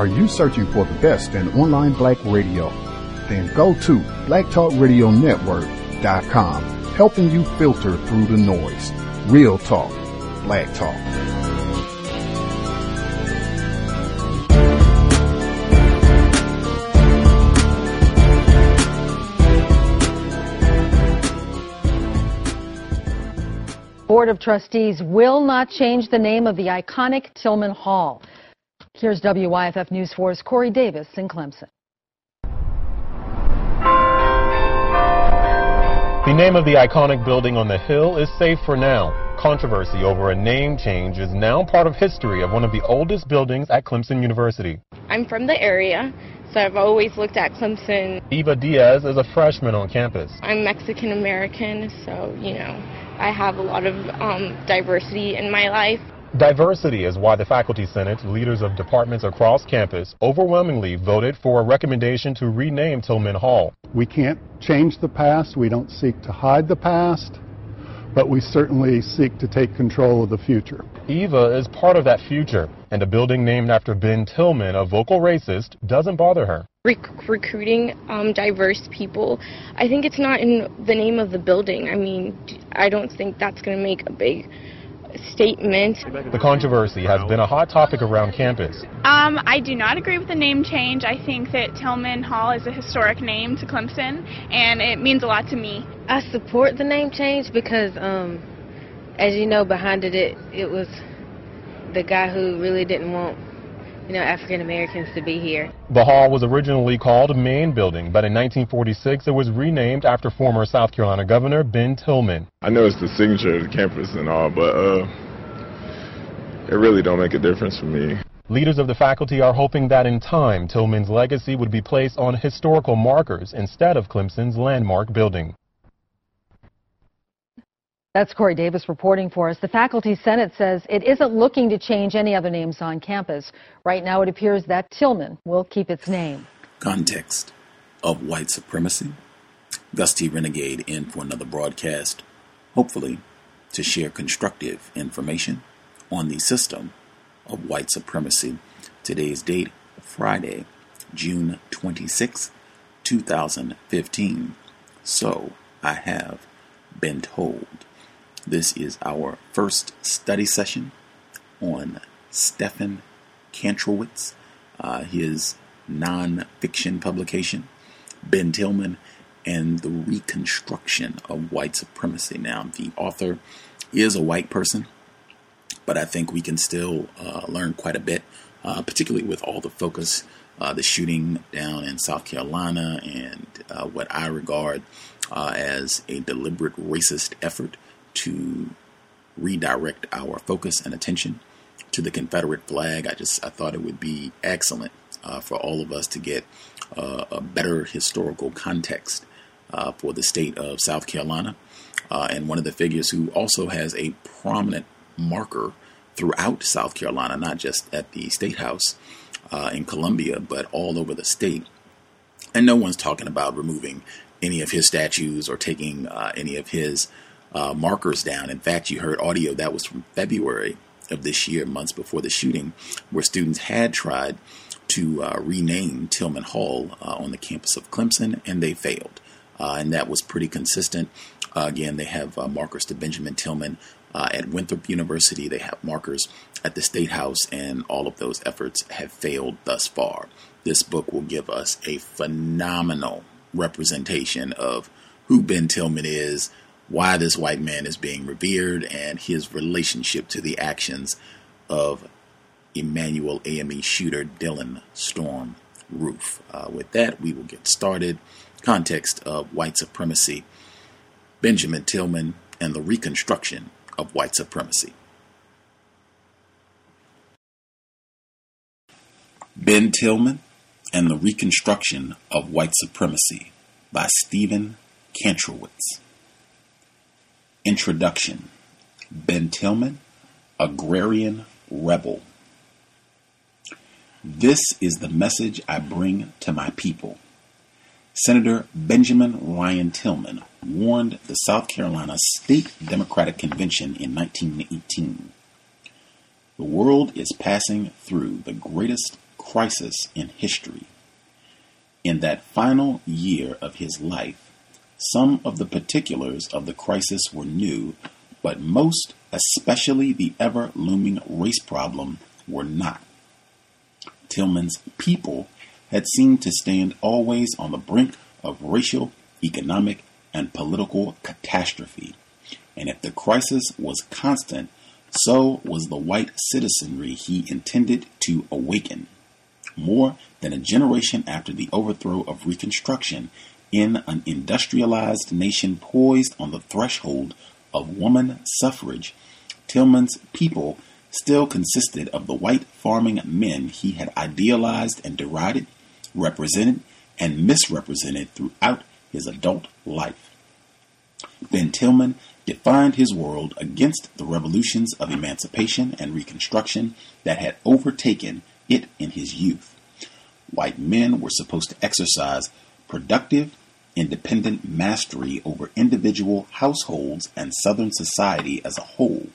Are you searching for the best in online black radio? Then go to blacktalkradionetwork.com, helping you filter through the noise. Real talk, black talk. Board of Trustees will not change the name of the iconic Tillman Hall. Here's WYFF News 4's Corey Davis in Clemson. The name of the iconic building on the hill is safe for now. Controversy over a name change is now part of history of one of the oldest buildings at Clemson University. I'm from the area, so I've always looked at Clemson. Eva Diaz is a freshman on campus. I'm Mexican American, so, you know, I have a lot of um, diversity in my life. Diversity is why the Faculty Senate, leaders of departments across campus, overwhelmingly voted for a recommendation to rename Tillman Hall. We can't change the past. We don't seek to hide the past, but we certainly seek to take control of the future. Eva is part of that future, and a building named after Ben Tillman, a vocal racist, doesn't bother her. Rec- recruiting um, diverse people, I think it's not in the name of the building. I mean, I don't think that's going to make a big statement. The controversy has been a hot topic around campus. Um, I do not agree with the name change. I think that Tillman Hall is a historic name to Clemson, and it means a lot to me. I support the name change because, um, as you know, behind it, it, it was the guy who really didn't want you know, African Americans to be here. The hall was originally called Main Building, but in 1946 it was renamed after former South Carolina Governor Ben Tillman. I know it's the signature of the campus and all, but uh, it really don't make a difference for me. Leaders of the faculty are hoping that in time Tillman's legacy would be placed on historical markers instead of Clemson's landmark building. That's Corey Davis reporting for us. The Faculty Senate says it isn't looking to change any other names on campus. Right now, it appears that Tillman will keep its name. Context of white supremacy. Gus T. Renegade in for another broadcast, hopefully to share constructive information on the system of white supremacy. Today's date, Friday, June 26, 2015. So I have been told. This is our first study session on Stephen Kantrowitz, uh, his non-fiction publication, Ben Tillman, and the Reconstruction of White Supremacy. Now, the author is a white person, but I think we can still uh, learn quite a bit, uh, particularly with all the focus, uh, the shooting down in South Carolina, and uh, what I regard uh, as a deliberate racist effort to redirect our focus and attention to the Confederate flag. I just I thought it would be excellent uh, for all of us to get uh, a better historical context uh, for the state of South Carolina. Uh, and one of the figures who also has a prominent marker throughout South Carolina, not just at the State House uh, in Columbia, but all over the state. And no one's talking about removing any of his statues or taking uh, any of his uh, markers down. In fact, you heard audio that was from February of this year, months before the shooting, where students had tried to uh, rename Tillman Hall uh, on the campus of Clemson, and they failed. Uh, and that was pretty consistent. Uh, again, they have uh, markers to Benjamin Tillman at Winthrop University. They have markers at the State House, and all of those efforts have failed thus far. This book will give us a phenomenal representation of who Ben Tillman is, why this white man is being revered, and his relationship to the actions of Emanuel AME shooter Dylann Storm Roof. Uh, with that, we will get started. Context of white supremacy, Benjamin Tillman, and the reconstruction of white supremacy. Ben Tillman and the Reconstruction of White Supremacy by Stephen Kantrowitz. Introduction Ben Tillman, Agrarian Rebel. This is the message I bring to my people. Senator Benjamin Ryan Tillman warned the South Carolina State Democratic Convention in 1918. The world is passing through the greatest crisis in history. In that final year of his life, some of the particulars of the crisis were new, but most, especially the ever looming race problem, were not. Tillman's people had seemed to stand always on the brink of racial, economic, and political catastrophe. And if the crisis was constant, so was the white citizenry he intended to awaken. More than a generation after the overthrow of Reconstruction, in an industrialized nation poised on the threshold of woman suffrage, Tillman's people still consisted of the white farming men he had idealized and derided, represented, and misrepresented throughout his adult life. Ben Tillman defined his world against the revolutions of emancipation and reconstruction that had overtaken it in his youth. White men were supposed to exercise productive, independent mastery over individual households and Southern society as a whole.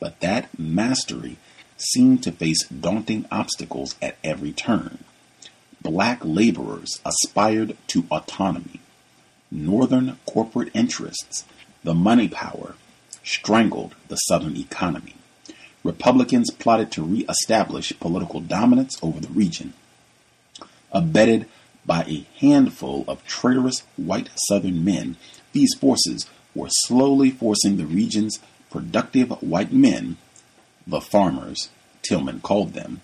But that mastery seemed to face daunting obstacles at every turn. Black laborers aspired to autonomy. Northern corporate interests, the money power, strangled the Southern economy. Republicans plotted to re-establish political dominance over the region. Abetted by a handful of traitorous white Southern men, these forces were slowly forcing the region's productive white men, the farmers, Tillman called them,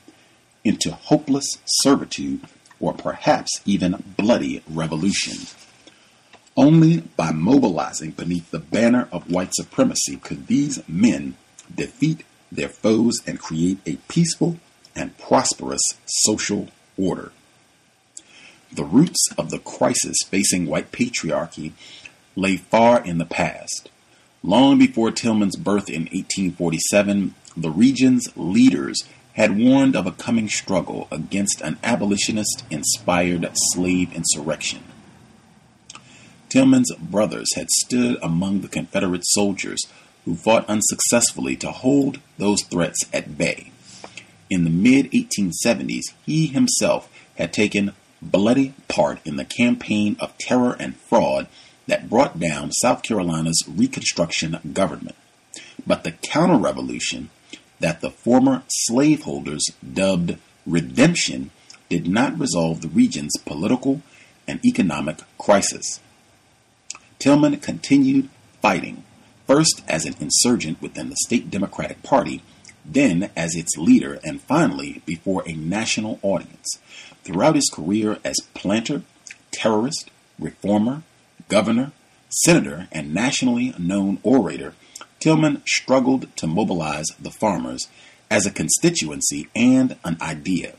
into hopeless servitude or perhaps even bloody revolution. Only by mobilizing beneath the banner of white supremacy could these men defeat their foes and create a peaceful and prosperous social order. The roots of the crisis facing white patriarchy lay far in the past. Long before Tillman's birth in 1847, the region's leaders had warned of a coming struggle against an abolitionist inspired slave insurrection. Tillman's brothers had stood among the Confederate soldiers who fought unsuccessfully to hold those threats at bay. In the mid 1870s, he himself had taken bloody part in the campaign of terror and fraud that brought down South Carolina's Reconstruction government. But the counter revolution that the former slaveholders dubbed redemption did not resolve the region's political and economic crisis. Tillman continued fighting, first as an insurgent within the state Democratic Party, then as its leader, and finally before a national audience. Throughout his career as planter, terrorist, reformer, governor, senator, and nationally known orator, Tillman struggled to mobilize the farmers as a constituency and an idea.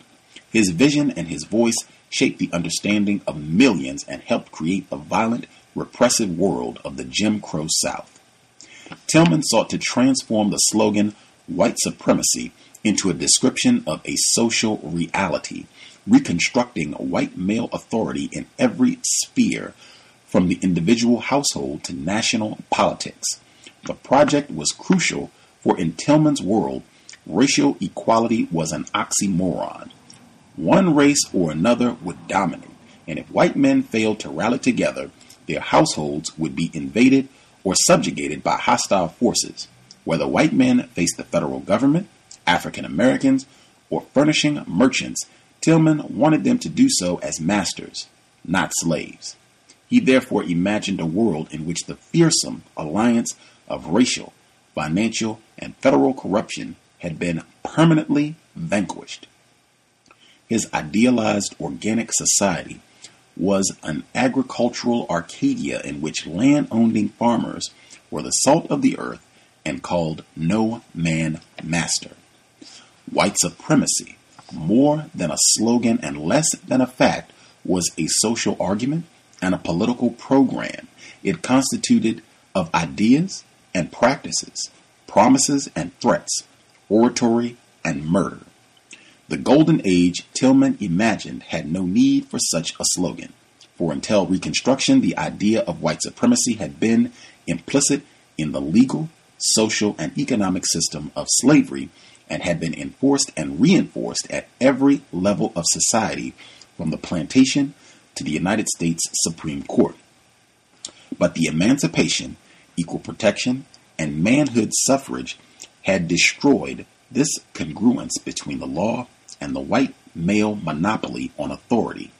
His vision and his voice shaped the understanding of millions and helped create the violent, repressive world of the Jim Crow South. Tillman sought to transform the slogan white supremacy into a description of a social reality, reconstructing white male authority in every sphere from the individual household to national politics. The project was crucial, for in Tillman's world, racial equality was an oxymoron. One race or another would dominate, and if white men failed to rally together, their households would be invaded or subjugated by hostile forces. Whether white men faced the federal government, African Americans, or furnishing merchants, Tillman wanted them to do so as masters, not slaves. He therefore imagined a world in which the fearsome alliance of racial, financial, and federal corruption had been permanently vanquished. His idealized organic society was an agricultural Arcadia in which land owning farmers were the salt of the earth and called No Man Master. White supremacy, more than a slogan and less than a fact, was a social argument and a political program. It constituted of ideas and practices, promises and threats, oratory and murder. The golden age Tillman imagined had no need for such a slogan, for until Reconstruction, the idea of white supremacy had been implicit in the legal, social, and economic system of slavery and had been enforced and reinforced at every level of society from the plantation to the United States Supreme Court. But the emancipation, equal protection, and manhood suffrage had destroyed this congruence between the law and the white male monopoly on authority.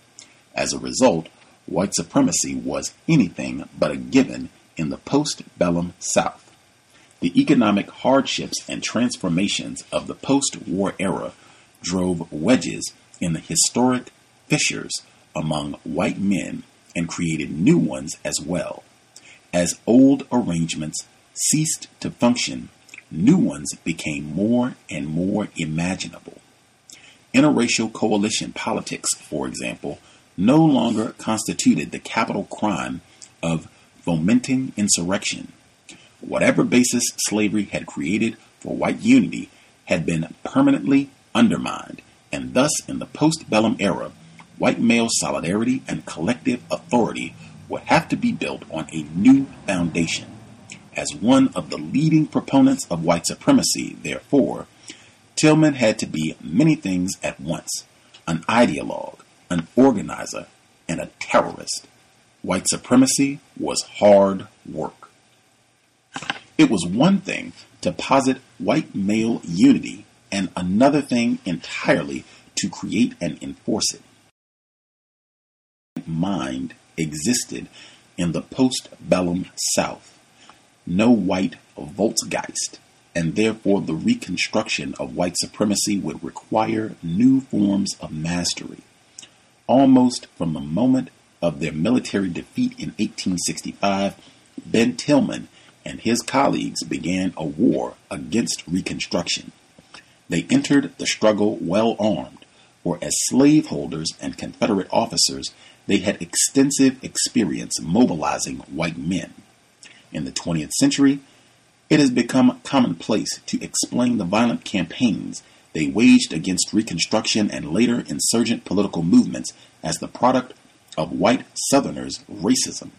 As a result, white supremacy was anything but a given in the postbellum South. The economic hardships and transformations of the post war era drove wedges in the historic fissures among white men and created new ones as well. As old arrangements ceased to function, new ones became more and more imaginable. Interracial coalition politics, for example, no longer constituted the capital crime of fomenting insurrection. Whatever basis slavery had created for white unity had been permanently undermined, and thus in the postbellum era, white male solidarity and collective authority would have to be built on a new foundation. As one of the leading proponents of white supremacy, therefore, Tillman had to be many things at once an ideologue, an organizer, and a terrorist. White supremacy was hard work. It was one thing to posit white male unity and another thing entirely to create and enforce it. Mind existed in the postbellum South. No white Volksgeist, and therefore the reconstruction of white supremacy would require new forms of mastery. Almost from the moment of their military defeat in 1865, Ben Tillman and his colleagues began a war against Reconstruction. They entered the struggle well armed, for as slaveholders and Confederate officers, they had extensive experience mobilizing white men. In the 20th century, it has become commonplace to explain the violent campaigns they waged against Reconstruction and later insurgent political movements as the product of white Southerners' racism.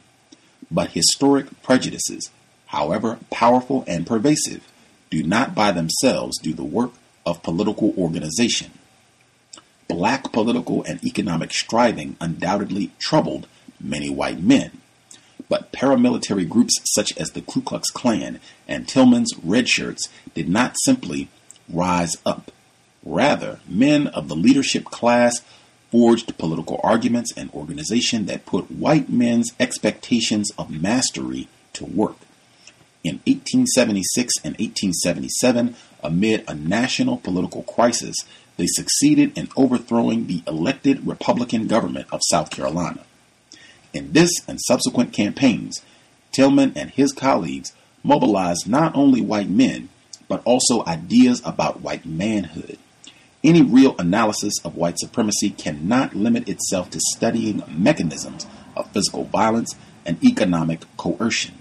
But historic prejudices, however powerful and pervasive, do not by themselves do the work of political organization. Black political and economic striving undoubtedly troubled many white men. But paramilitary groups such as the Ku Klux Klan and Tillman's Red Shirts did not simply rise up. Rather, men of the leadership class forged political arguments and organization that put white men's expectations of mastery to work. In 1876 and 1877, amid a national political crisis, they succeeded in overthrowing the elected Republican government of South Carolina. In this and subsequent campaigns, Tillman and his colleagues mobilized not only white men, but also ideas about white manhood. Any real analysis of white supremacy cannot limit itself to studying mechanisms of physical violence and economic coercion,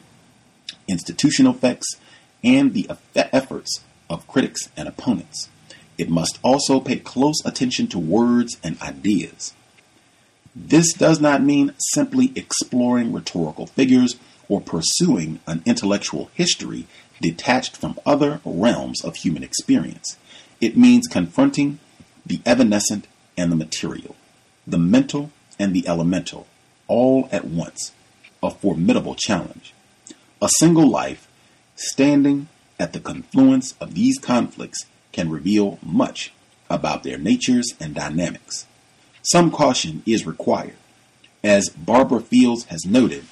institutional effects, and the efforts of critics and opponents. It must also pay close attention to words and ideas. This does not mean simply exploring rhetorical figures or pursuing an intellectual history detached from other realms of human experience. It means confronting the evanescent and the material, the mental and the elemental, all at once. A formidable challenge. A single life standing at the confluence of these conflicts can reveal much about their natures and dynamics. Some caution is required. As Barbara Fields has noted,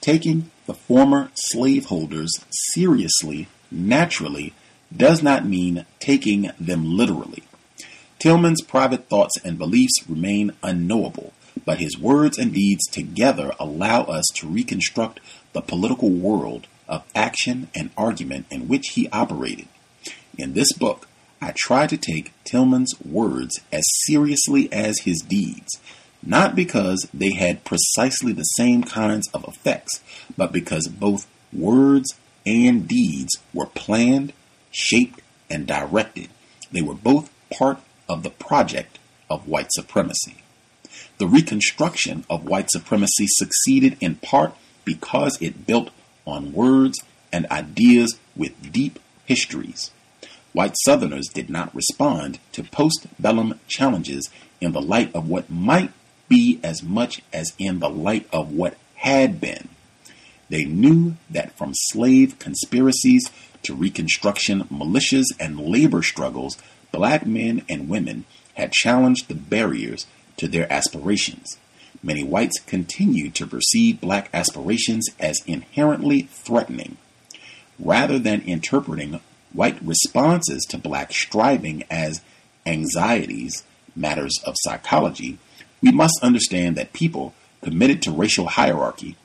taking the former slaveholders seriously naturally does not mean taking them literally. Tillman's private thoughts and beliefs remain unknowable, but his words and deeds together allow us to reconstruct the political world of action and argument in which he operated. In this book, I try to take Tillman's words as seriously as his deeds, not because they had precisely the same kinds of effects, but because both words and deeds were planned, shaped, and directed. They were both part of the project of white supremacy. The reconstruction of white supremacy succeeded in part because it built on words and ideas with deep histories. White Southerners did not respond to postbellum challenges in the light of what might be as much as in the light of what had been. They knew that from slave conspiracies to Reconstruction militias and labor struggles, black men and women had challenged the barriers to their aspirations. Many whites continued to perceive black aspirations as inherently threatening. Rather than interpreting white responses to black striving as anxieties, matters of psychology, we must understand that people committed to racial hierarchy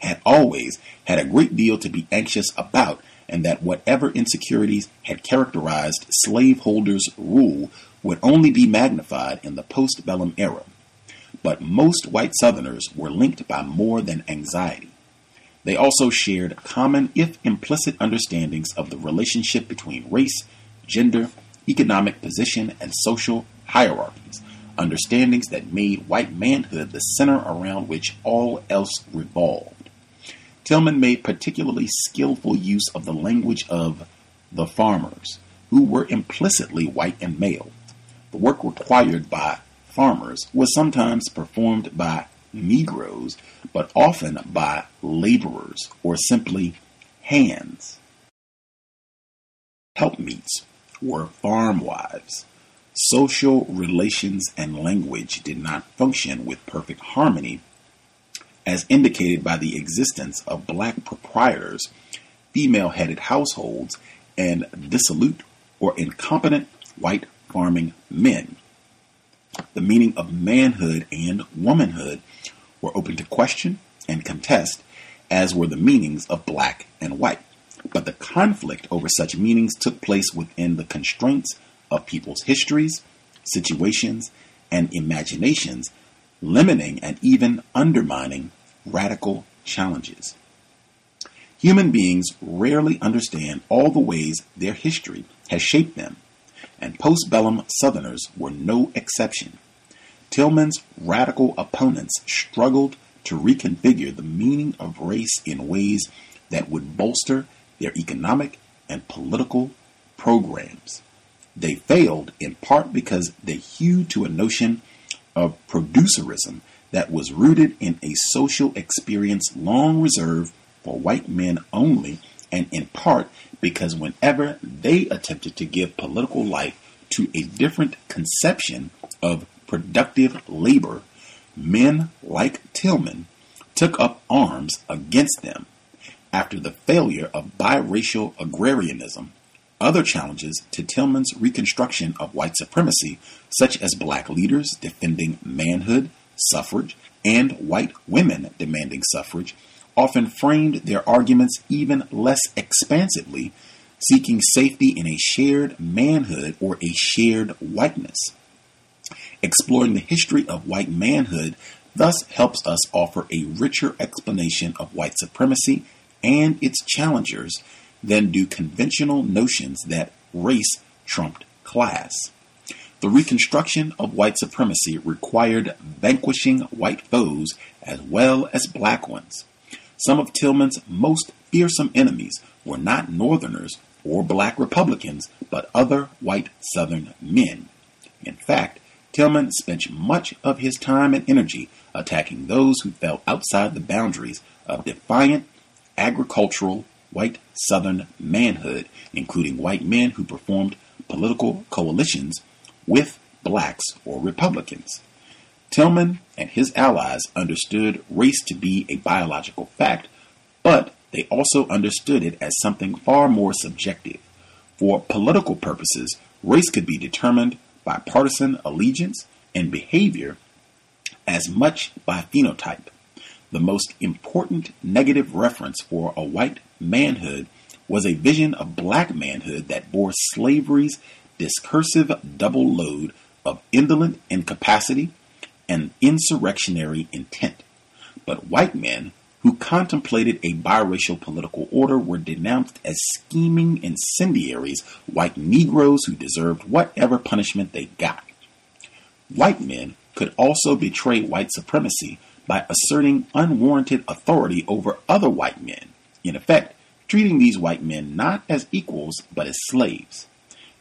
had always had a great deal to be anxious about, and that whatever insecurities had characterized slaveholders' rule would only be magnified in the postbellum era. But most white Southerners were linked by more than anxiety. They also shared common, if implicit, understandings of the relationship between race, gender, economic position, and social hierarchies, understandings that made white manhood the center around which all else revolved. Tillman made particularly skillful use of the language of the farmers, who were implicitly white and male. The work required by farmers was sometimes performed by Negroes, but often by laborers or simply hands. Helpmeets were farm wives. Social relations and language did not function with perfect harmony, as indicated by the existence of black proprietors, female headed households, and dissolute or incompetent white farming men. The meaning of manhood and womanhood were open to question and contest, as were the meanings of black and white. But the conflict over such meanings took place within the constraints of people's histories, situations, and imaginations, limiting and even undermining radical challenges. Human beings rarely understand all the ways their history has shaped them, and postbellum Southerners were no exception. Tillman's radical opponents struggled to reconfigure the meaning of race in ways that would bolster their economic and political programs. They failed in part because they hewed to a notion of producerism that was rooted in a social experience long reserved for white men only, and in part because whenever they attempted to give political life to a different conception of productive labor, men like Tillman took up arms against them. After the failure of biracial agrarianism, other challenges to Tillman's reconstruction of white supremacy, such as black leaders defending manhood, suffrage, and white women demanding suffrage, often framed their arguments even less expansively, seeking safety in a shared manhood or a shared whiteness. Exploring the history of white manhood thus helps us offer a richer explanation of white supremacy and its challengers than do conventional notions that race trumped class. The reconstruction of white supremacy required vanquishing white foes as well as black ones. Some of Tillman's most fearsome enemies were not Northerners or black Republicans, but other white Southern men. In fact, Tillman spent much of his time and energy attacking those who fell outside the boundaries of defiant agricultural white Southern manhood, including white men who performed political coalitions with blacks or Republicans. Tillman and his allies understood race to be a biological fact, but they also understood it as something far more subjective. For political purposes, race could be determined by partisan allegiance and behavior as much by phenotype. The most important negative reference for a white manhood was a vision of black manhood that bore slavery's discursive double load of indolent incapacity and insurrectionary intent. But white men who contemplated a biracial political order were denounced as scheming incendiaries, white Negroes who deserved whatever punishment they got. White men could also betray white supremacy by asserting unwarranted authority over other white men, in effect, treating these white men not as equals but as slaves.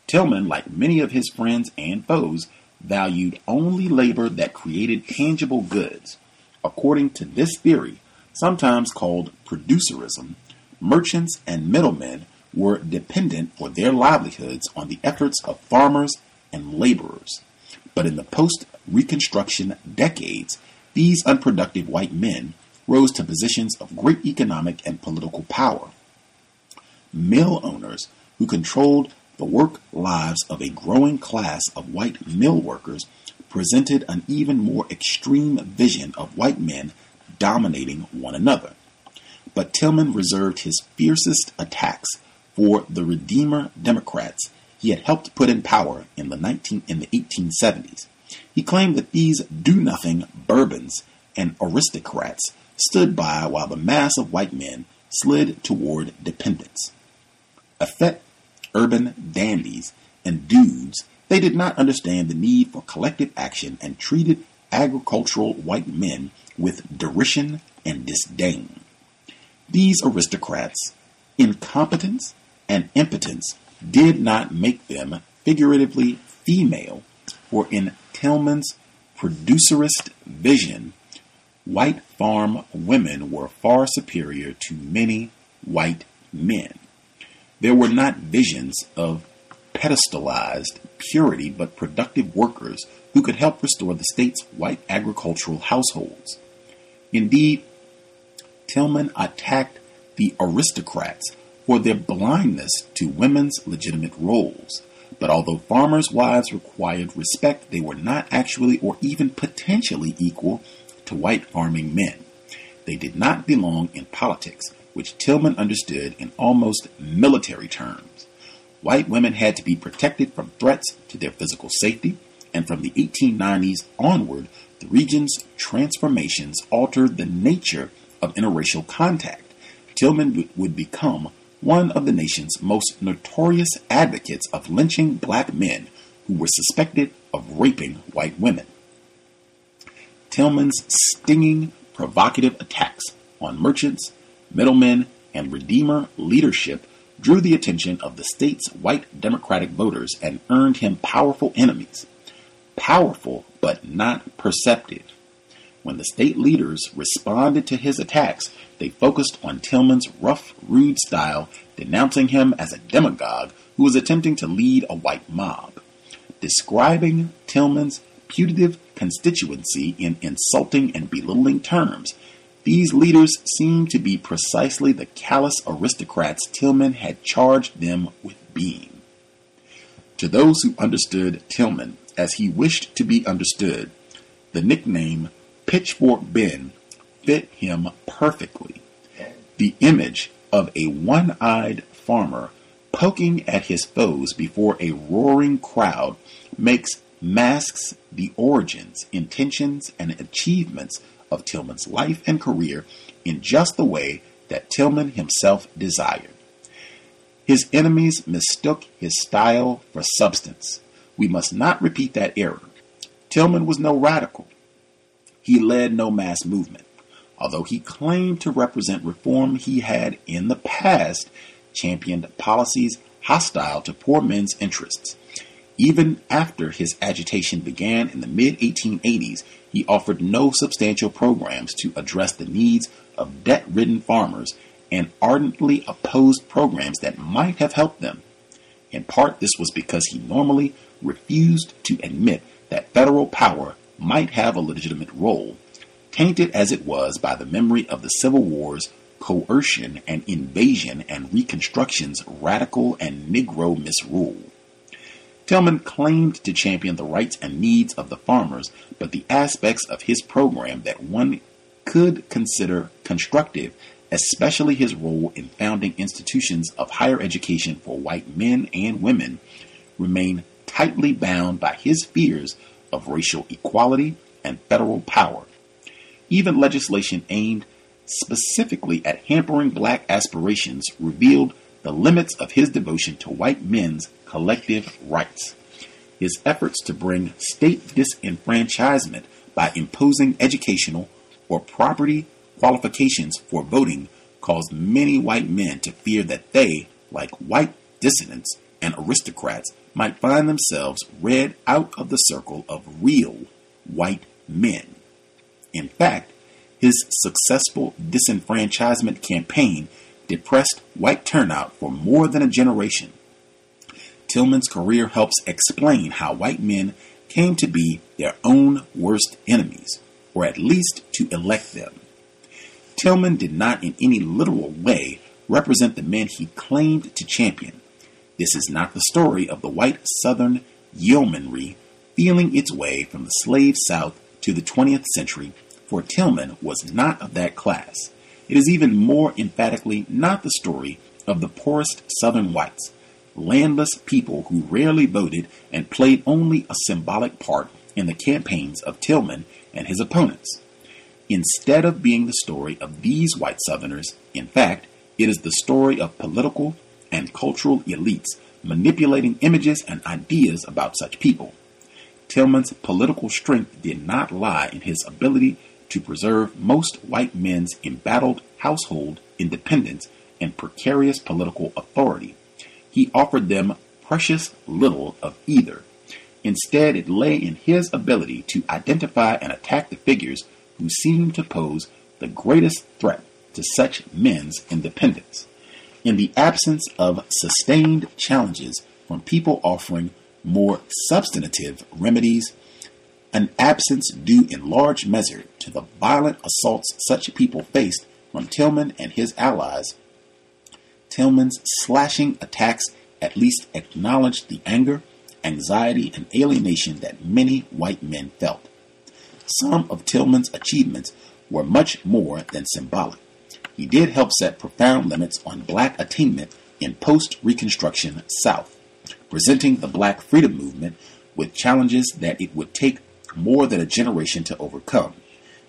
Tillman, like many of his friends and foes, valued only labor that created tangible goods. According to this theory, sometimes called producerism, merchants and middlemen were dependent for their livelihoods on the efforts of farmers and laborers. But in the post Reconstruction decades, these unproductive white men rose to positions of great economic and political power. Mill owners who controlled the work lives of a growing class of white mill workers presented an even more extreme vision of white men dominating one another. But Tillman reserved his fiercest attacks for the Redeemer Democrats he had helped put in power in the 19 in the 1870s. He claimed that these do-nothing bourbons and aristocrats stood by while the mass of white men slid toward dependence. Effete urban dandies and dudes, they did not understand the need for collective action and treated agricultural white men with derision and disdain. These aristocrats' incompetence and impotence did not make them figuratively female, for in Tillman's producerist vision, white farm women were far superior to many white men. There were not visions of pedestalized purity, but productive workers who could help restore the state's white agricultural households. Indeed, Tillman attacked the aristocrats for their blindness to women's legitimate roles. But although farmers' wives required respect, they were not actually or even potentially equal to white farming men. They did not belong in politics, which Tillman understood in almost military terms. White women had to be protected from threats to their physical safety, and from the 1890s onward, the region's transformations altered the nature of interracial contact. Tillman would become one of the nation's most notorious advocates of lynching black men who were suspected of raping white women. Tillman's stinging, provocative attacks on merchants, middlemen, and Redeemer leadership drew the attention of the state's white Democratic voters and earned him powerful enemies. Powerful, but not perceptive. When the state leaders responded to his attacks, they focused on Tillman's rough, rude style, denouncing him as a demagogue who was attempting to lead a white mob. Describing Tillman's putative constituency in insulting and belittling terms, these leaders seemed to be precisely the callous aristocrats Tillman had charged them with being. To those who understood Tillman as he wished to be understood, the nickname Pitchfork Ben fit him perfectly. The image of a one eyed farmer poking at his foes before a roaring crowd makes masks the origins, intentions, and achievements of Tillman's life and career in just the way that Tillman himself desired. His enemies mistook his style for substance. We must not repeat that error. Tillman was no radical. He led no mass movement. Although he claimed to represent reform, he had in the past championed policies hostile to poor men's interests. Even after his agitation began in the mid 1880s, he offered no substantial programs to address the needs of debt ridden farmers and ardently opposed programs that might have helped them. In part, this was because he normally refused to admit that federal power might have a legitimate role, tainted as it was by the memory of the Civil War's coercion and invasion and Reconstruction's radical and Negro misrule. Tillman claimed to champion the rights and needs of the farmers, but the aspects of his program that one could consider constructive especially his role in founding institutions of higher education for white men and women, remain tightly bound by his fears of racial equality and federal power. Even legislation aimed specifically at hampering black aspirations revealed the limits of his devotion to white men's collective rights. His efforts to bring state disenfranchisement by imposing educational or property qualifications for voting caused many white men to fear that they, like white dissidents and aristocrats, might find themselves read out of the circle of real white men. In fact, his successful disenfranchisement campaign depressed white turnout for more than a generation. Tillman's career helps explain how white men came to be their own worst enemies, or at least to elect them. Tillman did not in any literal way represent the men he claimed to champion. This is not the story of the white Southern yeomanry feeling its way from the slave South to the 20th century, for Tillman was not of that class. It is even more emphatically not the story of the poorest Southern whites, landless people who rarely voted and played only a symbolic part in the campaigns of Tillman and his opponents. Instead of being the story of these white Southerners, in fact, it is the story of political and cultural elites manipulating images and ideas about such people. Tillman's political strength did not lie in his ability to preserve most white men's embattled household independence and precarious political authority. He offered them precious little of either. Instead, it lay in his ability to identify and attack the figures who seemed to pose the greatest threat to such men's independence. In the absence of sustained challenges from people offering more substantive remedies, an absence due in large measure to the violent assaults such people faced from Tillman and his allies. Tillman's slashing attacks at least acknowledged the anger, anxiety, and alienation that many white men felt. Some of Tillman's achievements were much more than symbolic. He did help set profound limits on black attainment in post Reconstruction South, presenting the black freedom movement with challenges that it would take more than a generation to overcome.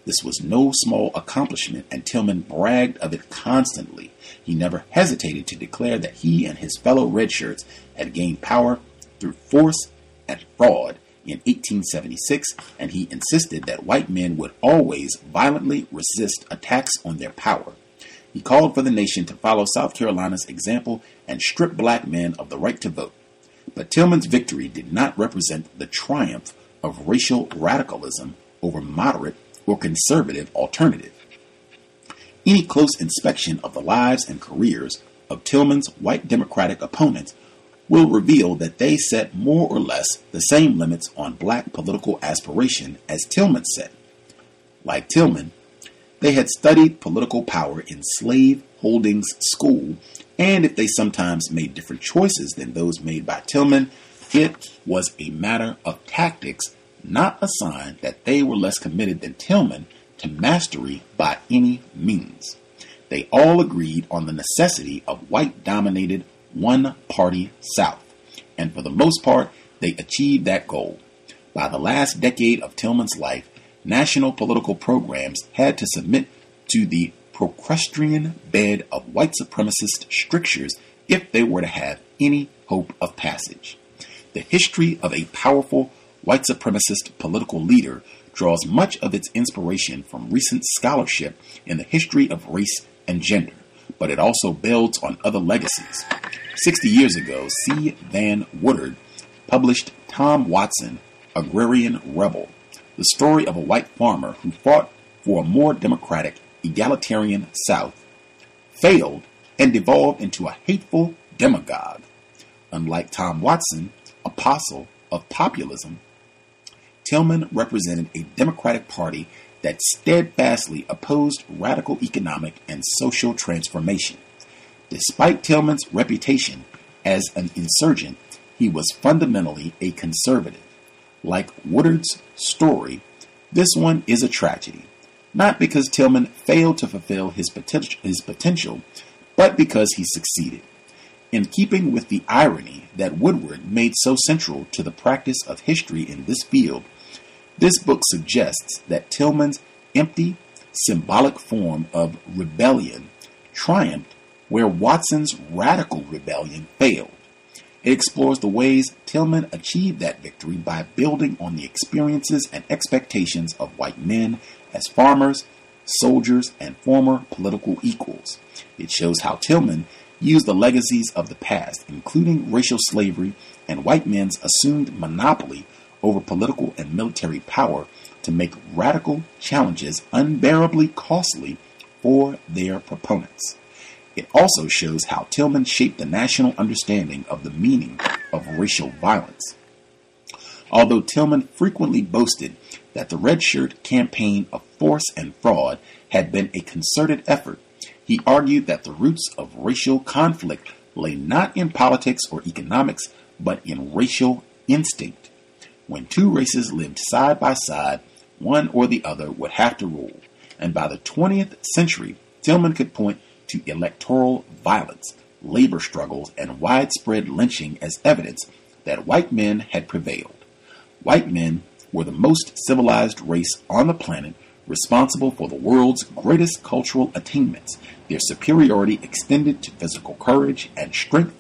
This was no small accomplishment, and Tillman bragged of it constantly. He never hesitated to declare that he and his fellow redshirts had gained power through force and fraud in 1876, and he insisted that white men would always violently resist attacks on their power. He called for the nation to follow South Carolina's example and strip black men of the right to vote. But Tillman's victory did not represent the triumph of racial radicalism over moderate or conservative alternative. Any close inspection of the lives and careers of Tillman's white Democratic opponents will reveal that they set more or less the same limits on black political aspiration as Tillman set. Like Tillman, they had studied political power in slave holdings school, and if they sometimes made different choices than those made by Tillman, it was a matter of tactics not a sign that they were less committed than Tillman to mastery by any means. They all agreed on the necessity of white dominated one party South, and for the most part, they achieved that goal. By the last decade of Tillman's life, national political programs had to submit to the Procrustean bed of white supremacist strictures if they were to have any hope of passage. The history of a powerful white supremacist political leader draws much of its inspiration from recent scholarship in the history of race and gender, but it also builds on other legacies. 60 years ago, C. Vann Woodward published Tom Watson, Agrarian Rebel, the story of a white farmer who fought for a more democratic, egalitarian South, failed, and devolved into a hateful demagogue. Unlike Tom Watson, apostle of populism, Tillman represented a Democratic Party that steadfastly opposed radical economic and social transformation. Despite Tillman's reputation as an insurgent, he was fundamentally a conservative. Like Woodward's story, this one is a tragedy. not because Tillman failed to fulfill his potential, his potential, but because he succeeded. In keeping with the irony that Woodward made so central to the practice of history in this field, this book suggests that Tillman's empty, symbolic form of rebellion triumphed where Watson's radical rebellion failed. It explores the ways Tillman achieved that victory by building on the experiences and expectations of white men as farmers, soldiers, and former political equals. It shows how Tillman used the legacies of the past, including racial slavery and white men's assumed monopoly over political and military power, to make radical challenges unbearably costly for their proponents. It also shows how Tillman shaped the national understanding of the meaning of racial violence. Although Tillman frequently boasted that the Red Shirt campaign of force and fraud had been a concerted effort, he argued that the roots of racial conflict lay not in politics or economics, but in racial instinct. When two races lived side by side, one or the other would have to rule. And by the 20th century, Tillman could point to electoral violence, labor struggles, and widespread lynching as evidence that white men had prevailed. White men were the most civilized race on the planet, responsible for the world's greatest cultural attainments. Their superiority extended to physical courage and strength,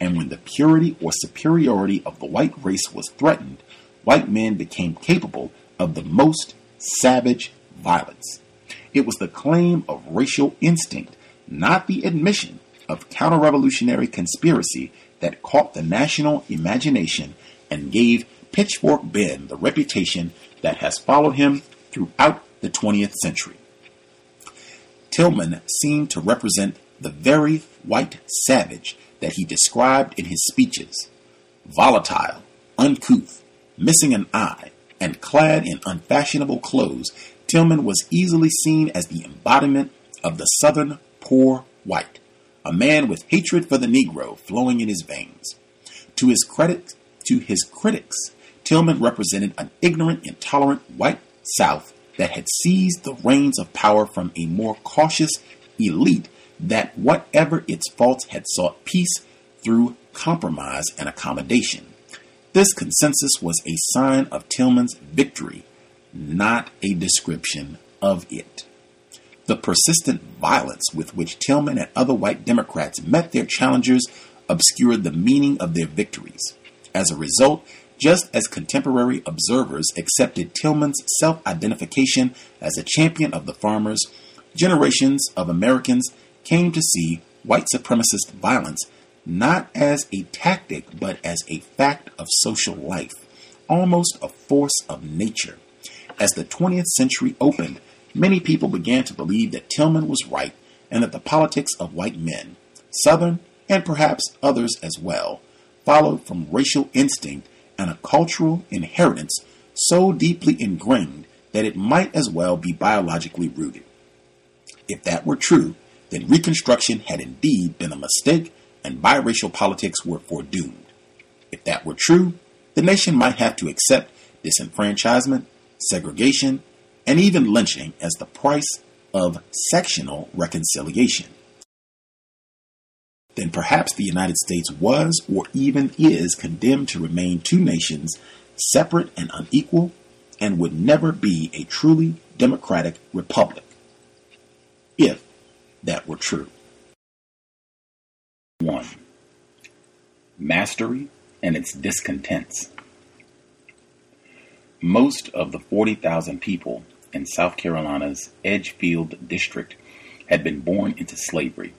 and when the purity or superiority of the white race was threatened, white men became capable of the most savage violence. It was the claim of racial instinct not the admission of counter revolutionary conspiracy that caught the national imagination and gave Pitchfork Ben the reputation that has followed him throughout the 20th century. Tillman seemed to represent the very white savage that he described in his speeches volatile, uncouth, missing an eye, and clad in unfashionable clothes, Tillman was easily seen as the embodiment of the Southern poor white, a man with hatred for the Negro flowing in his veins. To his credit, to his critics, Tillman represented an ignorant, intolerant white South that had seized the reins of power from a more cautious elite that, whatever its faults, had sought peace through compromise and accommodation. This consensus was a sign of Tillman's victory, not a description of it. The persistent violence with which Tillman and other white Democrats met their challengers obscured the meaning of their victories. As a result, just as contemporary observers accepted Tillman's self identification as a champion of the farmers, generations of Americans came to see white supremacist violence not as a tactic but as a fact of social life, almost a force of nature. As the 20th century opened, many people began to believe that Tillman was right and that the politics of white men, Southern and perhaps others as well, followed from racial instinct and a cultural inheritance so deeply ingrained that it might as well be biologically rooted. If that were true, then Reconstruction had indeed been a mistake and biracial politics were foredoomed. If that were true, the nation might have to accept disenfranchisement, segregation, and even lynching as the price of sectional reconciliation. Then perhaps the United States was or even is condemned to remain two nations, separate and unequal, and would never be a truly democratic republic. If that were true. 1. Mastery and its discontents. Most of the 40,000 people in South Carolina's Edgefield district had been born into slavery.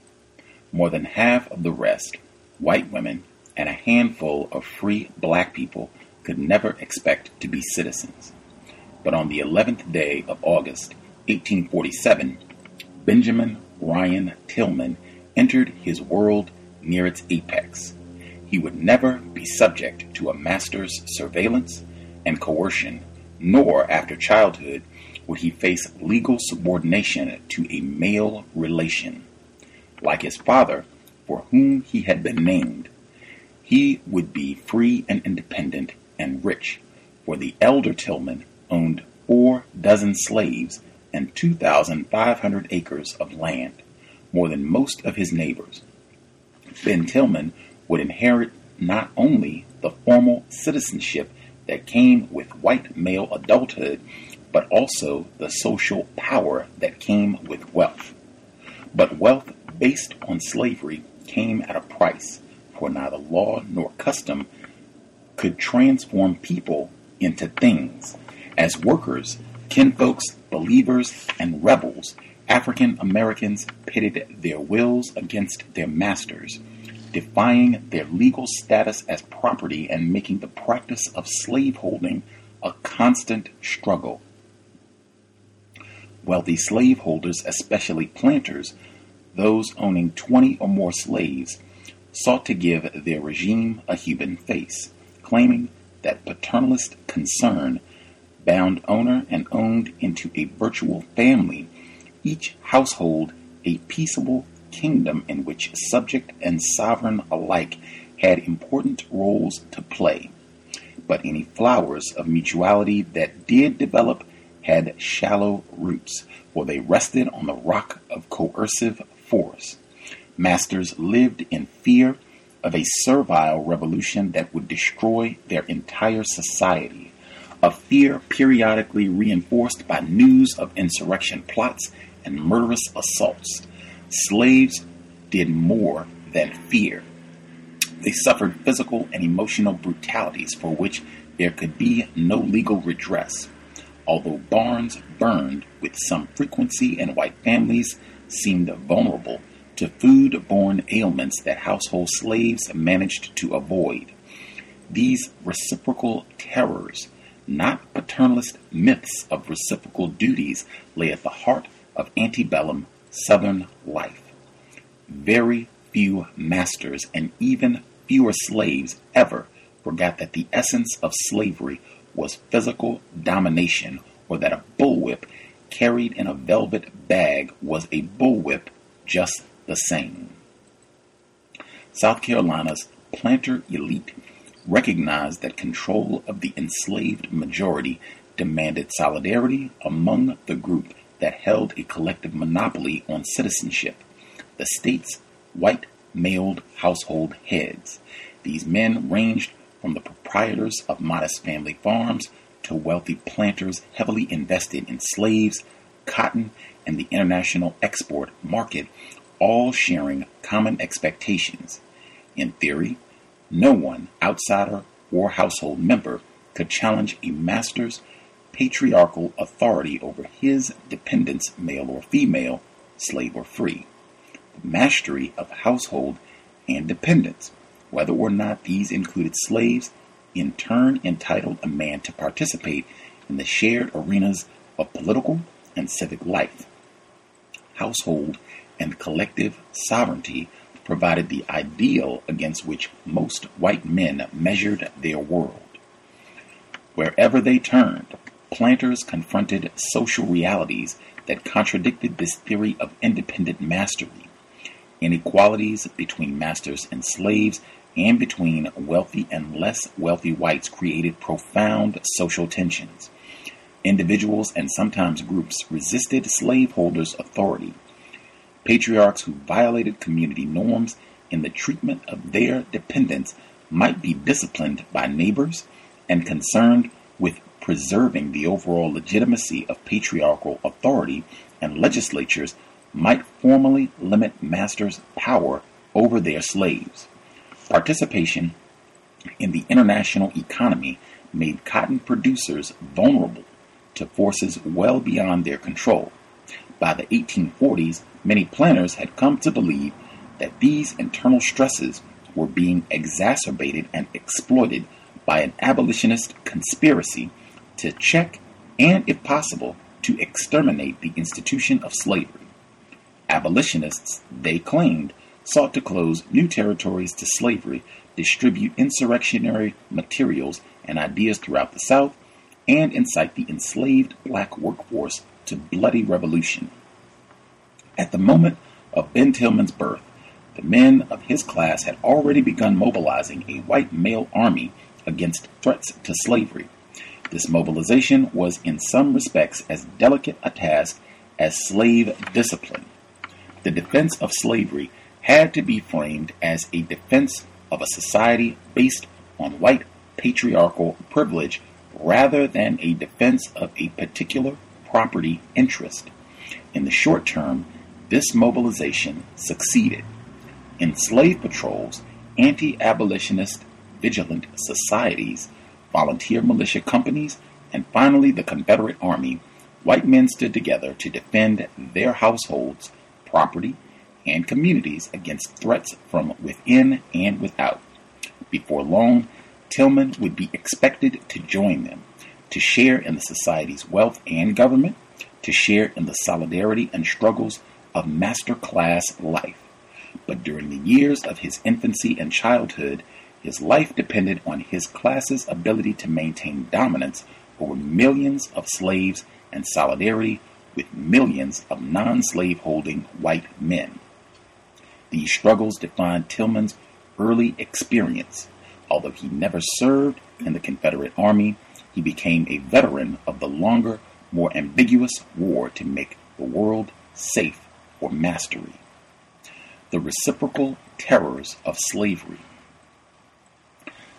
More than half of the rest, white women, and a handful of free black people could never expect to be citizens. But on the 11th day of August, 1847, Benjamin Ryan Tillman entered his world near its apex. He would never be subject to a master's surveillance and coercion, nor after childhood would he face legal subordination to a male relation. Like his father, for whom he had been named, he would be free and independent and rich, for the elder Tillman owned four dozen slaves and 2,500 acres of land, more than most of his neighbors. Ben Tillman would inherit not only the formal citizenship that came with white male adulthood, but also the social power that came with wealth. But wealth based on slavery came at a price, for neither law nor custom could transform people into things. As workers, kinfolks, believers, and rebels, African Americans pitted their wills against their masters, defying their legal status as property and making the practice of slaveholding a constant struggle. Wealthy slaveholders, especially planters, those owning 20 or more slaves, sought to give their regime a human face, claiming that paternalist concern bound owner and owned into a virtual family, each household a peaceable kingdom in which subject and sovereign alike had important roles to play. But any flowers of mutuality that did develop had shallow roots, for they rested on the rock of coercive force. Masters lived in fear of a servile revolution that would destroy their entire society, a fear periodically reinforced by news of insurrection plots and murderous assaults. Slaves did more than fear. They suffered physical and emotional brutalities for which there could be no legal redress. Although barns burned with some frequency and white families seemed vulnerable to food borne ailments that household slaves managed to avoid. These reciprocal terrors, not paternalist myths of reciprocal duties, lay at the heart of antebellum Southern life. Very few masters and even fewer slaves ever forgot that the essence of slavery was physical domination, or that a bullwhip carried in a velvet bag was a bullwhip just the same. South Carolina's planter elite recognized that control of the enslaved majority demanded solidarity among the group that held a collective monopoly on citizenship the state's white maled household heads. These men ranged from the proprietors of modest family farms to wealthy planters heavily invested in slaves, cotton, and the international export market all sharing common expectations. In theory, no one, outsider or household member, could challenge a master's patriarchal authority over his dependents, male or female, slave or free. The mastery of household and dependents, whether or not these included slaves, in turn entitled a man to participate in the shared arenas of political and civic life. Household and collective sovereignty provided the ideal against which most white men measured their world. Wherever they turned, planters confronted social realities that contradicted this theory of independent mastery. Inequalities between masters and slaves and between wealthy and less wealthy whites created profound social tensions. Individuals and sometimes groups resisted slaveholders' authority Patriarchs who violated community norms in the treatment of their dependents might be disciplined by neighbors and concerned with preserving the overall legitimacy of patriarchal authority, and legislatures might formally limit masters' power over their slaves. Participation in the international economy made cotton producers vulnerable to forces well beyond their control. By the 1840s, Many planters had come to believe that these internal stresses were being exacerbated and exploited by an abolitionist conspiracy to check and, if possible, to exterminate the institution of slavery. Abolitionists, they claimed, sought to close new territories to slavery, distribute insurrectionary materials and ideas throughout the South, and incite the enslaved black workforce to bloody revolution. At the moment of Ben Tillman's birth, the men of his class had already begun mobilizing a white male army against threats to slavery. This mobilization was in some respects as delicate a task as slave discipline. The defense of slavery had to be framed as a defense of a society based on white patriarchal privilege rather than a defense of a particular property interest. In the short term, this mobilization succeeded. In slave patrols, anti abolitionist vigilant societies, volunteer militia companies, and finally the Confederate Army, white men stood together to defend their households, property, and communities against threats from within and without. Before long, Tillman would be expected to join them, to share in the society's wealth and government, to share in the solidarity and struggles of master class life. But during the years of his infancy and childhood, his life depended on his class's ability to maintain dominance over millions of slaves and solidarity with millions of non slave holding white men. These struggles defined Tillman's early experience. Although he never served in the Confederate Army, he became a veteran of the longer, more ambiguous war to make the world safe for mastery. The reciprocal terrors of slavery.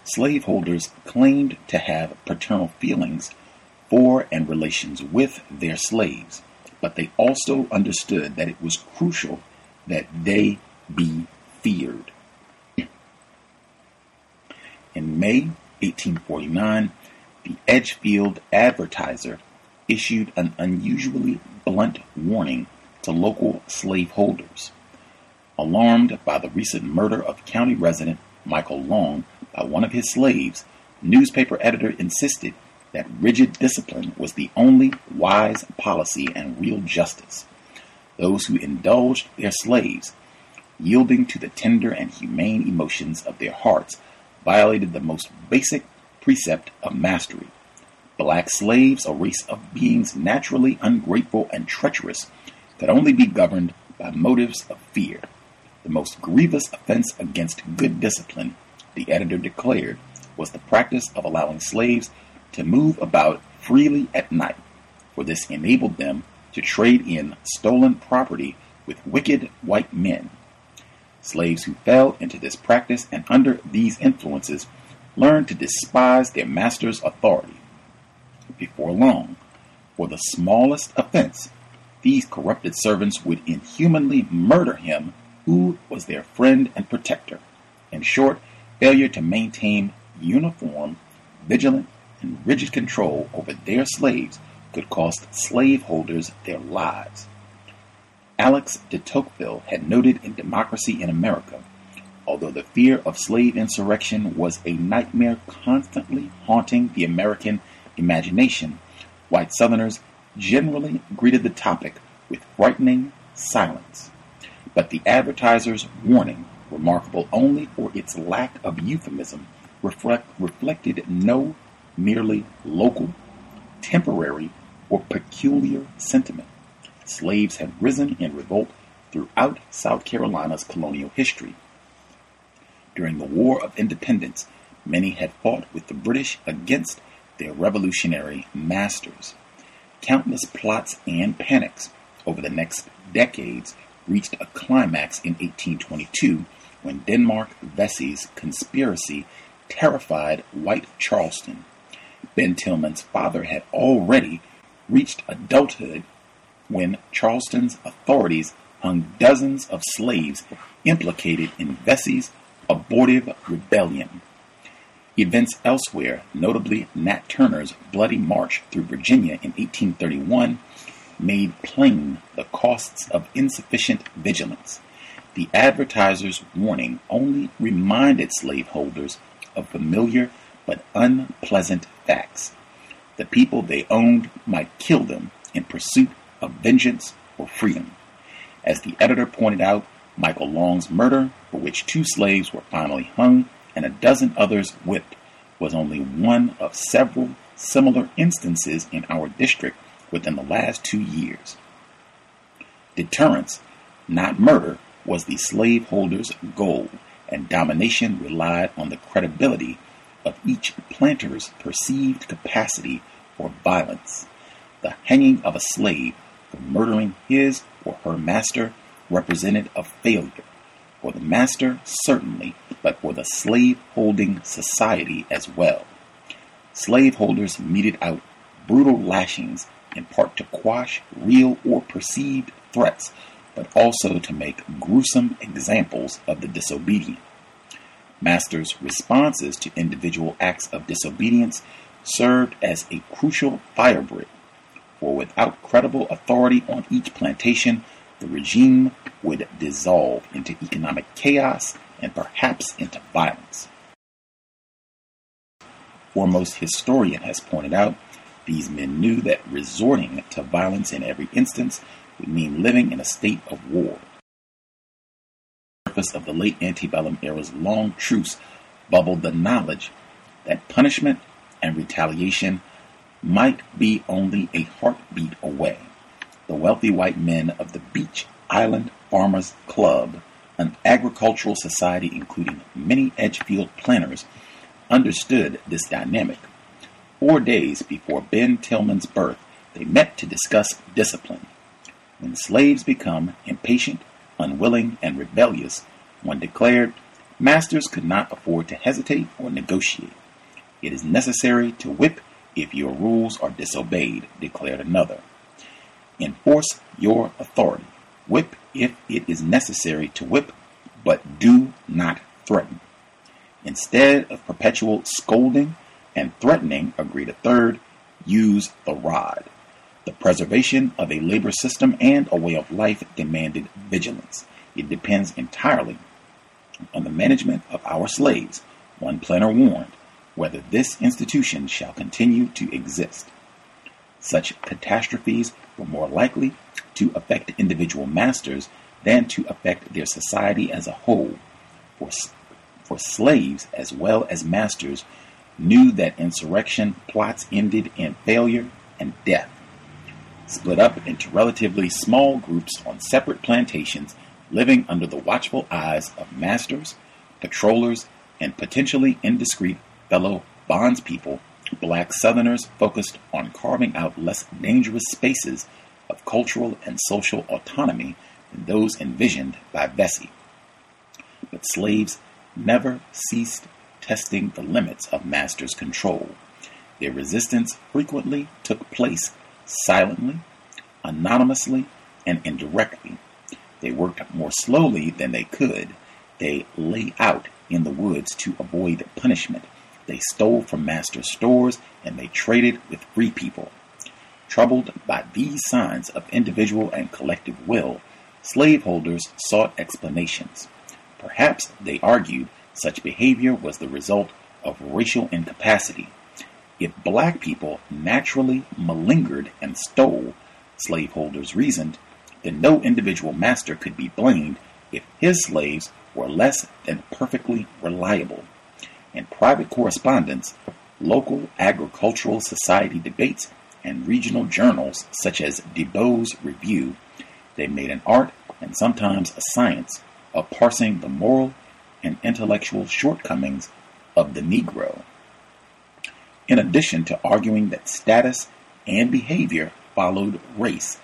Slaveholders claimed to have paternal feelings for and relations with their slaves, but they also understood that it was crucial that they be feared. In May 1849, the Edgefield Advertiser issued an unusually blunt warning to local slaveholders. Alarmed by the recent murder of county resident Michael Long by one of his slaves, newspaper editor insisted that rigid discipline was the only wise policy and real justice. Those who indulged their slaves yielding to the tender and humane emotions of their hearts, violated the most basic precept of mastery. Black slaves, a race of beings naturally ungrateful and treacherous, could only be governed by motives of fear. The most grievous offense against good discipline, the editor declared, was the practice of allowing slaves to move about freely at night, for this enabled them to trade in stolen property with wicked white men Slaves who fell into this practice and under these influences learned to despise their master's authority. Before long, for the smallest offense, these corrupted servants would inhumanly murder him who was their friend and protector. In short, failure to maintain uniform, vigilant, and rigid control over their slaves could cost slaveholders their lives. Alex de Tocqueville had noted in Democracy in America, although the fear of slave insurrection was a nightmare constantly haunting the American imagination, white Southerners generally greeted the topic with frightening silence. But the advertiser's warning, remarkable only for its lack of euphemism, reflect, reflected no merely local, temporary, or peculiar sentiment slaves had risen in revolt throughout South Carolina's colonial history. During the War of Independence, many had fought with the British against their revolutionary masters. Countless plots and panics over the next decades reached a climax in 1822 when Denmark Vesey's conspiracy terrified white Charleston. Ben Tillman's father had already reached adulthood when Charleston's authorities hung dozens of slaves implicated in Vesey's abortive rebellion. Events elsewhere, notably Nat Turner's bloody march through Virginia in 1831, made plain the costs of insufficient vigilance. The advertiser's warning only reminded slaveholders of familiar but unpleasant facts. The people they owned might kill them in pursuit of vengeance or freedom. As the editor pointed out, Michael Long's murder, for which two slaves were finally hung and a dozen others whipped, was only one of several similar instances in our district within the last two years. Deterrence, not murder, was the slaveholders' goal, and domination relied on the credibility of each planter's perceived capacity for violence. The hanging of a slave murdering his or her master represented a failure. For the master, certainly, but for the slave holding society as well. Slaveholders meted out brutal lashings in part to quash real or perceived threats, but also to make gruesome examples of the disobedient. Masters' responses to individual acts of disobedience served as a crucial firebrick, for without credible authority on each plantation, the regime would dissolve into economic chaos and perhaps into violence. Foremost historian has pointed out these men knew that resorting to violence in every instance would mean living in a state of war. The surface of the late antebellum era's long truce bubbled the knowledge that punishment and retaliation might be only a heartbeat away. The wealthy white men of the Beech Island Farmers Club, an agricultural society including many Edgefield planters, understood this dynamic Four days before Ben Tillman's birth, they met to discuss discipline. When slaves become impatient, unwilling, and rebellious, one declared, masters could not afford to hesitate or negotiate. It is necessary to whip if your rules are disobeyed, declared another. Enforce your authority. Whip if it is necessary to whip, but do not threaten. Instead of perpetual scolding, and threatening, agreed a third, use the rod. The preservation of a labor system and a way of life demanded vigilance. It depends entirely on the management of our slaves, one planter warned, whether this institution shall continue to exist. Such catastrophes were more likely to affect individual masters than to affect their society as a whole. For, for slaves as well as masters knew that insurrection plots ended in failure and death. Split up into relatively small groups on separate plantations, living under the watchful eyes of masters, patrollers, and potentially indiscreet fellow bondspeople, black Southerners focused on carving out less dangerous spaces of cultural and social autonomy than those envisioned by Vesey. But slaves never ceased testing the limits of master's control. Their resistance frequently took place silently, anonymously, and indirectly. They worked more slowly than they could. They lay out in the woods to avoid punishment. They stole from master stores and they traded with free people. Troubled by these signs of individual and collective will, slaveholders sought explanations. Perhaps, they argued, such behavior was the result of racial incapacity. If black people naturally malingered and stole, slaveholders reasoned, then no individual master could be blamed if his slaves were less than perfectly reliable. In private correspondence, local agricultural society debates, and regional journals such as DeBow's Review, they made an art and sometimes a science of parsing the moral and intellectual shortcomings of the Negro. In addition to arguing that status and behavior followed race,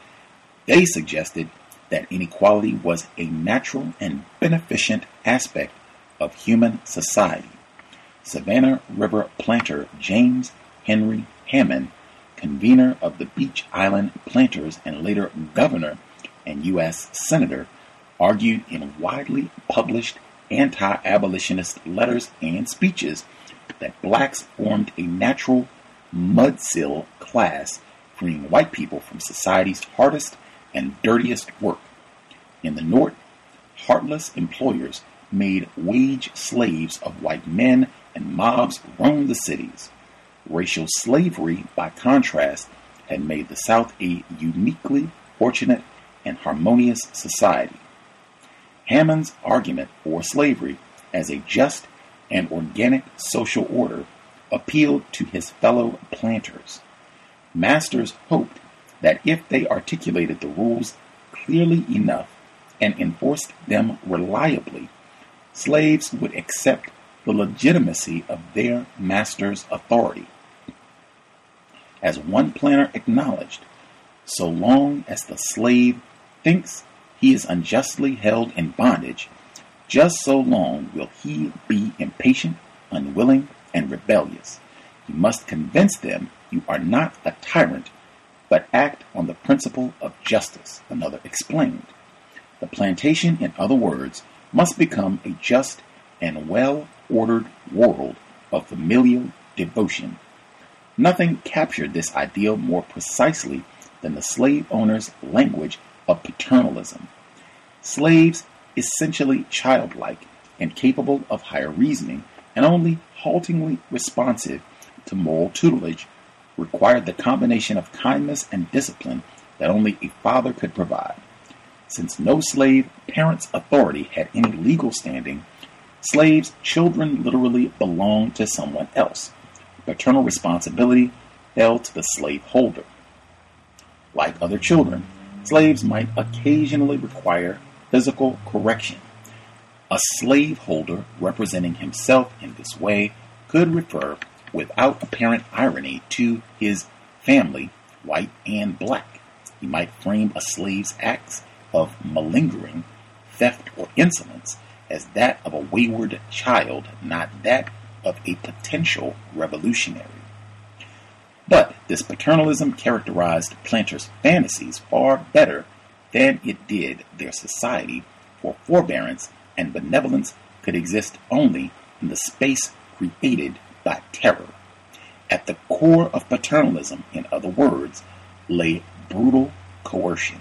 they suggested that inequality was a natural and beneficent aspect of human society. Savannah River planter James Henry Hammond, convener of the Beech Island Planters and later governor and U.S. Senator, argued in widely published anti abolitionist letters and speeches that blacks formed a natural mudsill class, freeing white people from society's hardest and dirtiest work. In the North, heartless employers made wage slaves of white men, and mobs roamed the cities. Racial slavery, by contrast, had made the South a uniquely fortunate and harmonious society. Hammond's argument for slavery as a just and organic social order appealed to his fellow planters. Masters hoped that if they articulated the rules clearly enough and enforced them reliably, slaves would accept the legitimacy of their master's authority. As one planner acknowledged, so long as the slave thinks he is unjustly held in bondage, just so long will he be impatient, unwilling, and rebellious. You must convince them you are not a tyrant, but act on the principle of justice, another explained. The plantation, in other words, must become a just and well ordered world of familial devotion. Nothing captured this ideal more precisely than the slave owner's language of paternalism. Slaves, essentially childlike and capable of higher reasoning, and only haltingly responsive to moral tutelage, required the combination of kindness and discipline that only a father could provide. Since no slave parent's authority had any legal standing, slaves' children literally belonged to someone else. Paternal responsibility fell to the slaveholder. Like other children, slaves might occasionally require physical correction. A slaveholder representing himself in this way could refer, without apparent irony, to his family, white and black. He might frame a slave's acts of malingering, theft, or insolence as that of a wayward child, not that of a potential revolutionary. But this paternalism characterized planters' fantasies far better than it did their society, for forbearance and benevolence could exist only in the space created by terror. At the core of paternalism, in other words, lay brutal coercion.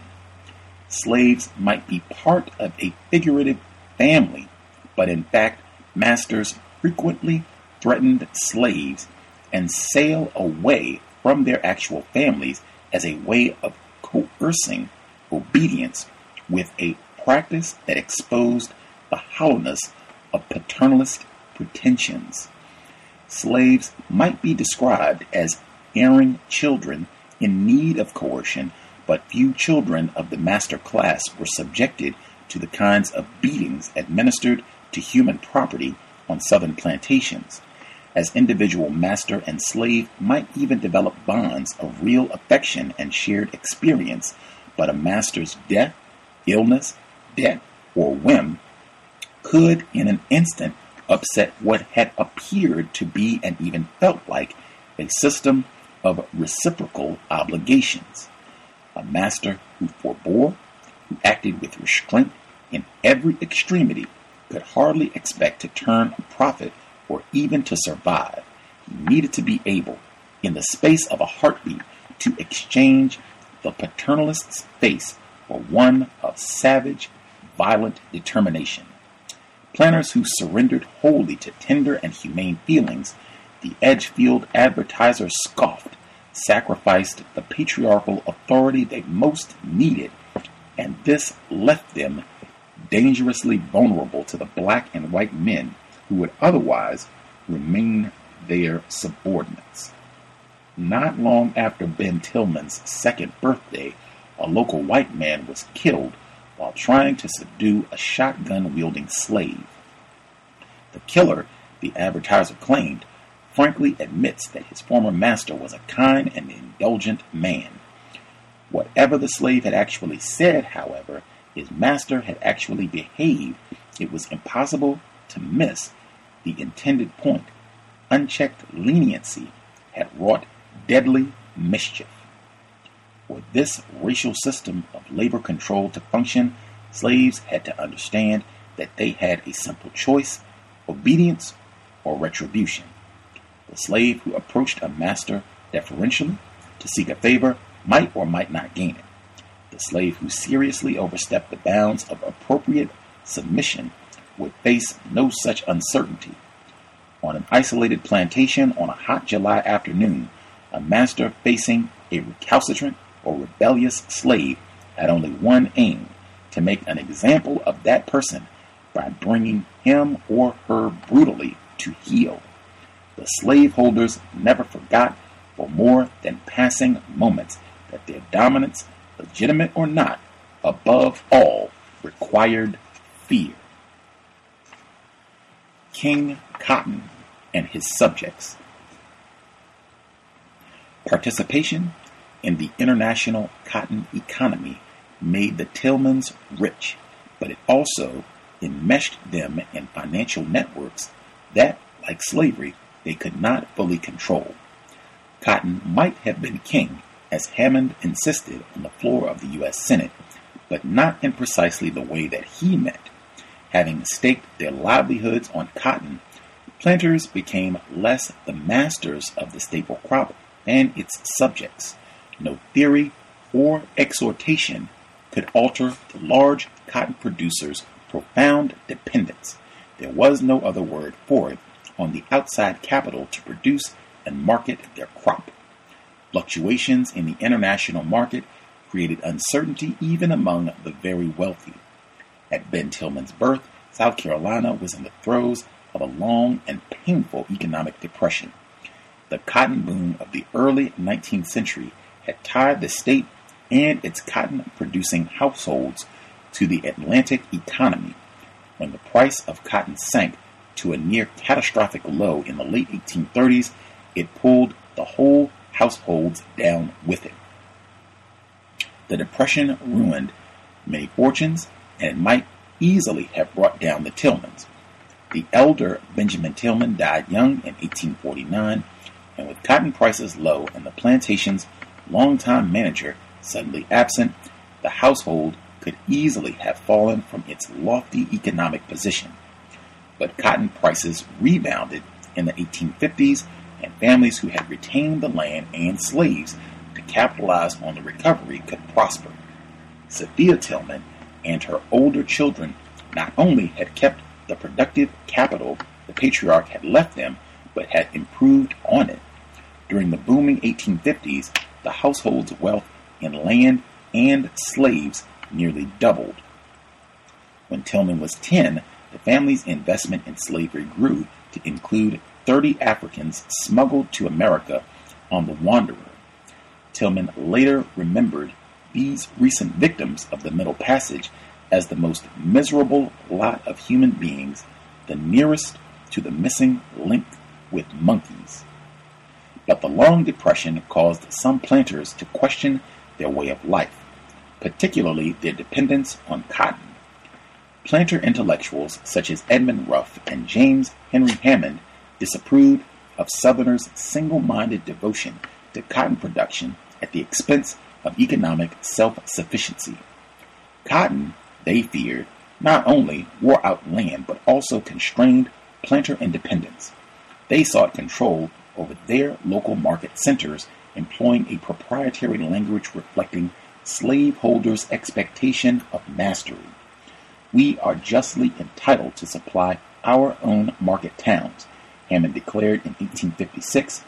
Slaves might be part of a figurative family, but in fact, masters frequently threatened slaves and sail away from their actual families as a way of coercing obedience with a practice that exposed the hollowness of paternalist pretensions. Slaves might be described as erring children in need of coercion, but few children of the master class were subjected to the kinds of beatings administered to human property on southern plantations as individual master and slave might even develop bonds of real affection and shared experience, but a master's death, illness, debt, or whim could in an instant upset what had appeared to be and even felt like a system of reciprocal obligations. A master who forbore, who acted with restraint in every extremity, could hardly expect to turn a profit or even to survive, he needed to be able, in the space of a heartbeat, to exchange the paternalist's face for one of savage, violent determination. Planners who surrendered wholly to tender and humane feelings, the Edgefield advertiser scoffed, sacrificed the patriarchal authority they most needed, and this left them dangerously vulnerable to the black and white men who would otherwise remain their subordinates. Not long after Ben Tillman's second birthday, a local white man was killed while trying to subdue a shotgun wielding slave. The killer, the advertiser claimed, frankly admits that his former master was a kind and indulgent man. Whatever the slave had actually said, however, his master had actually behaved. It was impossible to miss the intended point, unchecked leniency had wrought deadly mischief. For this racial system of labor control to function, slaves had to understand that they had a simple choice obedience or retribution. The slave who approached a master deferentially to seek a favor might or might not gain it. The slave who seriously overstepped the bounds of appropriate submission would face no such uncertainty. On an isolated plantation on a hot July afternoon, a master facing a recalcitrant or rebellious slave had only one aim to make an example of that person by bringing him or her brutally to heel. The slaveholders never forgot for more than passing moments that their dominance, legitimate or not, above all, required fear. King Cotton and his subjects. Participation in the international cotton economy made the Tillmans rich, but it also enmeshed them in financial networks that, like slavery, they could not fully control. Cotton might have been king, as Hammond insisted on the floor of the U.S. Senate, but not in precisely the way that he meant. Having staked their livelihoods on cotton, planters became less the masters of the staple crop and its subjects. No theory or exhortation could alter the large cotton producers' profound dependence. There was no other word for it on the outside capital to produce and market their crop. Fluctuations in the international market created uncertainty even among the very wealthy. At Ben Tillman's birth, South Carolina was in the throes of a long and painful economic depression. The cotton boom of the early 19th century had tied the state and its cotton producing households to the Atlantic economy. When the price of cotton sank to a near catastrophic low in the late 1830s, it pulled the whole households down with it. The Depression ruined many fortunes, and it might easily have brought down the Tillmans. The elder Benjamin Tillman died young in 1849, and with cotton prices low and the plantation's longtime manager suddenly absent, the household could easily have fallen from its lofty economic position. But cotton prices rebounded in the 1850s, and families who had retained the land and slaves to capitalize on the recovery could prosper. Sophia Tillman and her older children not only had kept the productive capital the patriarch had left them, but had improved on it. During the booming 1850s, the household's wealth in land and slaves nearly doubled. When Tillman was 10, the family's investment in slavery grew to include 30 Africans smuggled to America on the Wanderer. Tillman later remembered these recent victims of the Middle Passage as the most miserable lot of human beings, the nearest to the missing link with monkeys. But the Long Depression caused some planters to question their way of life, particularly their dependence on cotton. Planter intellectuals such as Edmund Ruffin and James Henry Hammond disapproved of Southerners' single minded devotion to cotton production at the expense of economic self sufficiency. Cotton, they feared, not only wore out land but also constrained planter independence. They sought control over their local market centers, employing a proprietary language reflecting slaveholders' expectation of mastery. We are justly entitled to supply our own market towns, Hammond declared in 1856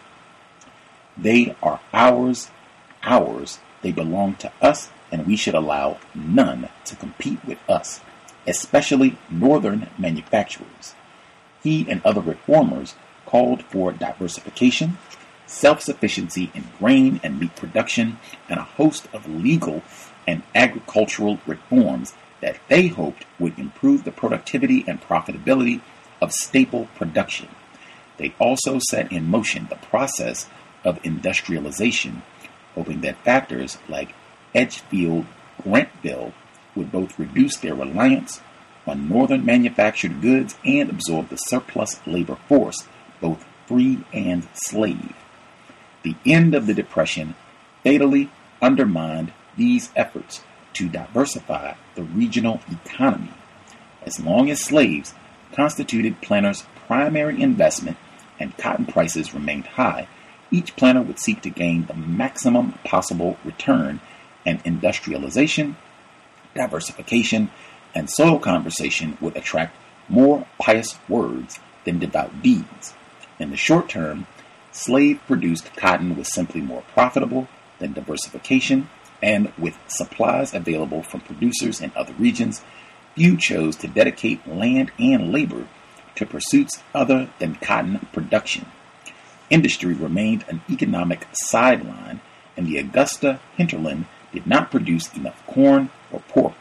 they are ours, ours. They belong to us, and we should allow none to compete with us, especially northern manufacturers. He and other reformers called for diversification, self sufficiency in grain and meat production, and a host of legal and agricultural reforms that they hoped would improve the productivity and profitability of staple production. They also set in motion the process of industrialization, hoping that factors like Edgefield Graniteville would both reduce their reliance on northern manufactured goods and absorb the surplus labor force, both free and slave. The end of the Depression fatally undermined these efforts to diversify the regional economy. As long as slaves constituted planters' primary investment and cotton prices remained high, each planter would seek to gain the maximum possible return, and industrialization, diversification, and soil conservation would attract more pious words than devout deeds. In the short term, slave produced cotton was simply more profitable than diversification, and with supplies available from producers in other regions, few chose to dedicate land and labor to pursuits other than cotton production industry remained an economic sideline, and the Augusta hinterland did not produce enough corn or pork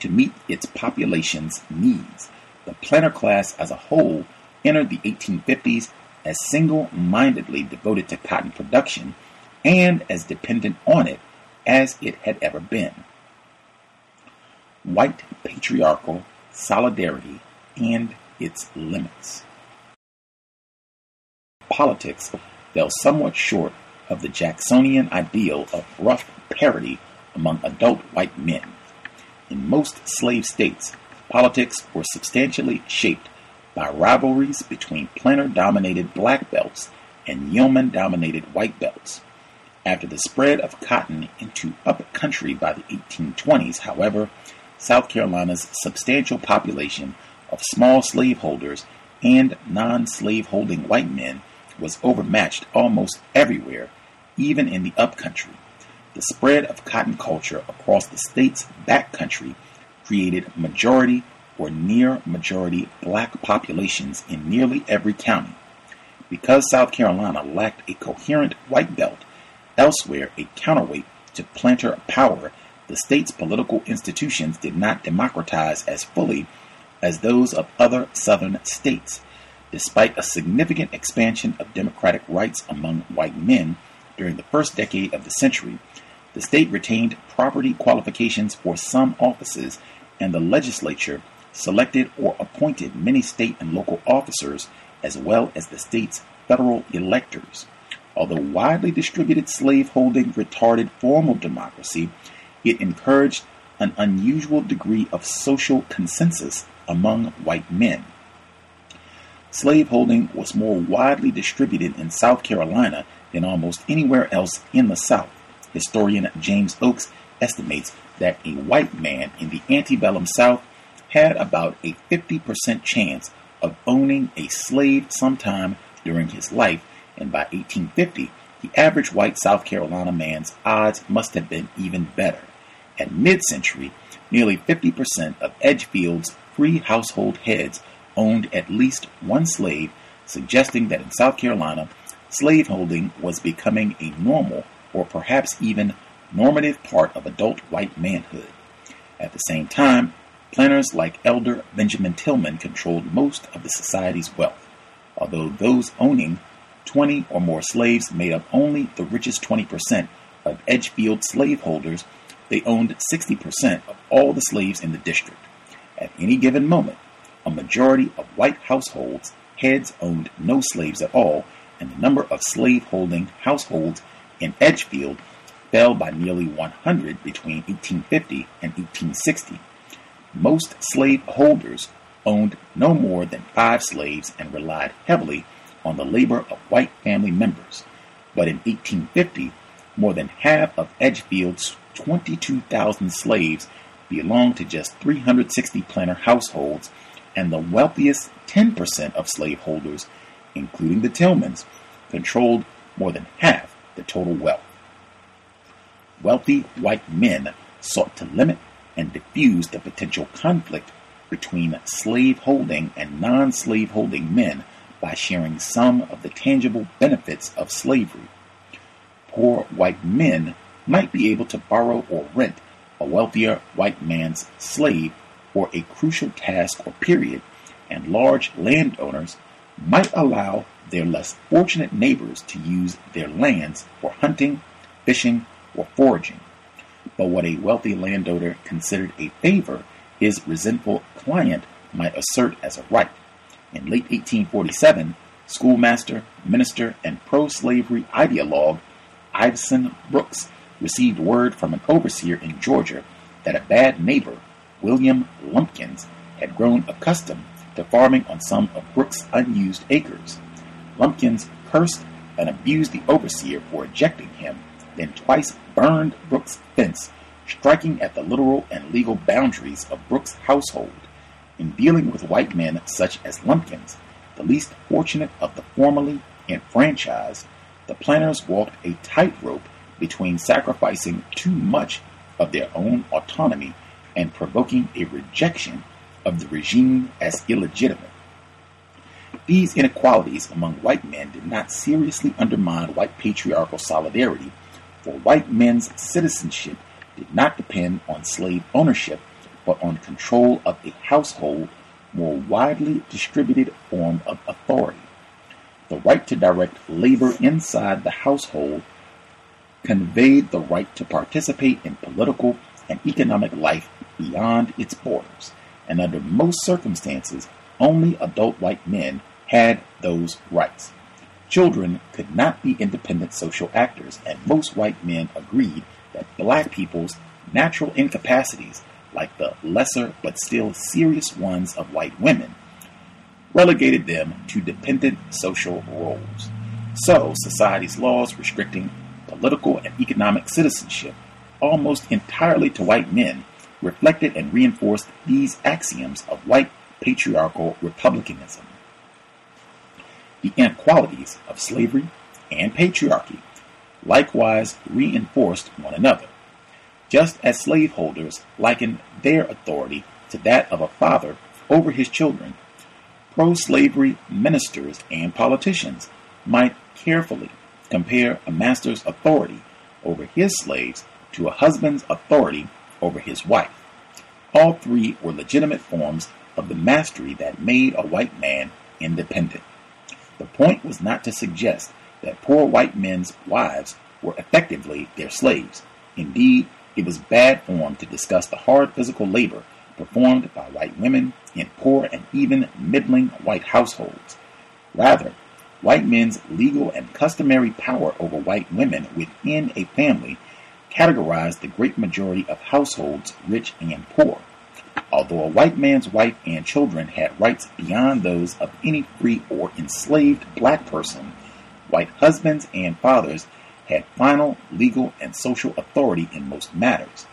to meet its population's needs. The planter class as a whole entered the 1850s as single mindedly devoted to cotton production and as dependent on it as it had ever been. White patriarchal solidarity and its limits. Politics fell somewhat short of the Jacksonian ideal of rough parity among adult white men. In most slave states, politics were substantially shaped by rivalries between planter dominated black belts and yeoman dominated white belts. After the spread of cotton into upcountry by the 1820s, however, South Carolina's substantial population of small slaveholders and non slaveholding white men was overmatched almost everywhere, even in the upcountry. The spread of cotton culture across the state's backcountry created majority or near majority black populations in nearly every county. Because South Carolina lacked a coherent white belt, elsewhere a counterweight to planter power, the state's political institutions did not democratize as fully as those of other southern states. Despite a significant expansion of democratic rights among white men during the first decade of the century, the state retained property qualifications for some offices, and the legislature selected or appointed many state and local officers as well as the state's federal electors. Although widely distributed slaveholding retarded formal democracy, it encouraged an unusual degree of social consensus among white men. Slaveholding was more widely distributed in South Carolina than almost anywhere else in the South. Historian James Oakes estimates that a white man in the antebellum South had about a 50% chance of owning a slave sometime during his life, and by 1850, the average white South Carolina man's odds must have been even better. At mid century, nearly 50% of Edgefield's free household heads owned at least one slave, suggesting that in South Carolina, slaveholding was becoming a normal or perhaps even normative part of adult white manhood. At the same time, planters like Elder Benjamin Tillman controlled most of the society's wealth, although those owning 20 or more slaves made up only the richest 20% of Edgefield slaveholders. They owned 60% of all the slaves in the district. At any given moment, a majority of white households heads owned no slaves at all, and the number of slave-holding households in Edgefield fell by nearly 100 between 1850 and 1860. Most slave holders owned no more than five slaves and relied heavily on the labor of white family members. But in 1850, more than half of Edgefield's 22,000 slaves belonged to just 360 planter households, and the wealthiest 10% of slaveholders, including the Tillmans, controlled more than half the total wealth. Wealthy white men sought to limit and diffuse the potential conflict between slave-holding and non-slave-holding men by sharing some of the tangible benefits of slavery. Poor white men might be able to borrow or rent a wealthier white man's slave for a crucial task or period, and large landowners might allow their less fortunate neighbors to use their lands for hunting, fishing, or foraging. But what a wealthy landowner considered a favor, his resentful client might assert as a right. In late 1847, schoolmaster, minister, and pro slavery ideologue Iveson Brooks received word from an overseer in Georgia that a bad neighbor, William Lumpkins, had grown accustomed to farming on some of Brooks' unused acres. Lumpkins cursed and abused the overseer for ejecting him, then twice burned Brooks' fence, striking at the literal and legal boundaries of Brooks' household. In dealing with white men such as Lumpkins, the least fortunate of the formerly enfranchised, the planters walked a tightrope between sacrificing too much of their own autonomy and provoking a rejection of the regime as illegitimate. These inequalities among white men did not seriously undermine white patriarchal solidarity, for white men's citizenship did not depend on slave ownership, but on control of a household more widely distributed form of authority. The right to direct labor inside the household conveyed the right to participate in political and economic life beyond its borders, and under most circumstances, only adult white men had those rights. Children could not be independent social actors, and most white men agreed that black people's natural incapacities, like the lesser but still serious ones of white women, relegated them to dependent social roles. So, society's laws restricting political and economic citizenship almost entirely to white men reflected and reinforced these axioms of white patriarchal republicanism. The inequalities of slavery and patriarchy likewise reinforced one another, just as slaveholders likened their authority to that of a father over his children. Pro slavery ministers and politicians might carefully compare a master's authority over his slaves to a husband's authority over his wife. All three were legitimate forms of the mastery that made a white man independent. The point was not to suggest that poor white men's wives were effectively their slaves. Indeed, it was bad form to discuss the hard physical labor performed by white women in poor and even middling white households. Rather, white men's legal and customary power over white women within a family categorized the great majority of households, rich and poor. Although a white man's wife and children had rights beyond those of any free or enslaved black person, white husbands and fathers had final legal and social authority in most matters.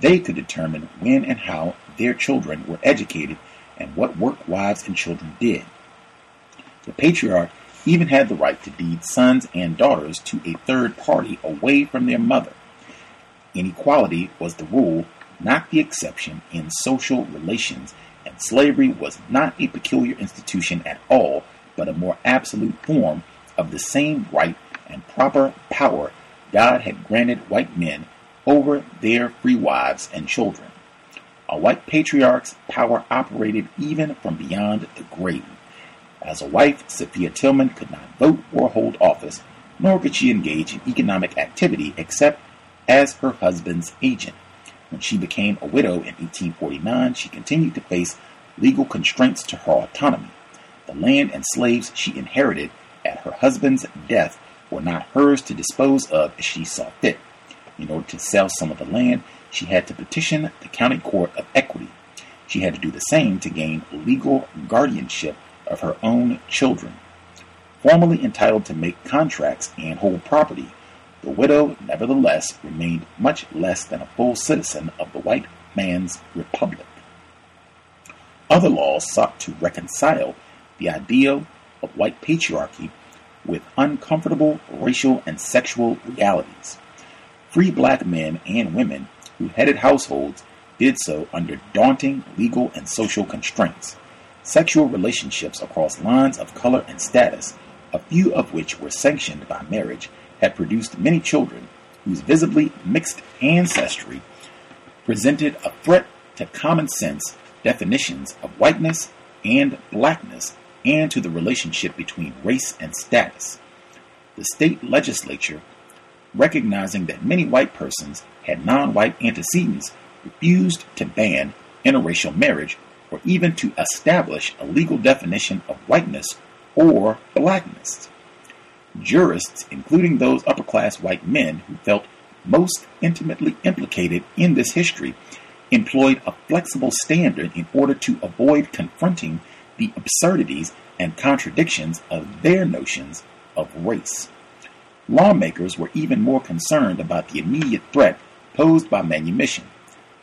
They could determine when and how their children were educated and what work wives and children did. The patriarch even had the right to deed sons and daughters to a third party away from their mother. Inequality was the rule, not the exception, in social relations, and slavery was not a peculiar institution at all, but a more absolute form of the same right and proper power God had granted white men over their free wives and children. A white patriarch's power operated even from beyond the grave. As a wife, Sophia Tillman could not vote or hold office, nor could she engage in economic activity except as her husband's agent. When she became a widow in 1849, she continued to face legal constraints to her autonomy. The land and slaves she inherited at her husband's death were not hers to dispose of as she saw fit. In order to sell some of the land, she had to petition the county court of equity. She had to do the same to gain legal guardianship of her own children. Formally entitled to make contracts and hold property, the widow nevertheless remained much less than a full citizen of the white man's republic. Other laws sought to reconcile the ideal of white patriarchy with uncomfortable racial and sexual realities. Free black men and women who headed households did so under daunting legal and social constraints. Sexual relationships across lines of color and status, a few of which were sanctioned by marriage, had produced many children whose visibly mixed ancestry presented a threat to common sense definitions of whiteness and blackness and to the relationship between race and status. The state legislature, recognizing that many white persons had non white antecedents, refused to ban interracial marriage or even to establish a legal definition of whiteness or blackness. Jurists, including those upper class white men who felt most intimately implicated in this history, employed a flexible standard in order to avoid confronting the absurdities and contradictions of their notions of race. Lawmakers were even more concerned about the immediate threat posed by manumission.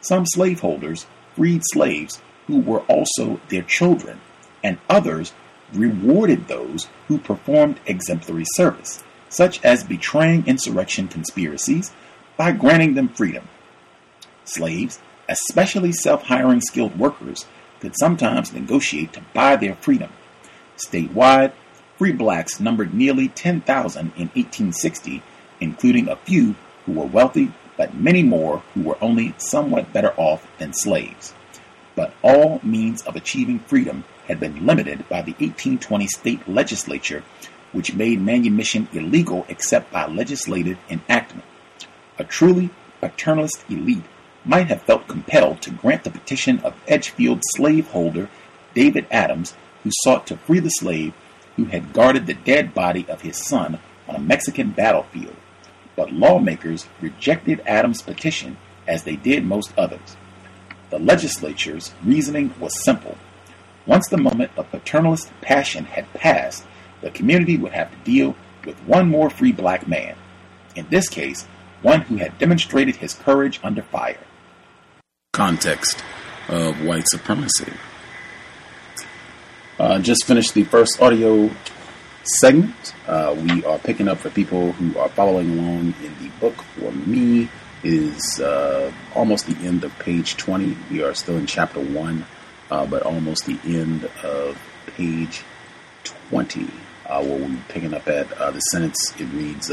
Some slaveholders freed slaves who were also their children, and others rewarded those who performed exemplary service, such as betraying insurrection conspiracies, by granting them freedom. Slaves, especially self hiring skilled workers, could sometimes negotiate to buy their freedom. Statewide, free blacks numbered nearly 10,000 in 1860, including a few who were wealthy, but many more who were only somewhat better off than slaves. But all means of achieving freedom had been limited by the 1820 state legislature, which made manumission illegal except by legislative enactment. A truly paternalist elite might have felt compelled to grant the petition of Edgefield slaveholder David Adams, who sought to free the slave who had guarded the dead body of his son on a Mexican battlefield. But lawmakers rejected Adams' petition as they did most others. The legislature's reasoning was simple. Once the moment of paternalist passion had passed, the community would have to deal with one more free black man. In this case, one who had demonstrated his courage under fire. Context of white supremacy. Uh, just finished the first audio segment. Uh, we are picking up for people who are following along in the book. For me, is uh, almost the end of page 20. We are still in chapter 1, uh, but almost the end of page 20. Uh, where we're picking up at uh, the sentence, it reads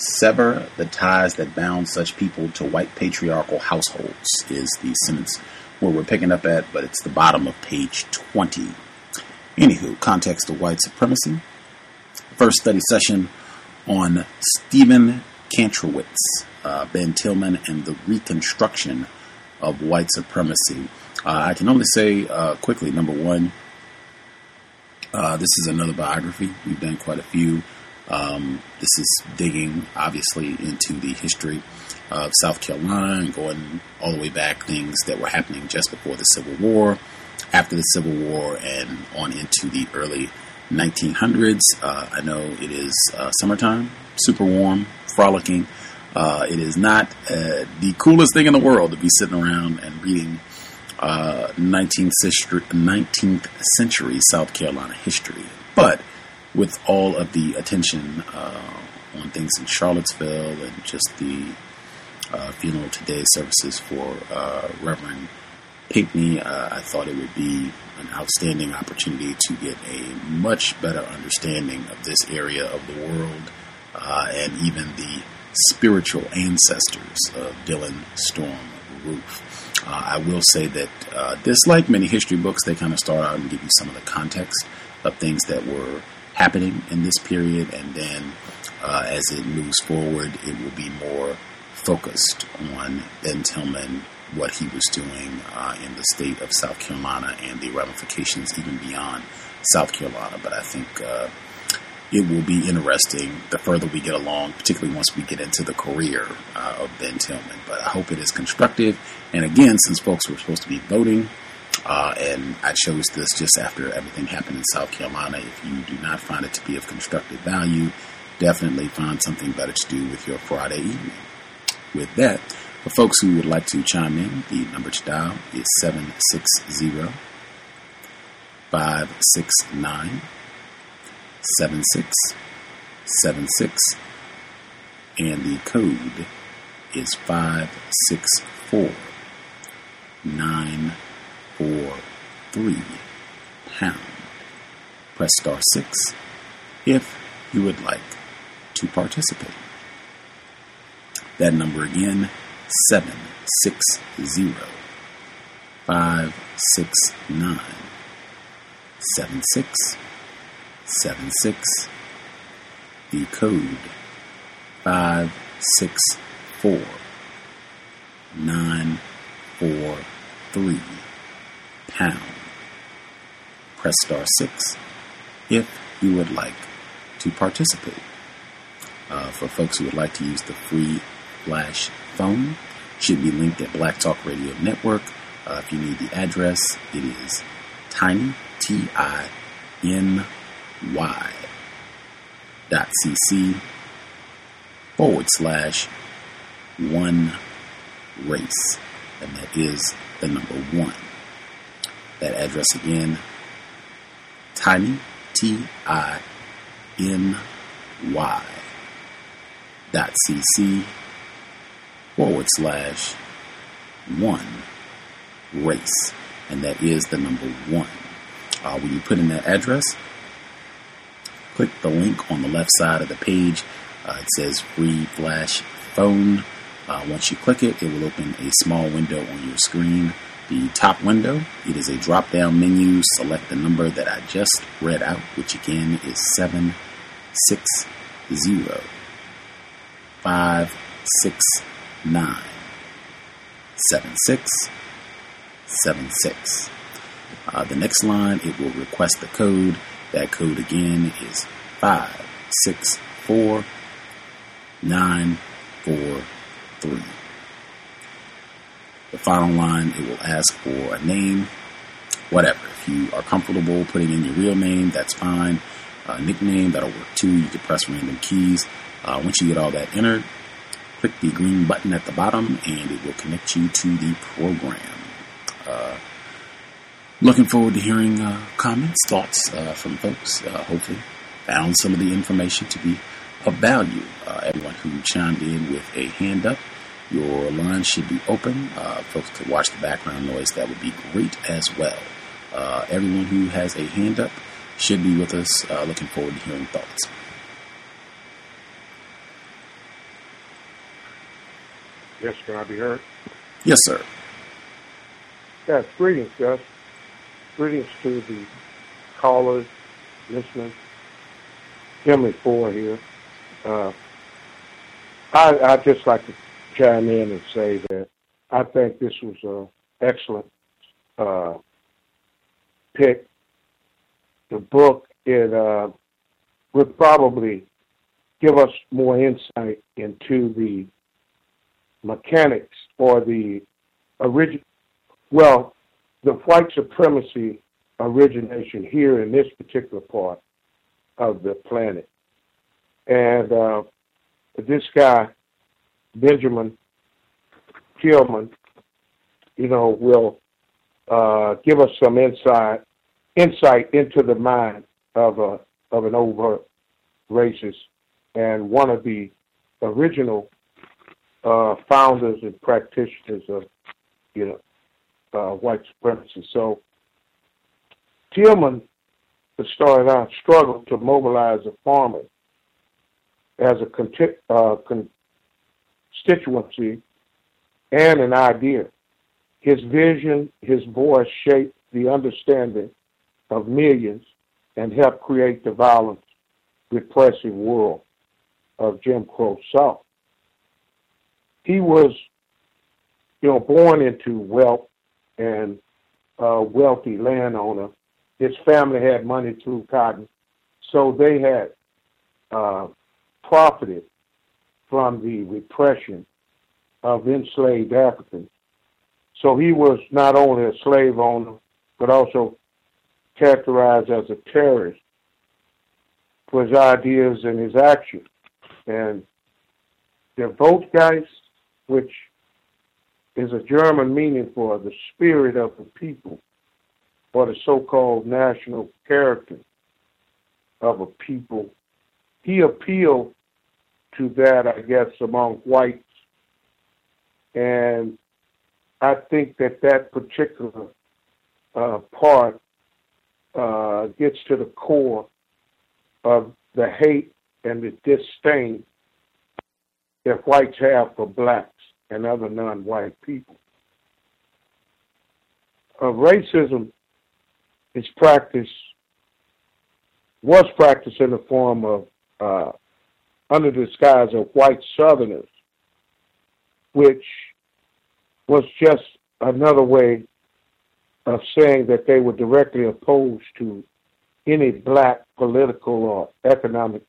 Sever the ties that bound such people to white patriarchal households, is the sentence where we're picking up at, but it's the bottom of page 20. Anywho, context of white supremacy. First study session on Stephen Kantrowitz, uh, Ben Tillman, and the reconstruction of white supremacy. Uh, I can only say uh, quickly number one, uh, this is another biography. We've done quite a few. Um, this is digging, obviously, into the history of South Carolina and going all the way back, things that were happening just before the Civil War, after the Civil War, and on into the early 1900s. Uh, I know it is uh, summertime, super warm, frolicking. Uh, it is not uh, the coolest thing in the world to be sitting around and reading 19th uh, century, 19th century South Carolina history, but with all of the attention uh, on things in Charlottesville and just the uh, funeral today services for uh, Reverend Pinckney, I thought it would be an outstanding opportunity to get a much better understanding of this area of the world and even the spiritual ancestors of Dylann Storm Roof. Uh, I will say that this, like many history books, they kind of start out and give you some of the context of things that were happening in this period, and then uh, as it moves forward, it will be more focused on Ben Tillman, what he was doing uh, in the state of South Carolina, and the ramifications even beyond South Carolina. But I think uh, it will be interesting the further we get along, particularly once we get into the career uh, of Ben Tillman. But I hope it is constructive. And again, since folks were supposed to be voting, uh, and I chose this just after everything happened in South Carolina. If you do not find it to be of constructive value, definitely find something better to do with your Friday evening. With that, for folks who would like to chime in, the number to dial is 760 569 7676 and the code is 564 four, three, pound. Press star six if you would like to participate. That number again, seven six zero five six nine seven six seven six. The code five six four nine four three pound. Press star 6 if you would like to participate. Uh, for folks who would like to use the free flash phone, should be linked at Black Talk Radio Network. Uh, if you need the address, it is tiny, T I N Y dot cc forward slash one race. And that is the number one. That address again, tiny, T I N Y dot cc forward slash one race. And that is the number one. Uh, when you put in that address, click the link on the left side of the page. Uh, it says free flash phone. Uh, once you click it, it will open a small window on your screen the top window. It is a drop down menu. Select the number that I just read out, which again is 760 569 7676. Uh, the next line, it will request the code. That code again is 564943. The final line, it will ask for a name, whatever. If you are comfortable putting in your real name, that's fine. Uh, nickname, that'll work too. You can press random keys. Uh, once you get all that entered, click the green button at the bottom and it will connect you to the program. Uh, looking forward to hearing uh, comments, thoughts uh, from folks. Uh, hopefully, found some of the information to be of value. everyone who chimed in with a hand up, your line should be open. Uh, folks could watch the background noise. That would be great as well. Uh, everyone who has a hand up should be with us. Uh, looking forward to hearing thoughts. Yes, can I be heard? Yes, sir. Yes, greetings, Gus. Greetings to the callers, listeners. Henry Four here. Uh, I I just like to chime in and say that I think this was an excellent uh, pick. The book it uh, would probably give us more insight into the mechanics or the original, well, the white supremacy origination here in this particular part of the planet. And uh, this guy, Benjamin Tillman, you know, will uh, give us some insight insight into the mind of a of an overt racist and one of the original uh, founders and practitioners of you know uh, white supremacy. So Tillman, to start out, struggled to mobilize the farmers as a con- uh, constituency and an idea. His vision, his voice shaped the understanding of millions and helped create the violent, repressive world of Jim Crow South. He was, you know, born into wealth and a wealthy landowner. His family had money through cotton, so they had uh, profited from the repression of enslaved Africans. So he was not only a slave owner, but also characterized as a terrorist for his ideas and his actions. And the Volksgeist, which is a German meaning for the spirit of the people, or the so-called national character of a people, he appealed to that, I guess, among whites. And I think that that particular uh, part uh, gets to the core of the hate and the disdain that whites have for blacks and other non-white people. Uh, racism is practiced, was practiced in the form of, uh, under the disguise of white Southerners, which was just another way of saying that they were directly opposed to any black political or economic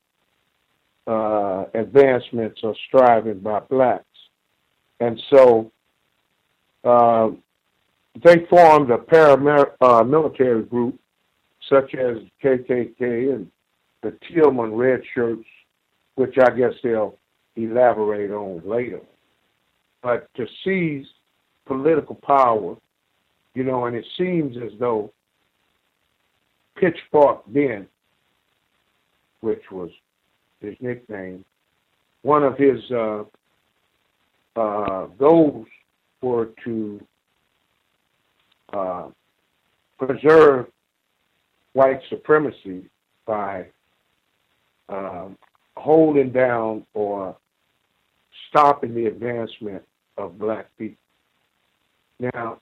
uh, advancements or striving by blacks. And so uh, they formed a paramilitary uh, group such as KKK and the Tillman Red Shirts, which I guess they'll elaborate on later. But to seize political power you know, and it seems as though Pitchfork Ben, which was his nickname, one of his uh, uh, goals were to uh, preserve white supremacy by um, holding down or stopping the advancement of black people. Now,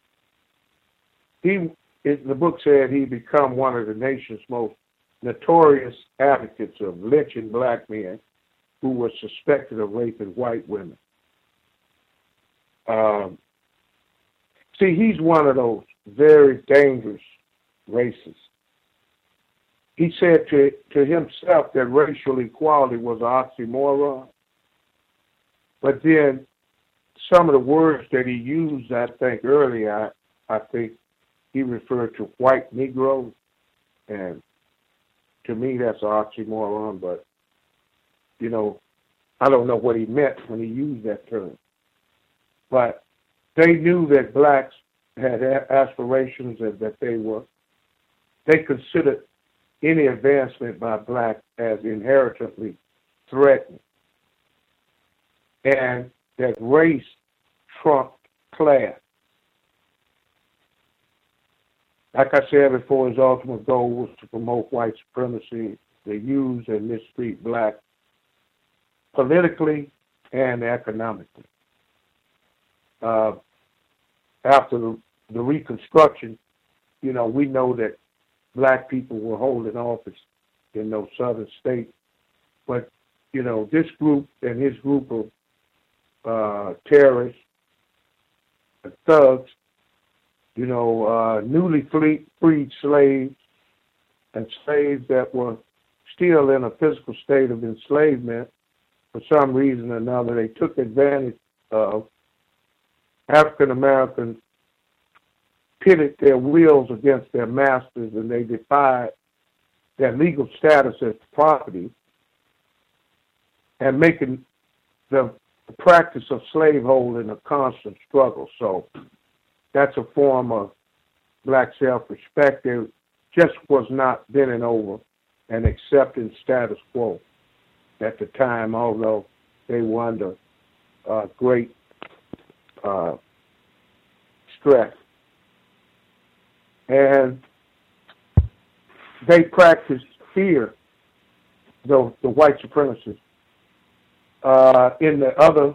he the book said he become one of the nation's most notorious advocates of lynching black men who were suspected of raping white women. Um, see, he's one of those very dangerous racists. He said to, to himself that racial equality was an oxymoron. But then some of the words that he used, I think, earlier, I, I think he referred to white Negroes. And to me, that's an oxymoron, but, you know, I don't know what he meant when he used that term. But they knew that blacks had aspirations and that they were, they considered any advancement by blacks as inherently threatening. And that race trumped class. Like I said before, his ultimate goal was to promote white supremacy, to use and mistreat blacks politically and economically. Uh, after the, the Reconstruction, you know, we know that black people were holding office in those southern states. But, you know, this group and his group of uh, terrorists and thugs, you know, uh, newly freed slaves and slaves that were still in a physical state of enslavement for some reason or another, they took advantage of African Americans pitted their wills against their masters and they defied their legal status as property and making the practice of slaveholding a constant struggle. So that's a form of black self-respect. There just was not bending over and accepting status quo at the time, although they were under uh, great uh, stress. And they practiced fear, the, the white supremacists, uh, in the other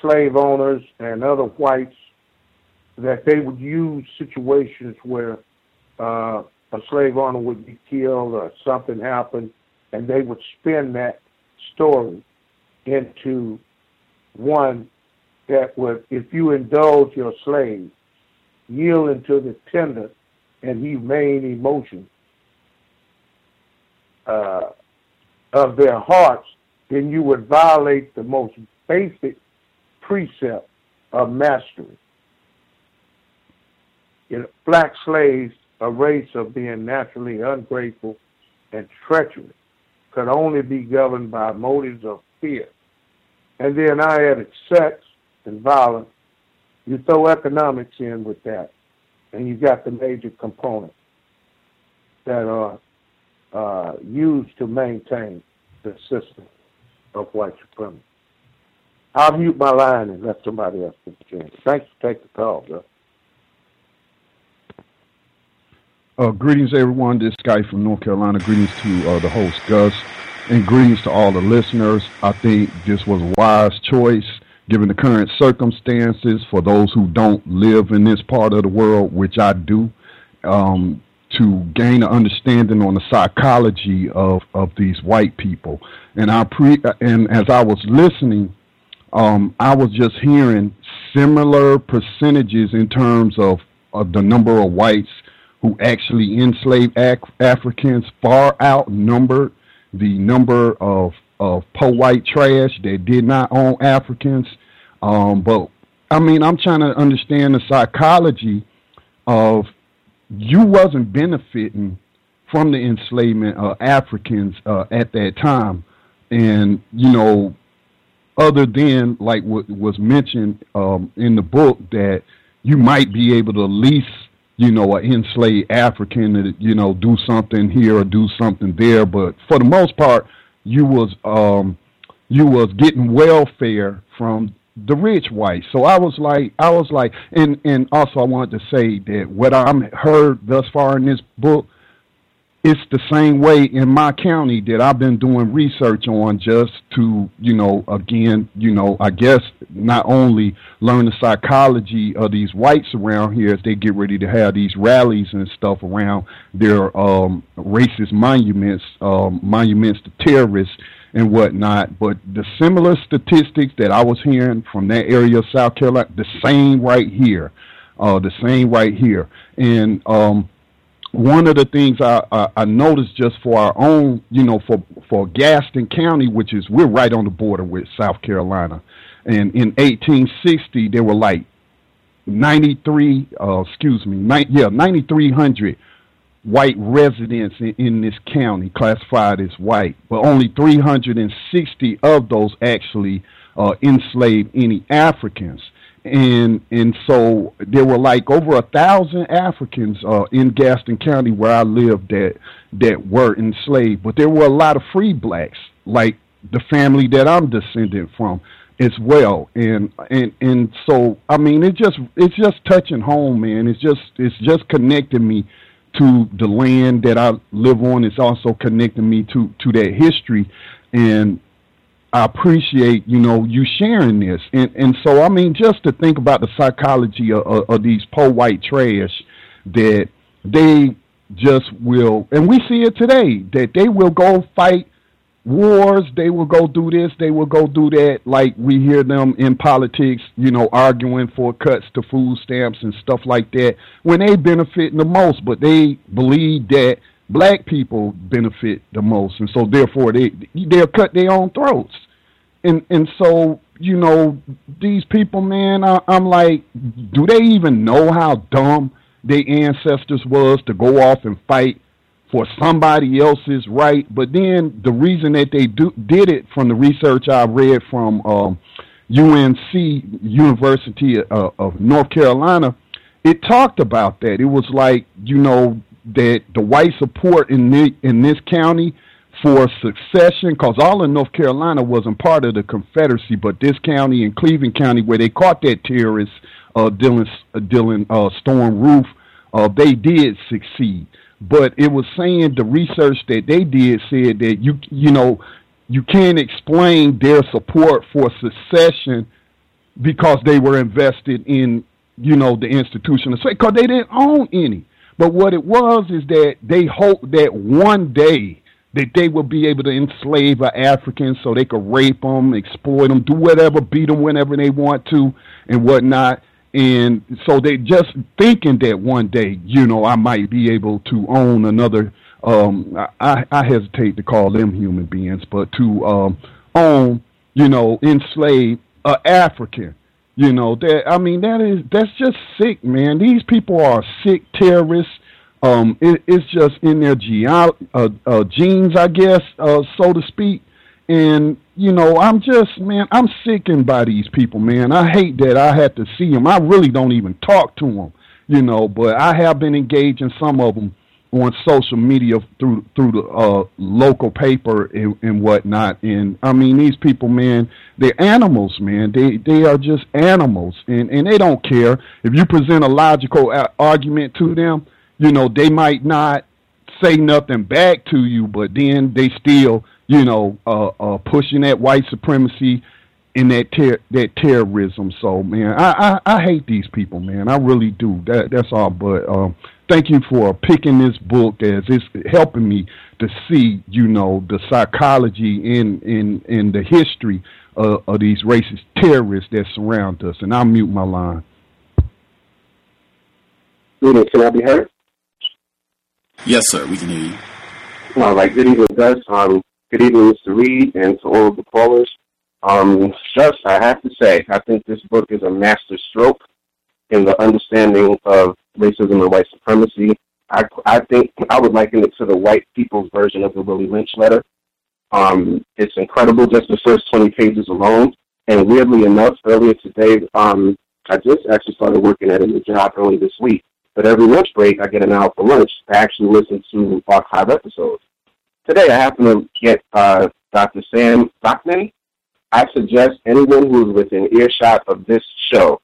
slave owners and other whites, that they would use situations where uh, a slave owner would be killed or something happened and they would spin that story into one that would, if you indulge your slave, yield into the tender and humane emotions uh, of their hearts, then you would violate the most basic precept of mastery. You know, black slaves, a race of being naturally ungrateful and treacherous could only be governed by motives of fear. And then I added sex and violence. You throw economics in with that, and you've got the major components that are uh, used to maintain the system of white supremacy. I'll mute my line and let somebody else take the chance. Thanks for taking the call, bro. Uh, greetings, everyone. This guy from North Carolina. Greetings to uh, the host, Gus, and greetings to all the listeners. I think this was a wise choice given the current circumstances for those who don't live in this part of the world, which I do, um, to gain an understanding on the psychology of, of these white people. And I pre and as I was listening, um, I was just hearing similar percentages in terms of, of the number of whites who actually enslaved Af- Africans far outnumbered the number of of po white trash that did not own Africans. Um, but I mean, I'm trying to understand the psychology of you wasn't benefiting from the enslavement of Africans uh, at that time, and you know, other than like what was mentioned um, in the book that you might be able to lease you know, an enslaved African to, you know, do something here or do something there. But for the most part, you was um, you was getting welfare from the rich whites. So I was like, I was like, and and also I wanted to say that what I'm heard thus far in this book, it's the same way in my county that I've been doing research on just to, you know, again, you know, I guess not only learn the psychology of these whites around here as they get ready to have these rallies and stuff around their um, racist monuments, um, monuments to terrorists and whatnot. But the similar statistics that I was hearing from that area of South Carolina, the same right here, uh, the same right here, and um, one of the things I, I, I noticed just for our own, you know, for for Gaston County, which is we're right on the border with South Carolina, and in 1860 there were like 93, uh, excuse me, ni- yeah, 9,300 white residents in, in this county classified as white, but only 360 of those actually uh, enslaved any Africans and and so there were like over a thousand Africans uh, in Gaston County where I lived that that were enslaved, but there were a lot of free blacks, like the family that I'm descended from as well, and and and so I mean it just it's just touching home, man. It's just it's just connecting me to the land that I live on. It's also connecting me to to that history, and I appreciate you know you sharing this, and and so I mean just to think about the psychology of, of, of these poor white trash that they just will, and we see it today that they will go fight wars, they will go do this, they will go do that. Like we hear them in politics, you know, arguing for cuts to food stamps and stuff like that when they benefit the most, but they believe that black people benefit the most, and so therefore they they'll cut their own throats and and so you know these people, man, I, I'm like, do they even know how dumb their ancestors was to go off and fight for somebody else's right? But then the reason that they do did it, from the research I read from um, UNC University of, of North Carolina, it talked about that. It was like you know that the white support in the, in this county for succession because all of North Carolina wasn't part of the Confederacy, but this county and Cleveland County, where they caught that terrorist uh, Dylann uh, Dylann uh, Storm Roof, uh, they did succeed. But it was saying the research that they did said that you you know you can't explain their support for secession because they were invested in you know the institution of because they didn't own any. But what it was is that they hoped that one day that they would be able to enslave an African so they could rape them, exploit them, do whatever, beat them whenever they want to, and whatnot. And so they just thinking that one day, you know, I might be able to own another. Um, I, I hesitate to call them human beings, but to um, own, you know, enslave an African. You know that I mean that is that's just sick, man. These people are sick terrorists um, it, it's just in their ge- uh, uh, genes, I guess, uh, so to speak. And you know, I'm just man, I'm sickened by these people, man. I hate that I had to see them. I really don't even talk to them, you know. But I have been engaging some of them on social media through through the uh, local paper and, and whatnot. And I mean, these people, man, they're animals, man. They they are just animals, and and they don't care if you present a logical a- argument to them you know, they might not say nothing back to you, but then they still, you know, uh, uh, pushing that white supremacy and that ter- that terrorism. So, man, I, I I hate these people, man. I really do. That that's all. But um, thank you for picking this book as it's helping me to see, you know, the psychology in in in the history uh, of these racist terrorists that surround us. And I'll mute my line. Can I be heard? Yes, sir. We can hear you. All right. Good evening, Gus. Um, good evening, Mr. Reed, and to all of the callers. Um, just, I have to say, I think this book is a master stroke in the understanding of racism and white supremacy. I, I think I would liken it to the white people's version of the Willie Lynch letter. Um, it's incredible, just the first 20 pages alone. And weirdly enough, earlier today, um, I just actually started working at a new job early this week. But every lunch break, I get an hour for lunch to actually listen to archive episodes. Today, I happen to get uh, Dr. Sam Vaknin. I suggest anyone who is within earshot of this show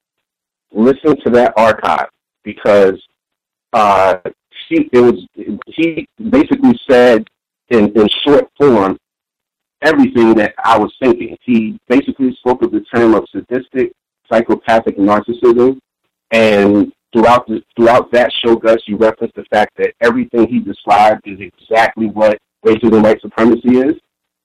listen to that archive because uh, she it was he basically said in, in short form everything that I was thinking. He basically spoke of the term of sadistic psychopathic narcissism, and throughout the, throughout that show, Gus, you referenced the fact that everything he described is exactly what racism and white supremacy is.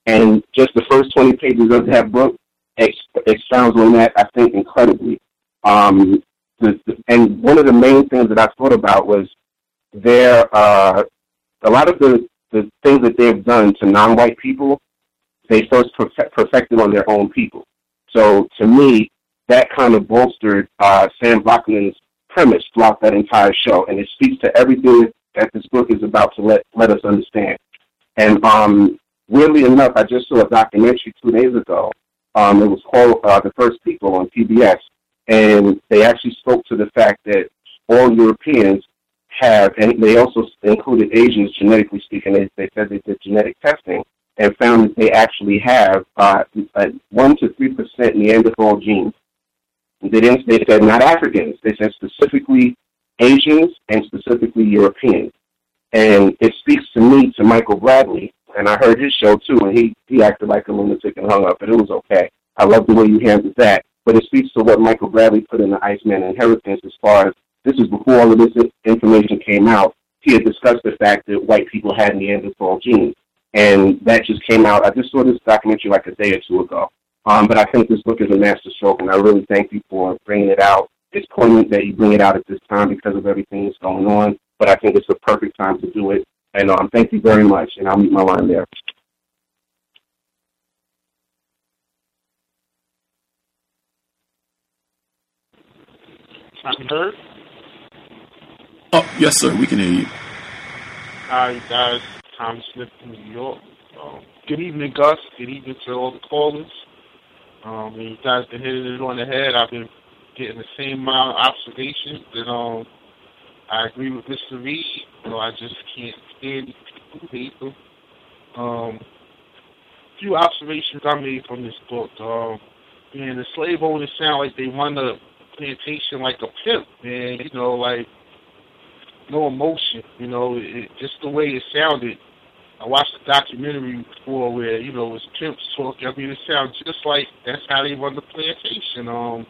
And just the first 20 pages of that book ex- expounds on that, I think, incredibly. Um, the, the, and one of the main things that I thought about was there, uh, a lot of the, the things that they've done to non-white people, they first perfect, perfected on their own people. So to me, that kind of bolstered uh, Sam Vaknin's premise throughout that entire show, and it speaks to everything that this book is about to let let us understand. And um, weirdly enough, I just saw a documentary two days ago. Um, it was called uh, "The First People" on PBS, and they actually spoke to the fact that all Europeans have, and they also included Asians genetically speaking. They, they said they did genetic testing and found that they actually have uh, one to three percent Neanderthal genes. They didn't. They said not Africans. They said specifically Asians and specifically Europeans. And it speaks to me to Michael Bradley, and I heard his show too, and he he acted like a lunatic and hung up, but it was okay. I love the way you handled that. But it speaks to what Michael Bradley put in the Iceman Inheritance as far as this is before all of this information came out. He had discussed the fact that white people had Neanderthal genes, and that just came out. I just saw this documentary like a day or two ago. Um, but I think this book is a masterstroke, and I really thank you for bringing it out. It's poignant that you bring it out at this time because of everything that's going on, but I think it's the perfect time to do it. And um, thank you very much, and I'll meet my line there. I'm heard. Oh, yes, sir. We can hear you. Hi, guys. Tom Smith from New York. Um, good evening, Gus. Good evening to all the callers. Um, and you guys been hitting it on the head. I've been getting the same amount of observations that um I agree with Mr. Reed. You know, I just can't stand people. Um, few observations I made from this book. Um, man, the slave owners sound like they run the plantation like a pimp, man. You know, like no emotion. You know, it, just the way it sounded. I watched a documentary before where you know it was pimps talking. I mean, it sounds just like that's how they run the plantation. Um,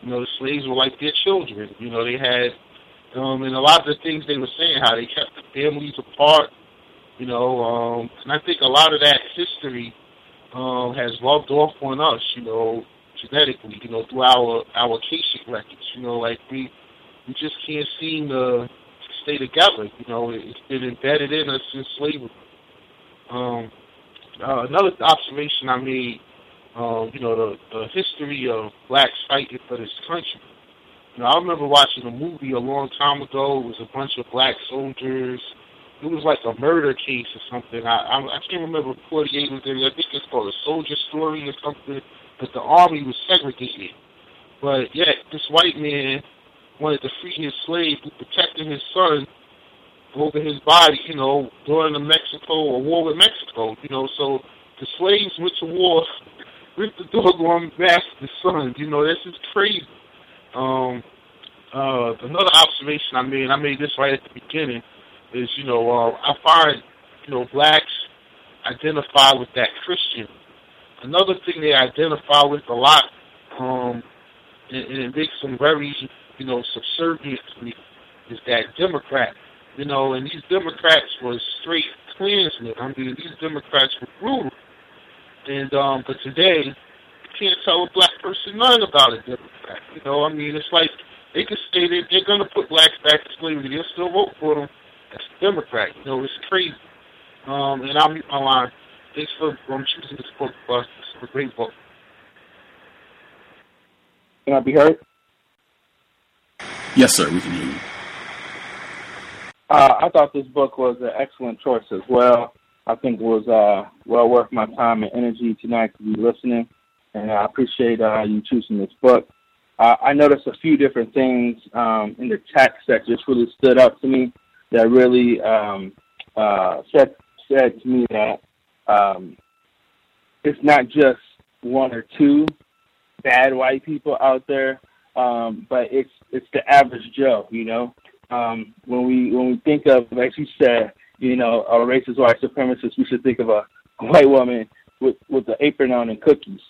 you know, the slaves were like their children. You know, they had, um, and a lot of the things they were saying, how they kept the families apart. You know, um, and I think a lot of that history um, has rubbed off on us. You know, genetically. You know, through our our Akashic records. You know, like we we just can't seem to stay together. You know, it's been embedded in us since slavery. Um, uh, another observation I made, um, you know, the, the history of blacks fighting for this country. You know, I remember watching a movie a long time ago. It was a bunch of black soldiers. It was like a murder case or something. I I, I can't remember 48 was there. I think it's called a soldier story or something. But the army was segregated. But yet, this white man wanted to free his slave who protected his son over his body, you know, during the Mexico or war with Mexico, you know, so the slaves went to war with the doggone master's son, you know, this is crazy. Um uh another observation I made, I made this right at the beginning, is, you know, uh, I find, you know, blacks identify with that Christian. Another thing they identify with a lot, um, and, and it makes them very, you know, subservient to me, is that Democrat you know, and these Democrats were straight Klansmen. I mean, these Democrats were brutal. And um, but today, you can't tell a black person nothing about a Democrat. You know, I mean, it's like they could say that they're going to put blacks back to slavery. They'll still vote for them as a Democrat. You know, it's crazy. Um, and I'll mute my line. Thanks for um, choosing this book, Gus. It's a great book. Can I be heard? Yes, sir. We can hear you. Uh, I thought this book was an excellent choice as well. I think it was uh, well worth my time and energy tonight to be listening, and I appreciate uh, you choosing this book. I noticed a few different things um, in the text that just really stood out to me. That really um, uh, said said to me that um, it's not just one or two bad white people out there, um, but it's it's the average Joe. You know, um, when we when we think of, like you said, you know, a racist white supremacist, we should think of a white woman with with the apron on and cookies.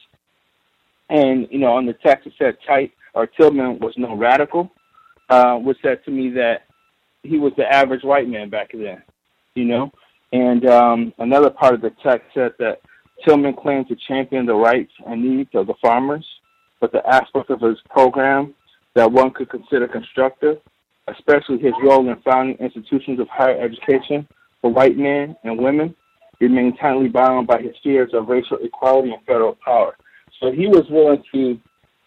And you know, on the text it said tight or Tillman was no radical, uh, which said to me that he was the average white man back then. You know, and um, another part of the text said that Tillman claimed to champion the rights and needs of the farmers, but the aspect of his program that one could consider constructive, especially his role in founding institutions of higher education for white men and women, remained tightly bound by his fears of racial equality and federal power. So he was willing to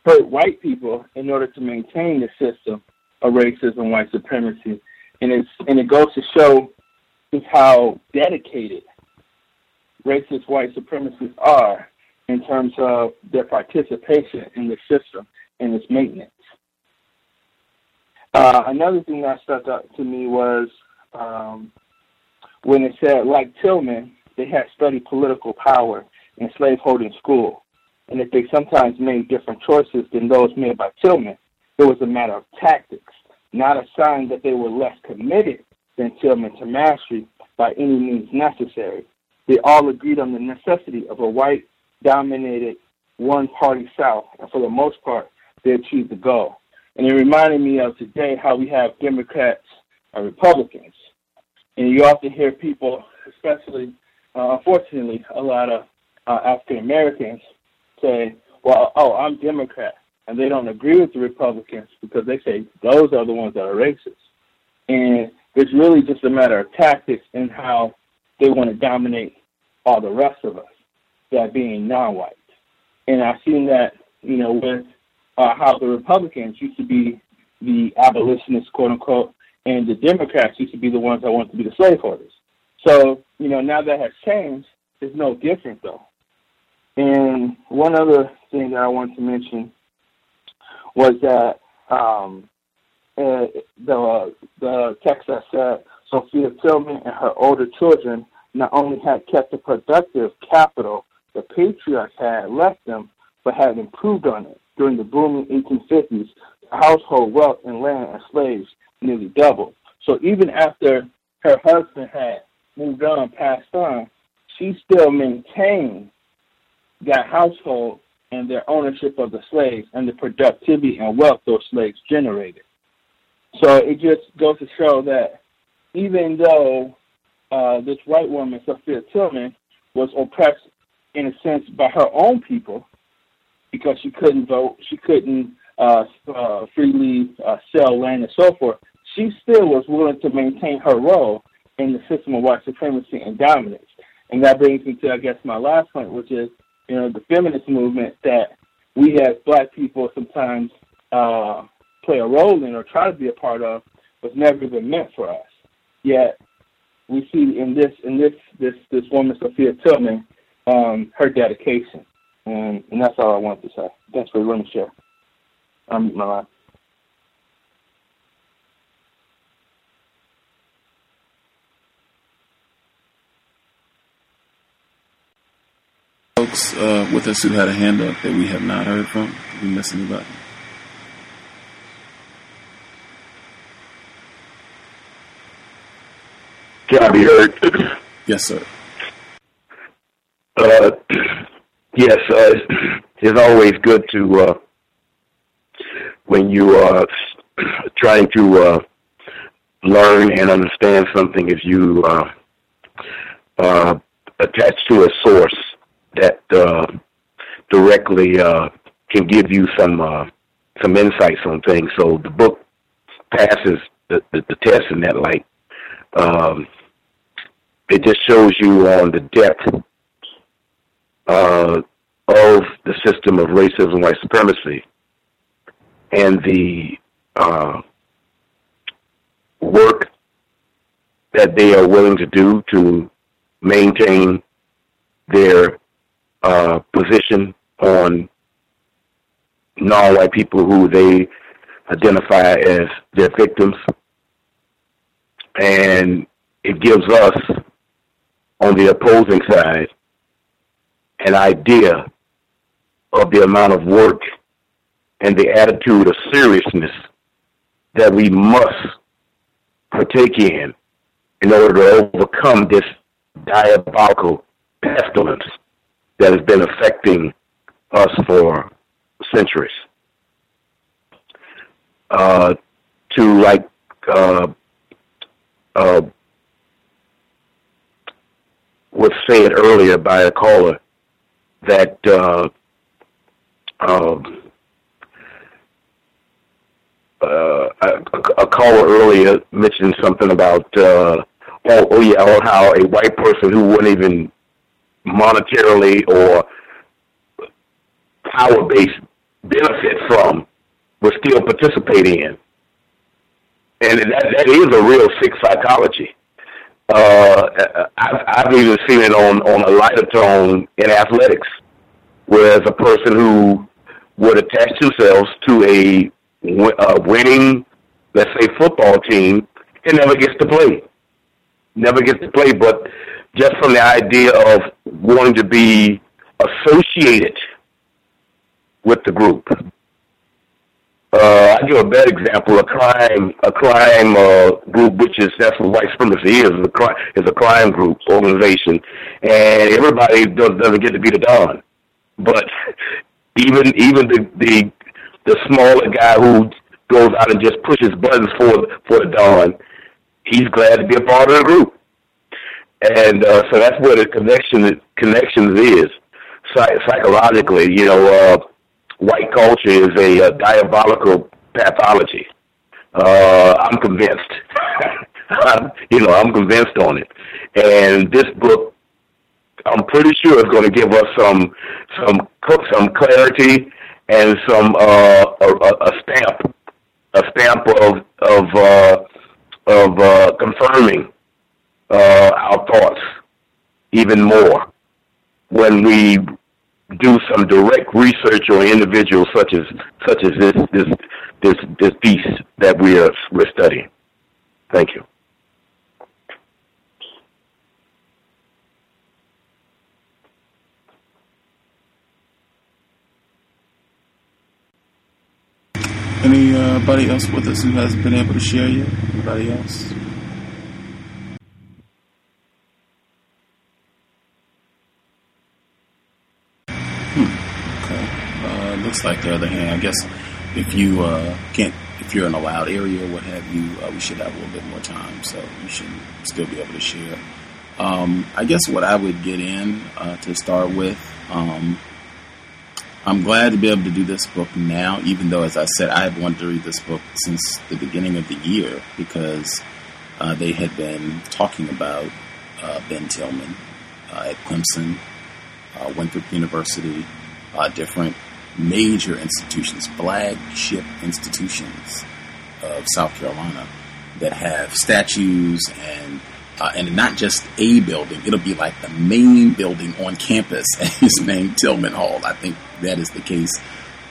hurt white people in order to maintain the system of racism, white supremacy, and it's and it goes to show just how dedicated racist white supremacists are in terms of their participation in the system and its maintenance. Uh, another thing that stuck out to me was um, when it said, like Tillman, they had studied political power in slaveholding school, and that they sometimes made different choices than those made by Tillman. It was a matter of tactics, not a sign that they were less committed than Tillman to mastery by any means necessary. They all agreed on the necessity of a white dominated one party South, and for the most part, they achieved the goal. And it reminded me of today how we have Democrats and Republicans. And you often hear people, especially, uh, unfortunately, a lot of uh, African Americans say, well, oh, I'm Democrat. And they don't agree with the Republicans because they say those are the ones that are racist. And it's really just a matter of tactics and how they want to dominate all the rest of us, that being non-white. And I've seen that, you know, with uh, how the Republicans used to be the abolitionists, quote unquote, and the Democrats used to be the ones that wanted to be the slaveholders. So, you know, now that has changed, it's no different though. And one other thing that I want to mention was that um, uh, the the text that said Sophia Tillman and her older children not only had kept the productive capital the patriarchs had left them, but had improved on it. During the booming 1850s, household wealth in land and slaves nearly doubled. So even after her husband had moved on, passed on, she still maintained that household and their ownership of the slaves and the productivity and wealth those slaves generated. So it just goes to show that even though uh, this white woman, Sophia Tillman, was oppressed in a sense by her own people because she couldn't vote, she couldn't uh, uh, freely uh, sell land and so forth. She still was willing to maintain her role in the system of white supremacy and dominance. And that brings me to, I guess, my last point, which is, you know, the feminist movement that we as black people sometimes uh, play a role in or try to be a part of was never even meant for us. Yet we see in this in this this this woman Sophia Tillman um, her dedication, and and that's all I wanted to say. Thanks for letting me share. I'm my line. Folks uh, with us who had a hand up that we have not heard from, did we miss anybody? Can I be heard? Yes, sir. Uh, yes, uh, it's always good to, uh, when you are trying to uh, learn and understand something, if you uh, uh, attach to a source that uh, directly uh, can give you some uh, some insights on things. So the book passes the, the, the test in that light. Um, it just shows you on the depth uh, of the system of racism, white supremacy, and the uh, work that they are willing to do to maintain their uh, position on non-white people who they identify as their victims. And it gives us, on the opposing side, an idea of the amount of work and the attitude of seriousness that we must partake in in order to overcome this diabolical pestilence that has been affecting us for centuries. Uh, to like uh, uh, was said earlier by a caller that uh, um, uh, a, caller earlier mentioned something about uh, oh, oh yeah, or how a white person who wouldn't even monetarily or power based benefit from was still participating in. And that that is a real sick psychology. Uh, I've, I've even seen it on on a lighter tone in athletics, whereas a person who would attach themselves to a, a winning, let's say, football team, and never gets to play. Never gets to play, but just from the idea of wanting to be associated with the group. Uh, I give a bad example. A crime, a crime uh, group, which is that's what white supremacy is. Is a crime, is a crime group organization, and everybody does, doesn't get to be the don. But even even the the the smaller guy who goes out and just pushes buttons for for the don, he's glad to be a part of the group. And uh, so that's where the connection connections is Psych- psychologically. You know. Uh, white culture is a, a diabolical pathology. Uh, I'm convinced. you know, I'm convinced on it. And this book, I'm pretty sure, is going to give us some some some clarity and some uh, a, a stamp, a stamp of of uh, of uh, confirming uh, our thoughts even more when we do some direct research on individuals such as such as this this this this piece that we are we're studying. Thank you. Anybody uh, else with us who hasn't been able to share yet? Anybody else? Looks like the other hand, I guess if you uh, can't, if you're in a loud area or what have you, uh, we should have a little bit more time, so you should still be able to share. Um, I guess what I would get in uh, to start with, um, I'm glad to be able to do this book now, even though, as I said, I have wanted to read this book since the beginning of the year because uh, they had been talking about uh, Ben Tillman uh, at Clemson, Winthrop University, different major institutions, flagship institutions of South Carolina that have statues and uh, and not just a building. It'll be like the main building on campus is named Tillman Hall. I think that is the case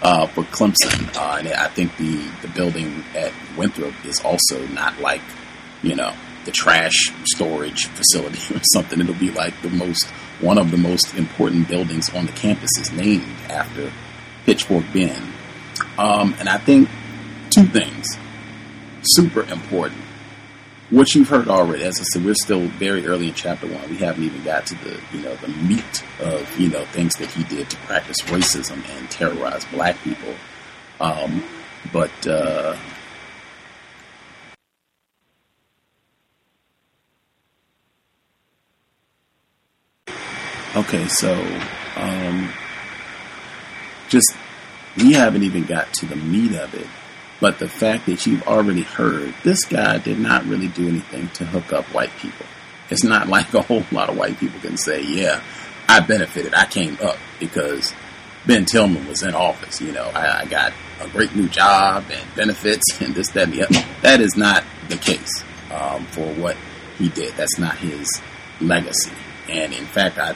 uh, for Clemson, uh, and I think the the building at Winthrop is also not like you know the trash storage facility or something. It'll be like the most one of the most important buildings on the campus is named after Pitchfork Ben. Um, and I think two things super important. What you've heard already, as I said, we're still very early in chapter one. We haven't even got to the you know the meat of you know things that he did to practice racism and terrorize black people. Um, but uh, okay, so um, just we haven't even got to the meat of it. But the fact that you've already heard this guy did not really do anything to hook up white people. It's not like a whole lot of white people can say, yeah, I benefited. I came up because Ben Tillman was in office. You know, I, I got a great new job and benefits and this, that, and the other. That is not the case um, for what he did. That's not his legacy. And in fact, I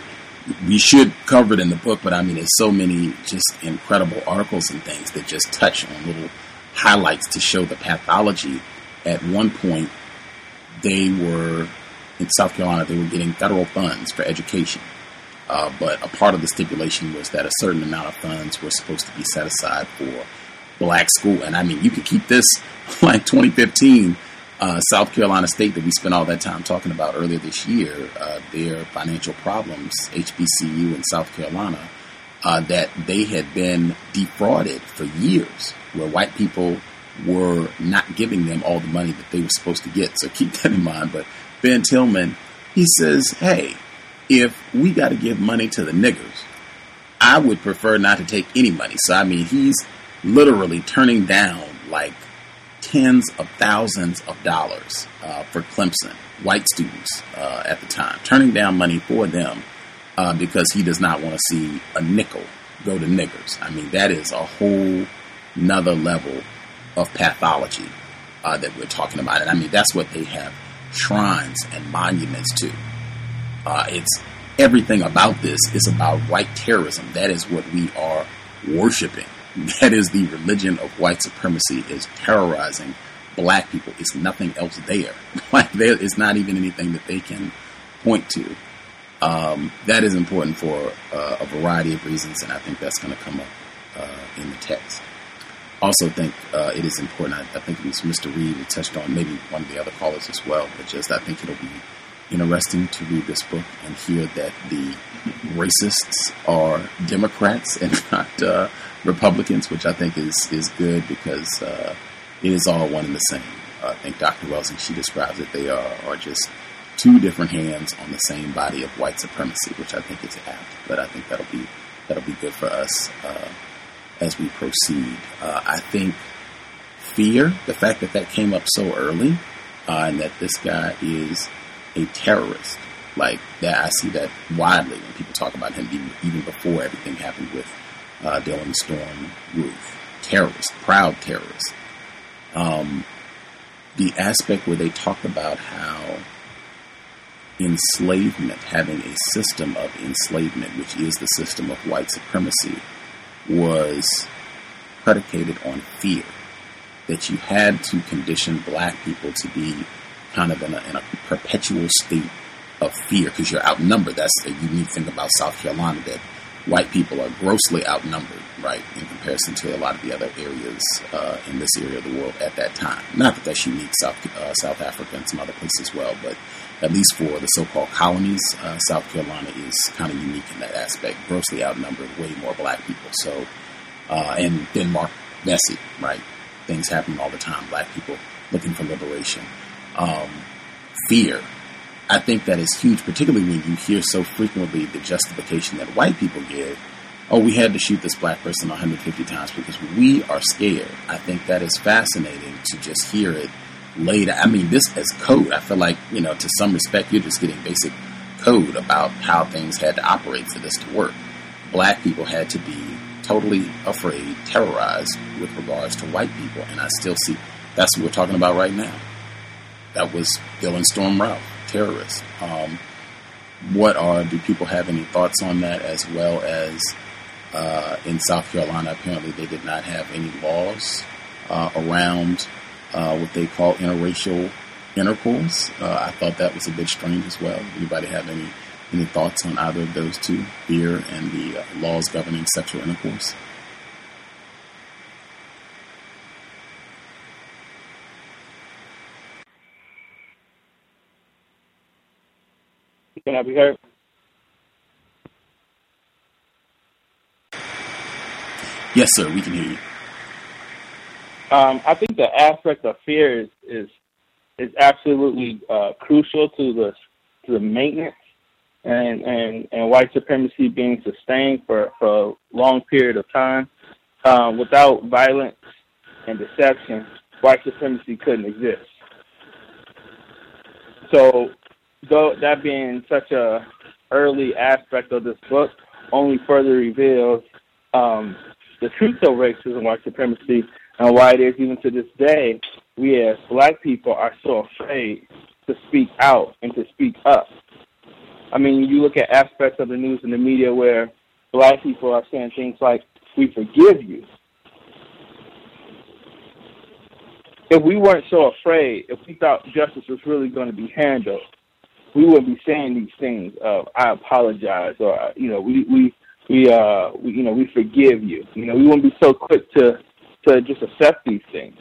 we should cover it in the book, but I mean, there's so many just incredible articles and things that just touch on little highlights to show the pathology. At one point, they were in South Carolina, they were getting federal funds for education. Uh, but a part of the stipulation was that a certain amount of funds were supposed to be set aside for black school. And I mean, you could keep this like 2015 Uh, South Carolina State, that we spent all that time talking about earlier this year, uh, their financial problems, HBCU in South Carolina, uh, that they had been defrauded for years, where white people were not giving them all the money that they were supposed to get. So keep that in mind. But Ben Tillman, he says, hey, if we got to give money to the niggers, I would prefer not to take any money. So, I mean, he's literally turning down like tens of thousands of dollars uh, for Clemson, white students uh, at the time, turning down money for them uh, because he does not want to see a nickel go to niggers. I mean, that is a whole another level of pathology uh, that we're talking about. And I mean, that's what they have shrines and monuments to. Uh, it's everything about this is about white terrorism. That is what we are worshiping. That is the religion of white supremacy is terrorizing black people. It's nothing else there. Like there is not even anything that they can point to. Um, that is important for uh, a variety of reasons, and I think that's going to come up uh, in the text. Also, think uh, it is important. I, I, think it was Mr. Reed who touched on maybe one of the other callers as well, but just I think it'll be interesting to read this book and hear that the racists are Democrats and not uh, Republicans, which I think is is good because uh, it is all one and the same. I think Dr. Welsing she describes it. They are are just two different hands on the same body of white supremacy, which I think is apt. But I think that'll be that'll be good for us uh, as we proceed. Uh, I think fear, the fact that that came up so early, uh, and that this guy is a terrorist. Like that, I see that widely when people talk about him even, even before everything happened with uh, Dylann Storm Roof. Terrorist, proud terrorist. Um, the aspect where they talk about how enslavement, having a system of enslavement, which is the system of white supremacy, was predicated on fear. That you had to condition black people to be kind of in a, in a perpetual state of fear because you're outnumbered. That's the unique thing about South Carolina that white people are grossly outnumbered, right, in comparison to a lot of the other areas uh, in this area of the world at that time. Not that that's unique, South uh, South Africa and some other places as well, but at least for the so-called colonies, uh, South Carolina is kind of unique in that aspect. Grossly outnumbered, way more black people. So, uh, and Denmark Vesey, right? Things happen all the time. Black people looking for liberation um, fear. I think that is huge, particularly when you hear so frequently the justification that white people give. Oh, we had to shoot this black person 150 times because we are scared. I think that is fascinating to just hear it laid. I mean, this as code. I feel like you know, to some respect, you're just getting basic code about how things had to operate for this to work. Black people had to be totally afraid, terrorized with regards to white people, and I still see that's what we're talking about right now that was Dylann Storm Roof, terrorist. Um, what are, do people have any thoughts on that as well as uh, in South Carolina, apparently they did not have any laws uh, around uh, what they call interracial intercourse. Uh, I thought that was a bit strange as well. Anybody have any any thoughts on either of those two, fear and the uh, laws governing sexual intercourse? Can I be heard? Yes, sir. We can hear you. Um, I think the aspect of fear is is, is absolutely uh, crucial to the to the maintenance and, and, and white supremacy being sustained for, for a long period of time. Um, without violence and deception, white supremacy couldn't exist. So though that being such a early aspect of this book, only further reveals um, the truth of racism, white supremacy, and why it is even to this day we as black people are so afraid to speak out and to speak up. I mean, you look at aspects of the news and the media where black people are saying things like, "We forgive you." If we weren't so afraid, if we thought justice was really going to be handled, we wouldn't be saying these things of I apologize or you know we we we uh we, you know we forgive you. You know we wouldn't be so quick to to just accept these things.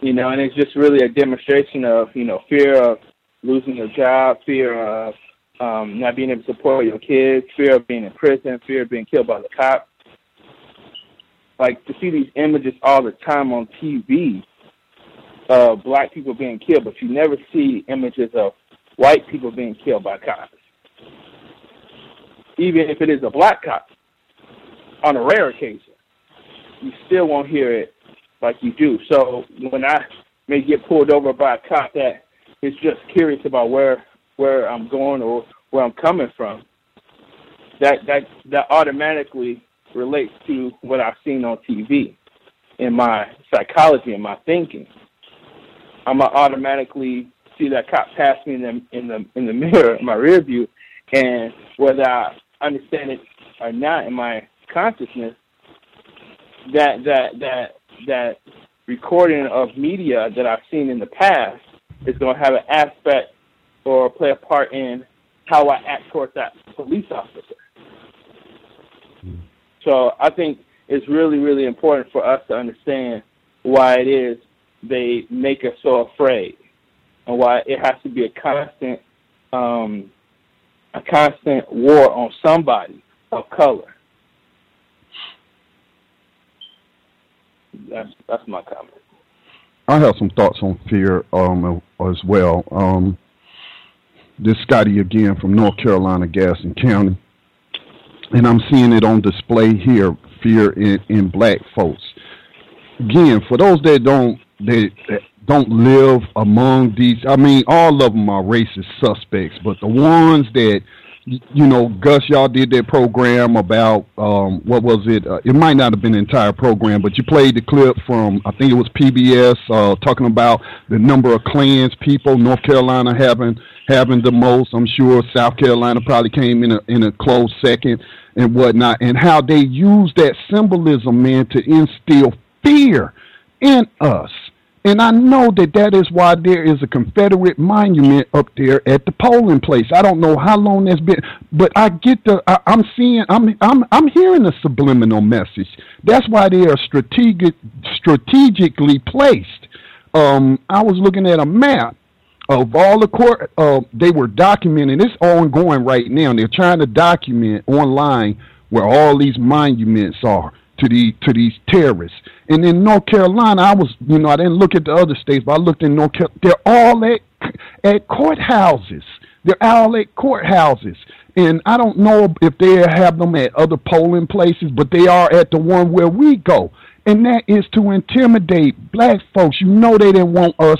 You know, and it's just really a demonstration of you know fear of losing your job, fear of um, not being able to support your kids, fear of being in prison, fear of being killed by the cops. Like to see these images all the time on TV of black people being killed, but you never see images of white people being killed by cops. Even if it is a black cop, on a rare occasion, you still won't hear it like you do. So when I may get pulled over by a cop that is just curious about where where I'm going or where I'm coming from, that that that automatically relates to what I've seen on TV in my psychology and my thinking. I'm gonna automatically see that cop pass me in the in the in the mirror, in my rear view, and whether I understand it or not in my consciousness, that that that that recording of media that I've seen in the past is going to have an aspect or play a part in how I act towards that police officer. So I think it's really, really important for us to understand why it is they make us so afraid, and why it has to be a constant, um, a constant war on somebody of color. That's that's my comment. I have some thoughts on fear um, as well. Um, this Scotty again from North Carolina, Gaston County, and I'm seeing it on display here. Fear in, in black folks. Again, for those that don't that, that don't live among these, I mean, all of them are racist suspects, but the ones that you know, Gus, y'all did that program about um, what was it? Uh, it might not have been an entire program, but you played the clip from I think it was PBS uh, talking about the number of Klans people. North Carolina having having the most. I'm sure South Carolina probably came in a in a close second and whatnot, and how they use that symbolism, man, to instill fear in us. And I know that that is why there is a Confederate monument up there at the polling place. I don't know how long that's been, but I get the. I, am seeing. I'm. I'm. I'm hearing a subliminal message. That's why they are strategic, strategically placed. Um, I was looking at a map of all the court. Uh, they were documenting. It's ongoing right now. They're trying to document online where all these monuments are to the to these terrorists. And in North Carolina, I was, you know, I didn't look at the other states, but I looked in North Carolina. They're all at at courthouses. They're all at courthouses. And I don't know if they have them at other polling places, but they are at the one where we go. And that is to intimidate black folks. You know they didn't want us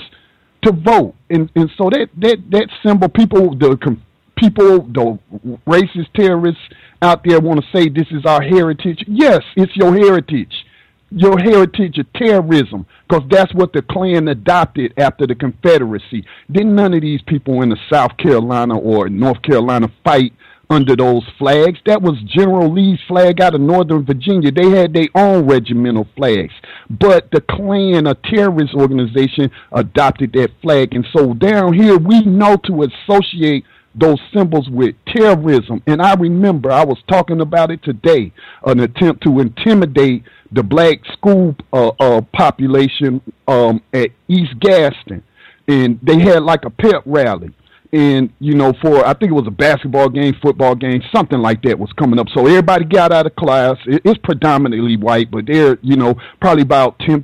to vote. And and so that that that symbol people the people the racist terrorists out there want to say this is our heritage. Yes, it's your heritage. Your heritage of terrorism, because that's what the Klan adopted after the Confederacy. Didn't none of these people in the South Carolina or North Carolina fight under those flags. That was General Lee's flag out of Northern Virginia. They had their own regimental flags. But the Klan, a terrorist organization, adopted that flag. And so down here, we know to associate those symbols with terrorism. And I remember I was talking about it today, an attempt to intimidate the black school uh, uh, population um, at East Gaston. And they had like a pep rally. And, you know, for, I think it was a basketball game, football game, something like that was coming up. So everybody got out of class. It's predominantly white, but they're, you know, probably about 10%,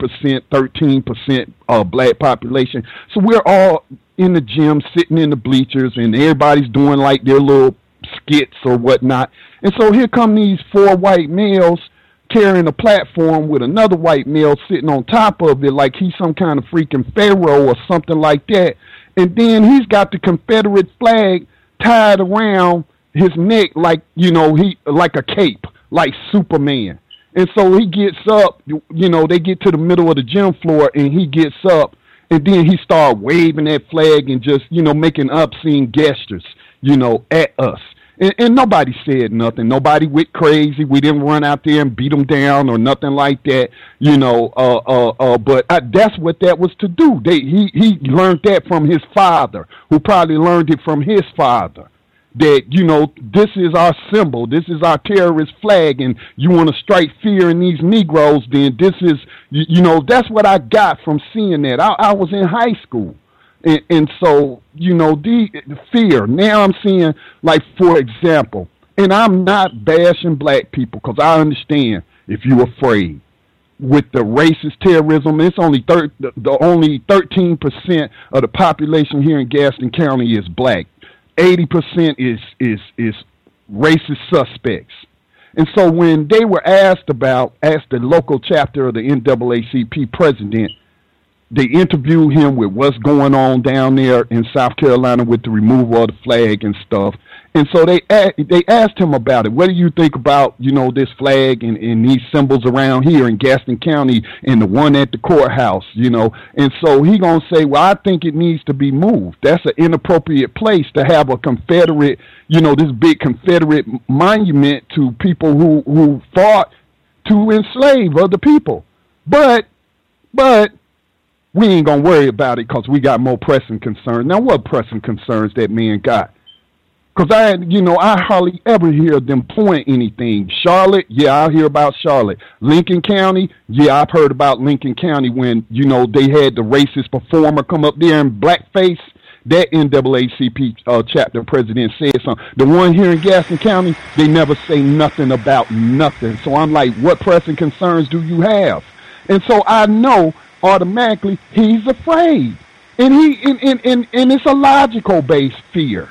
13% uh, black population. So we're all in the gym, sitting in the bleachers, and everybody's doing like their little skits or whatnot. And so here come these four white males carrying a platform with another white male sitting on top of it like he's some kind of freaking pharaoh or something like that. And then he's got the Confederate flag tied around his neck like, you know, he like a cape, like Superman. And so he gets up, you know, they get to the middle of the gym floor and he gets up and then he started waving that flag and just you know making obscene gestures you know at us and, and nobody said nothing. Nobody went crazy. We didn't run out there and beat them down or nothing like that you know uh uh uh but I, that's what that was to do. They he he learned that from his father who probably learned it from his father that you know this is our symbol, this is our terrorist flag, and you want to strike fear in these Negroes, then this is you, you know that's what I got from seeing that. I, I was in high school, and, and so you know the, fear. Now I'm seeing like for example, and I'm not bashing black people because I understand if you're afraid with the racist terrorism. It's only thir- the, the only 13 percent of the population here in Gaston County is black. 80 percent is is is racist suspects. And so when they were asked about, asked the local chapter of the NAACP president, they interviewed him with what's going on down there in South Carolina with the removal of the flag and stuff. And so they they asked him about it. What do you think about you know this flag and, and these symbols around here in Gaston County and the one at the courthouse? You know, and so he gonna say, well, I think it needs to be moved. That's an inappropriate place to have a Confederate, you know, this big Confederate monument to people who who fought to enslave other people. But but we ain't gonna worry about it because we got more pressing concerns. Now, what pressing concerns that man got? Because I, you know, I hardly ever hear them point anything. Charlotte, yeah, I hear about Charlotte. Lincoln County, yeah, I've heard about Lincoln County when you know they had the racist performer come up there in blackface. That NAACP uh, chapter president said something. The one here in Gaston County, they never say nothing about nothing. So I'm like, what pressing concerns do you have? And so I know automatically he's afraid, and he and and and, and it's a logical based fear.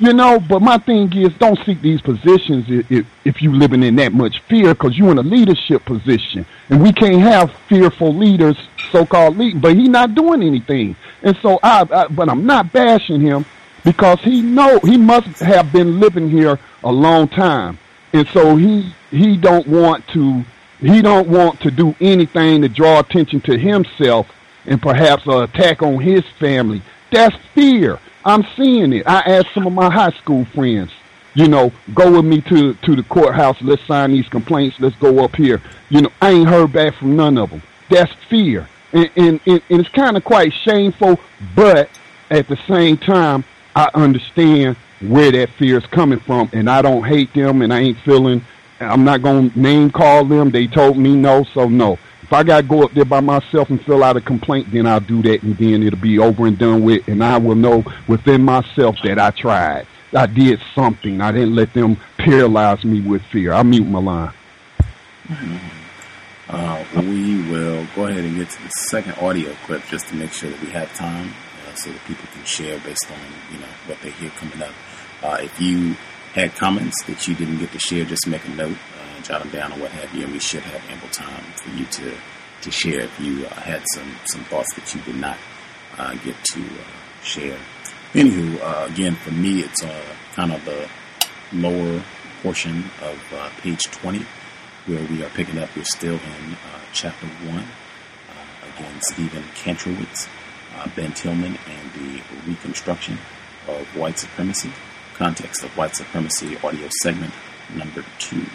You know, but my thing is, don't seek these positions if, if you living in that much fear, because you're in a leadership position, and we can't have fearful leaders, so-called leaders. But he's not doing anything, and so I, I. But I'm not bashing him because he know he must have been living here a long time, and so he he don't want to he don't want to do anything to draw attention to himself and perhaps an attack on his family. That's fear. I'm seeing it. I asked some of my high school friends, you know, go with me to to the courthouse. Let's sign these complaints. Let's go up here. You know, I ain't heard back from none of them. That's fear, and and, and, and it's kind of quite shameful. But at the same time, I understand where that fear is coming from, and I don't hate them, and I ain't feeling. I'm not gonna name call them. They told me no, so no. If I got to go up there by myself and fill out a complaint, then I'll do that, and then it'll be over and done with, and I will know within myself that I tried. I did something. I didn't let them paralyze me with fear. I'll mute my line. Uh, we will go ahead and get to the second audio clip just to make sure that we have time uh, so that people can share based on you know what they hear coming up. Uh, if you had comments that you didn't get to share, just make a note jot them down or what have you, and we should have ample time for you to to share if you uh, had some some thoughts that you did not uh, get to uh, share. Anywho, uh, again, for me, it's uh, kind of the lower portion of uh, page 20 where we are picking up. We're still in chapter 1. again, Stephen Kantrowitz, Ben Tillman, and the reconstruction of white supremacy. Context of white supremacy audio segment number 2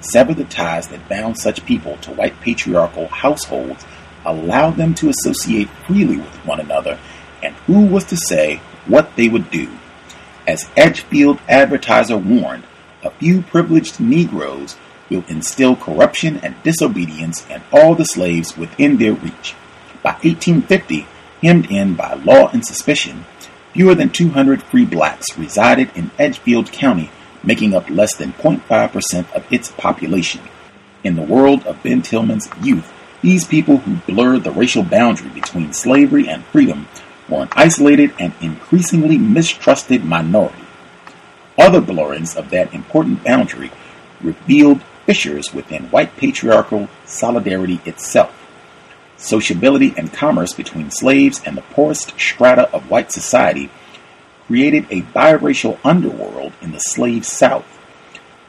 sever the ties that bound such people to white patriarchal households, allow them to associate freely with one another, and who was to say what they would do? As Edgefield Advertiser warned, a few privileged Negroes will instill corruption and disobedience in all the slaves within their reach. By 1850, hemmed in by law and suspicion, fewer than 200 free blacks resided in Edgefield County making up less than 0.5% of its population. In the world of Ben Tillman's youth, these people who blurred the racial boundary between slavery and freedom were an isolated and increasingly mistrusted minority. Other blurrings of that important boundary revealed fissures within white patriarchal solidarity itself. Sociability and commerce between slaves and the poorest strata of white society created a biracial underworld in the slave South.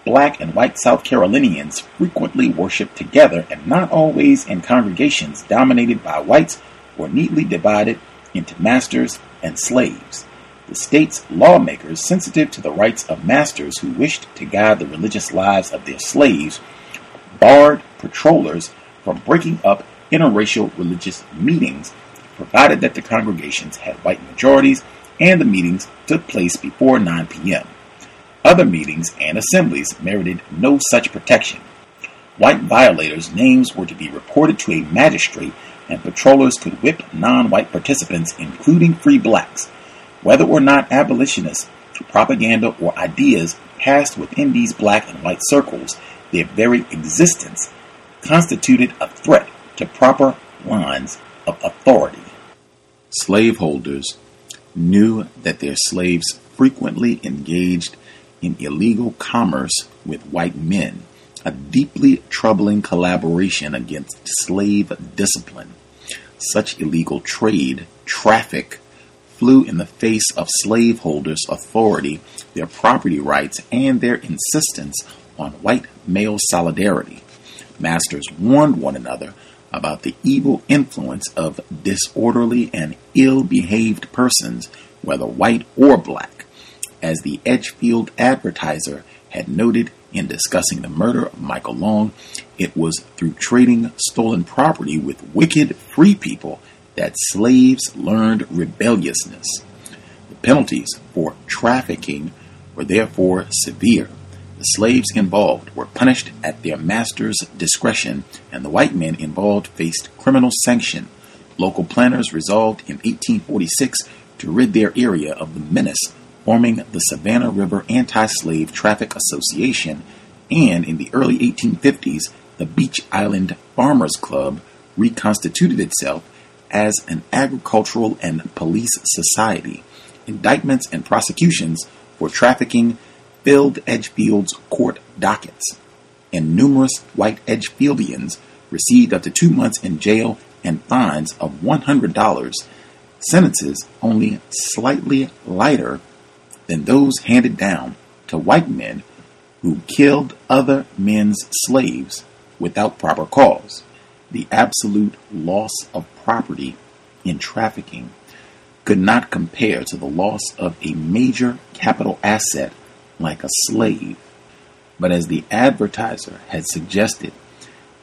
Black and white South Carolinians frequently worshiped together and not always in congregations dominated by whites or neatly divided into masters and slaves. The state's lawmakers, sensitive to the rights of masters who wished to guide the religious lives of their slaves, barred patrollers from breaking up interracial religious meetings, provided that the congregations had white majorities and the meetings took place before 9 p.m. Other meetings and assemblies merited no such protection. White violators' names were to be reported to a magistrate, and patrollers could whip non white participants, including free blacks. Whether or not abolitionists, propaganda, or ideas passed within these black and white circles, their very existence constituted a threat to proper lines of authority. Slaveholders knew that their slaves frequently engaged in illegal commerce with white men, a deeply troubling collaboration against slave discipline. Such illegal trade, traffic, flew in the face of slaveholders' authority, their property rights, and their insistence on white male solidarity. Masters warned one another about the evil influence of disorderly and ill behaved persons, whether white or black. As the Edgefield Advertiser had noted in discussing the murder of Michael Long, it was through trading stolen property with wicked free people that slaves learned rebelliousness. The penalties for trafficking were therefore severe. The slaves involved were punished at their master's discretion, and the white men involved faced criminal sanction. Local planners resolved in 1846 to rid their area of the menace, forming the Savannah River Anti Slave Traffic Association, and in the early 1850s, the Beech Island Farmers Club reconstituted itself as an agricultural and police society. Indictments and prosecutions for trafficking filled Edgefield's court dockets, and numerous white Edgefieldians received up to two months in jail and fines of $100, sentences only slightly lighter than those handed down to white men who killed other men's slaves without proper cause. The absolute loss of property in trafficking could not compare to the loss of a major capital asset like a slave. But as the advertiser had suggested,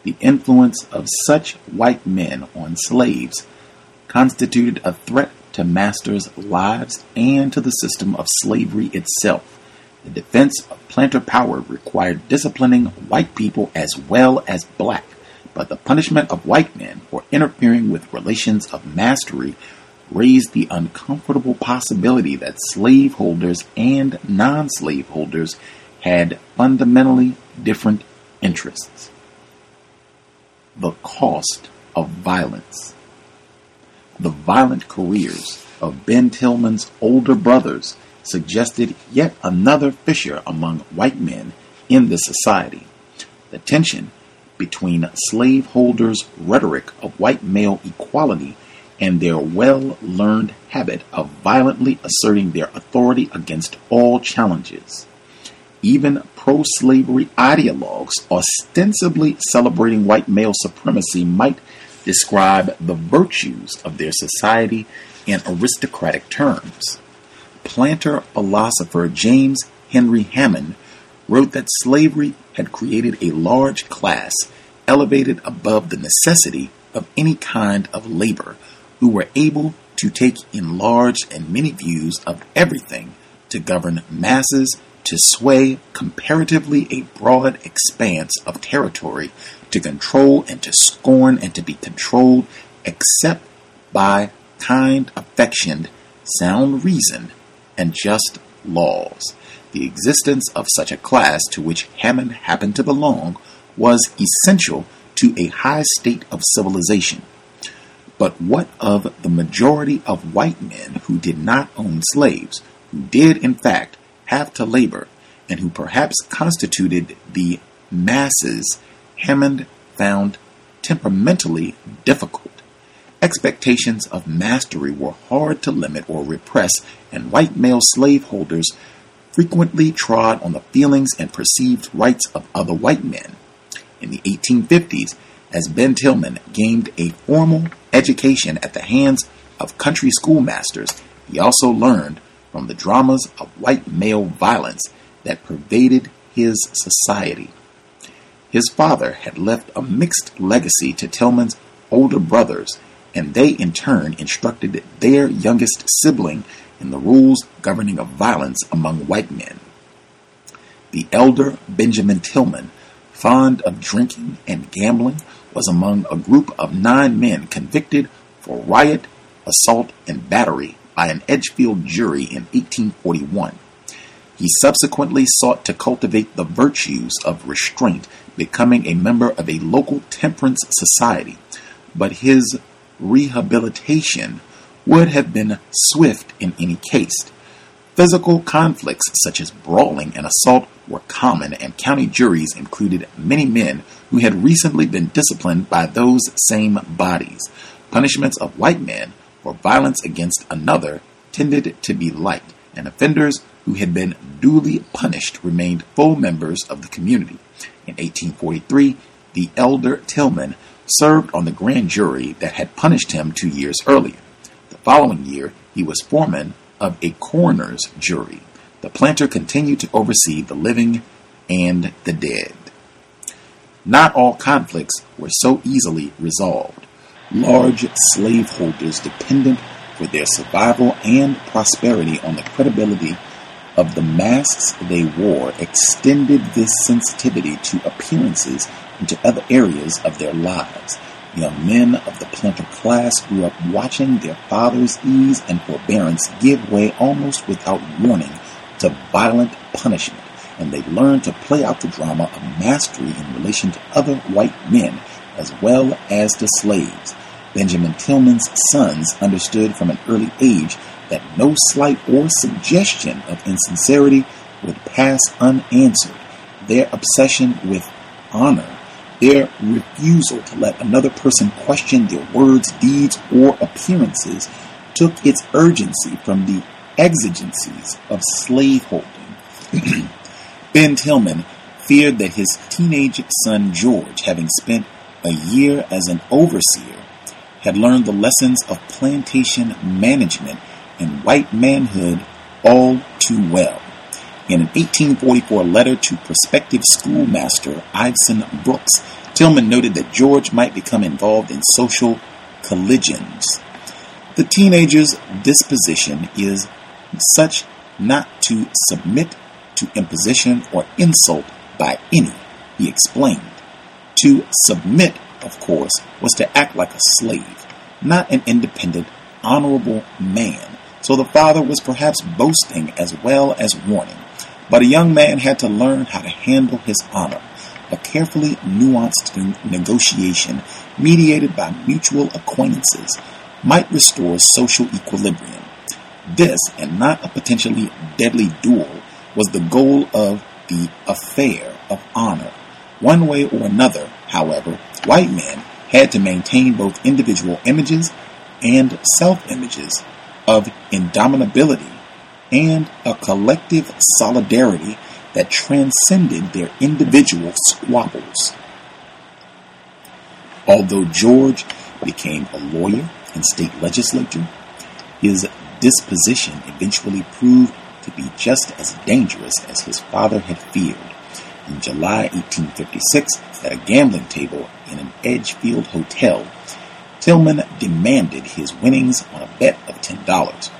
the influence of such white men on slaves constituted a threat to masters' lives and to the system of slavery itself. The defense of planter power required disciplining white people as well as black, but the punishment of white men for interfering with relations of mastery raised the uncomfortable possibility that slaveholders and non slaveholders had fundamentally different interests. The cost of violence. The violent careers of Ben Tillman's older brothers suggested yet another fissure among white men in the society. The tension between slaveholders' rhetoric of white male equality and their well learned habit of violently asserting their authority against all challenges. Even pro slavery ideologues ostensibly celebrating white male supremacy might describe the virtues of their society in aristocratic terms. Planter philosopher James Henry Hammond wrote that slavery had created a large class elevated above the necessity of any kind of labor who were able to take enlarged and many views of everything to govern masses, to sway comparatively a broad expanse of territory, to control and to scorn and to be controlled except by kind, affectioned, sound reason, and just laws. The existence of such a class to which Hammond happened to belong was essential to a high state of civilization. But what of the majority of white men who did not own slaves, who did in fact have to labor, and who perhaps constituted the masses Hammond found temperamentally difficult? Expectations of mastery were hard to limit or repress, and white male slaveholders frequently trod on the feelings and perceived rights of other white men. In the 1850s, as Ben Tillman gained a formal education at the hands of country schoolmasters, he also learned from the dramas of white male violence that pervaded his society. His father had left a mixed legacy to Tillman's older brothers, and they in turn instructed their youngest sibling in the rules governing of violence among white men. The elder Benjamin Tillman, fond of drinking and gambling, was among a group of nine men convicted for riot, assault, and battery by an Edgefield jury in 1841. He subsequently sought to cultivate the virtues of restraint, becoming a member of a local temperance society, but his rehabilitation would have been swift in any case. Physical conflicts such as brawling and assault were common, and county juries included many men who had recently been disciplined by those same bodies. Punishments of white men for violence against another tended to be light, and offenders who had been duly punished remained full members of the community. In 1843, the elder Tillman served on the grand jury that had punished him two years earlier. The following year, he was foreman of a coroner's jury. The planter continued to oversee the living and the dead. Not all conflicts were so easily resolved. Large slaveholders dependent for their survival and prosperity on the credibility of the masks they wore extended this sensitivity to appearances into other areas of their lives. Young men of the planter class grew up watching their father's ease and forbearance give way almost without warning to violent punishment, and they learned to play out the drama of mastery in relation to other white men as well as to slaves. Benjamin Tillman's sons understood from an early age that no slight or suggestion of insincerity would pass unanswered. Their obsession with honor their refusal to let another person question their words, deeds, or appearances took its urgency from the exigencies of slaveholding. ben Tillman feared that his teenage son George, having spent a year as an overseer, had learned the lessons of plantation management and white manhood all too well. In an 1844 letter to prospective schoolmaster Iveson Brooks, Tillman noted that George might become involved in social collisions. The teenager's disposition is such not to submit to imposition or insult by any, he explained. To submit, of course, was to act like a slave, not an independent, honorable man. So the father was perhaps boasting as well as warning. But a young man had to learn how to handle his honor, a carefully nuanced negotiation mediated by mutual acquaintances might restore social equilibrium. This, and not a potentially deadly duel, was the goal of the affair of honor. One way or another, however, white men had to maintain both individual images and self images of indomitability and a collective solidarity that transcended their individual squabbles. Although George became a lawyer and state legislator, his disposition eventually proved to be just as dangerous as his father had feared. In July 1856, at a gambling table in an Edgefield hotel, Tillman demanded his winnings on a bet of $10.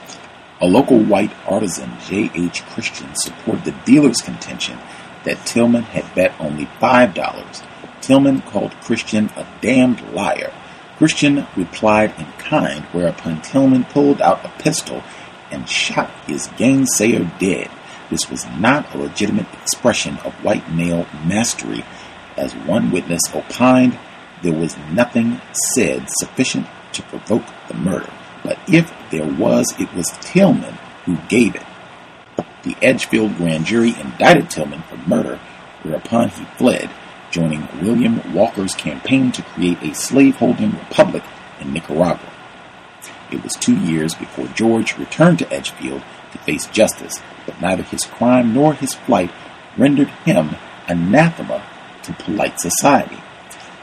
A local white artisan, J.H. Christian, supported the dealer's contention that Tillman had bet only $5. Tillman called Christian a damned liar. Christian replied in kind, whereupon Tillman pulled out a pistol and shot his gainsayer dead. This was not a legitimate expression of white male mastery. As one witness opined, there was nothing said sufficient to provoke the murder. But if there was, it was Tillman who gave it. The Edgefield grand jury indicted Tillman for murder, whereupon he fled, joining William Walker's campaign to create a slaveholding republic in Nicaragua. It was two years before George returned to Edgefield to face justice, but neither his crime nor his flight rendered him anathema to polite society.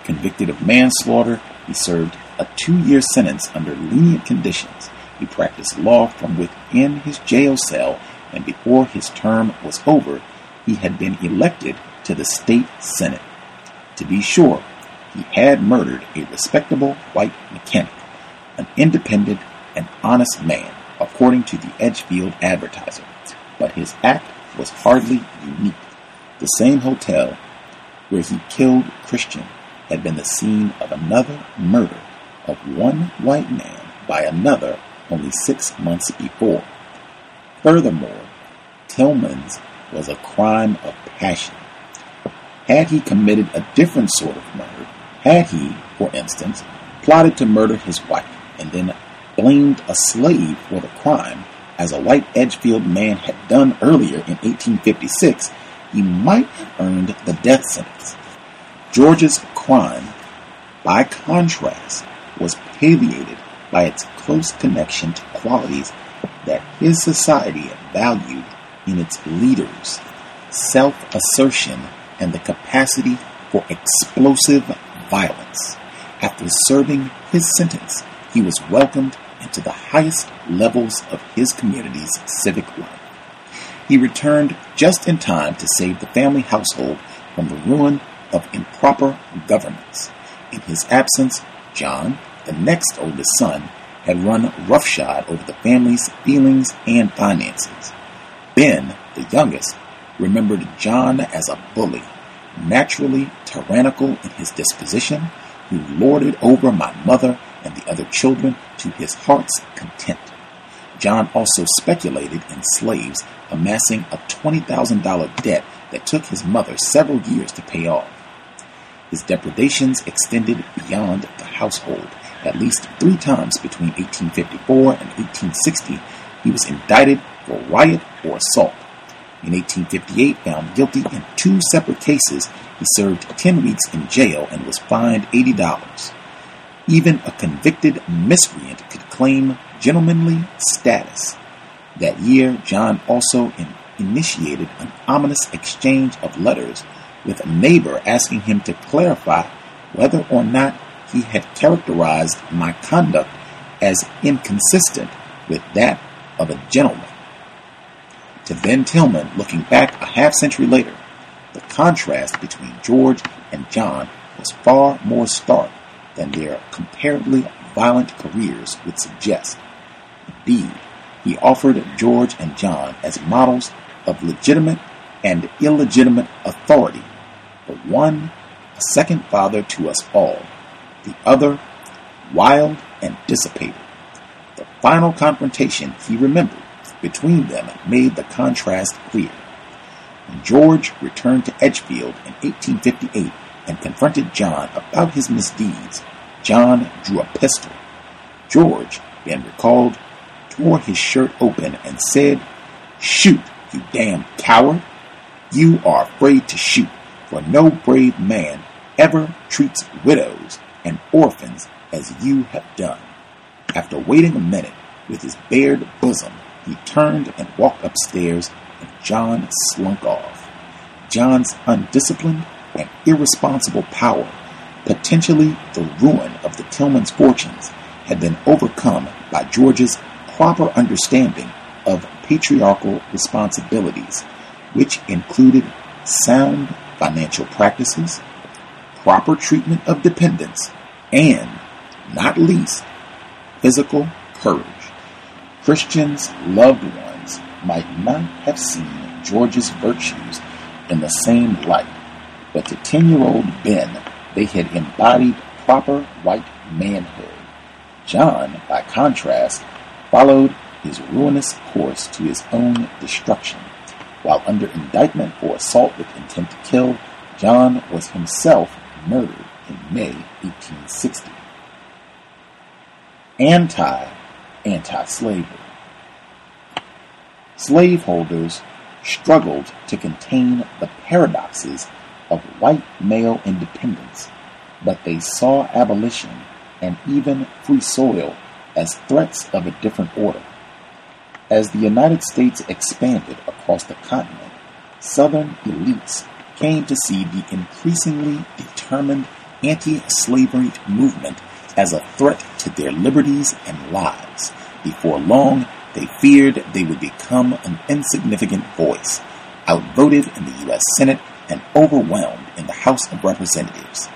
Convicted of manslaughter, he served a two year sentence under lenient conditions. He practiced law from within his jail cell, and before his term was over, he had been elected to the state senate. To be sure, he had murdered a respectable white mechanic, an independent and honest man, according to the Edgefield Advertiser. But his act was hardly unique. The same hotel where he killed Christian had been the scene of another murder of one white man by another only six months before. Furthermore, Tillman's was a crime of passion. Had he committed a different sort of murder, had he, for instance, plotted to murder his wife and then blamed a slave for the crime, as a white Edgefield man had done earlier in 1856, he might have earned the death sentence. George's crime, by contrast, was palliated by its close connection to qualities that his society valued in its leaders self assertion and the capacity for explosive violence. After serving his sentence, he was welcomed into the highest levels of his community's civic life. He returned just in time to save the family household from the ruin of improper governance. In his absence, John, the next oldest son, had run roughshod over the family's feelings and finances. Ben, the youngest, remembered John as a bully, naturally tyrannical in his disposition, who lorded over my mother and the other children to his heart's content. John also speculated in slaves, amassing a $20,000 debt that took his mother several years to pay off. His depredations extended beyond the household. At least three times between 1854 and 1860, he was indicted for riot or assault. In 1858, found guilty in two separate cases, he served 10 weeks in jail and was fined $80. Even a convicted miscreant could claim gentlemanly status. That year, John also in- initiated an ominous exchange of letters with a neighbor asking him to clarify whether or not he had characterized my conduct as inconsistent with that of a gentleman. To Ben Tillman, looking back a half century later, the contrast between George and John was far more stark than their comparatively violent careers would suggest. Indeed, he offered George and John as models of legitimate and illegitimate authority. The one, a second father to us all, the other, wild and dissipated. The final confrontation, he remembered, between them made the contrast clear. When George returned to Edgefield in 1858 and confronted John about his misdeeds, John drew a pistol. George, Ben recalled, tore his shirt open and said, Shoot, you damn coward! You are afraid to shoot, for no brave man ever treats widows and orphans as you have done. After waiting a minute with his bared bosom, he turned and walked upstairs, and John slunk off. John's undisciplined and irresponsible power, potentially the ruin of the Tillmans' fortunes, had been overcome by George's proper understanding of patriarchal responsibilities, which included sound financial practices, proper treatment of dependents, and, not least, physical courage. Christian's loved ones might not have seen George's virtues in the same light, but to 10 year old Ben, they had embodied proper white manhood. John, by contrast, followed his ruinous course to his own destruction. While under indictment for assault with intent to kill, John was himself murdered in May 1860. Anti anti slavery. Slaveholders struggled to contain the paradoxes of white male independence, but they saw abolition and even free soil as threats of a different order. As the United States expanded across the continent, Southern elites came to see the increasingly determined anti slavery movement as a threat to their liberties and lives. Before long, they feared they would become an insignificant voice, outvoted in the U.S. Senate and overwhelmed in the House of Representatives.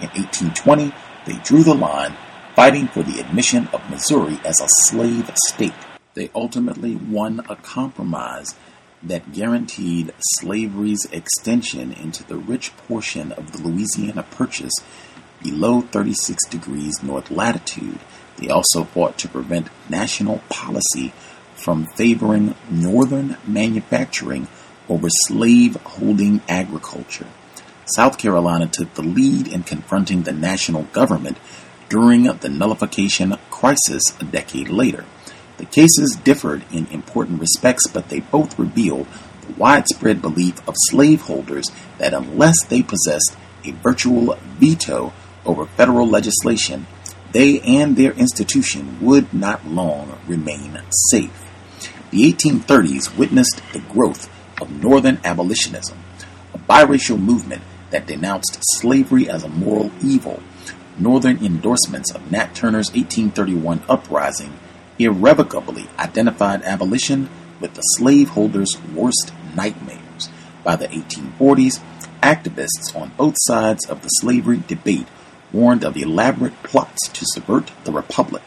In 1820, they drew the line, fighting for the admission of Missouri as a slave state. they ultimately won a compromise that guaranteed slavery's extension into the rich portion of the Louisiana Purchase below 36 degrees north latitude. They also fought to prevent national policy from favoring northern manufacturing over slave holding agriculture. South Carolina took the lead in confronting the national government during the nullification crisis a decade later. The cases differed in important respects, but they both revealed the widespread belief of slaveholders that unless they possessed a virtual veto over federal legislation, they and their institution would not long remain safe. The 1830s witnessed the growth of Northern abolitionism, a biracial movement that denounced slavery as a moral evil. Northern endorsements of Nat Turner's 1831 uprising irrevocably identified abolition with the slaveholders' worst nightmares. By the 1840s, activists on both sides of the slavery debate warned of elaborate plots to subvert the Republic.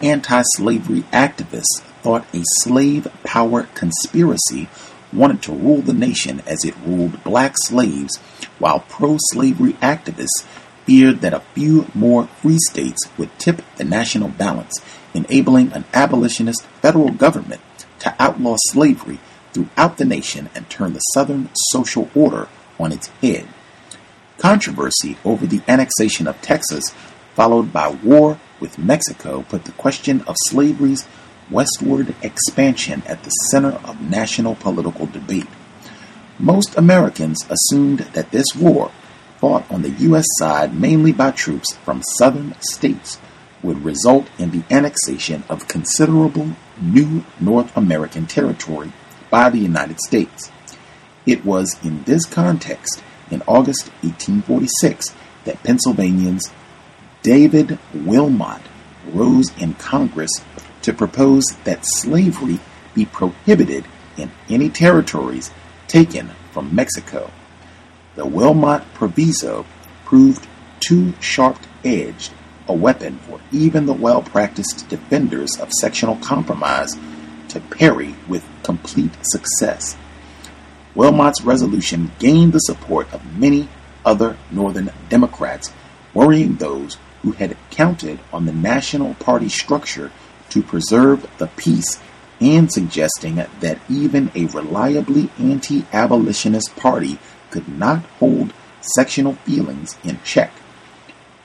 Anti slavery activists thought a slave power conspiracy wanted to rule the nation as it ruled black slaves, while pro slavery activists feared that a few more free states would tip the national balance, enabling an abolitionist federal government to outlaw slavery throughout the nation and turn the Southern social order on its head. Controversy over the annexation of Texas, followed by war with Mexico, put the question of slavery's westward expansion at the center of national political debate. Most Americans assumed that this war, fought on the U.S. side mainly by troops from southern states, would result in the annexation of considerable new North American territory by the United States. It was in this context, in August 1846, that Pennsylvanians David Wilmot rose in Congress to propose that slavery be prohibited in any territories taken from Mexico. The Wilmot Proviso proved too sharp edged a weapon for even the well practiced defenders of sectional compromise to parry with complete success. Wilmot's resolution gained the support of many other Northern Democrats, worrying those who had counted on the National Party structure to preserve the peace and suggesting that even a reliably anti abolitionist party could not hold sectional feelings in check.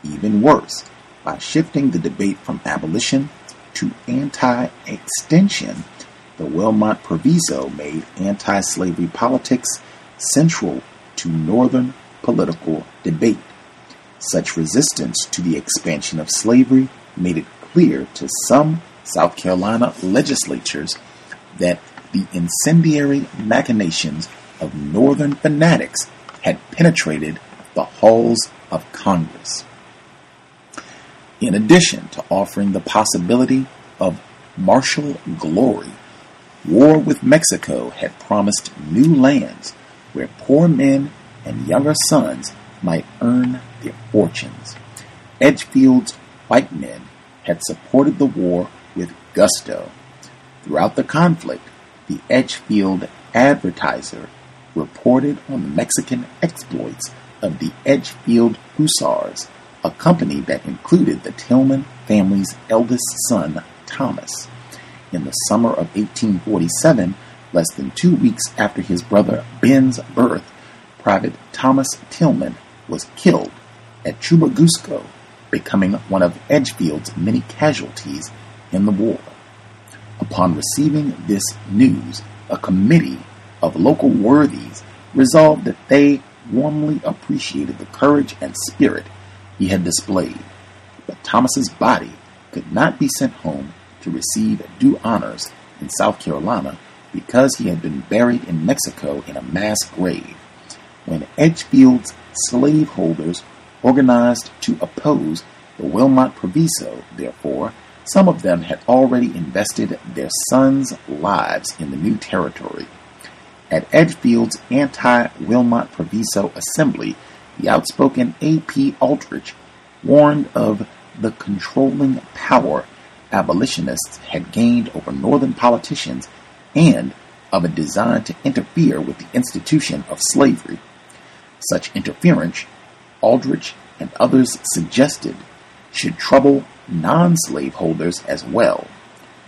Even worse, by shifting the debate from abolition to anti extension, the Wilmot Proviso made anti slavery politics central to Northern political debate. Such resistance to the expansion of slavery made it clear to some South Carolina legislatures that the incendiary machinations of Northern fanatics had penetrated the halls of Congress. In addition to offering the possibility of martial glory, war with Mexico had promised new lands where poor men and younger sons might earn their fortunes. Edgefield's white men had supported the war with gusto. Throughout the conflict, the Edgefield Advertiser reported on the Mexican exploits of the Edgefield Hussars, a company that included the Tillman family's eldest son, Thomas. In the summer of 1847, less than two weeks after his brother Ben's birth, Private Thomas Tillman was killed at Churubusco, becoming one of Edgefield's many casualties in the war. Upon receiving this news, a committee of local worthies resolved that they warmly appreciated the courage and spirit he had displayed. But Thomas's body could not be sent home to receive due honors in South Carolina because he had been buried in Mexico in a mass grave. When Edgefield's slaveholders organized to oppose the Wilmot Proviso, therefore, some of them had already invested their sons' lives in the new territory. At Edgefield's anti Wilmot Proviso assembly, the outspoken A.P. Aldrich warned of the controlling power abolitionists had gained over Northern politicians and of a design to interfere with the institution of slavery. Such interference, Aldrich and others suggested, should trouble non slaveholders as well.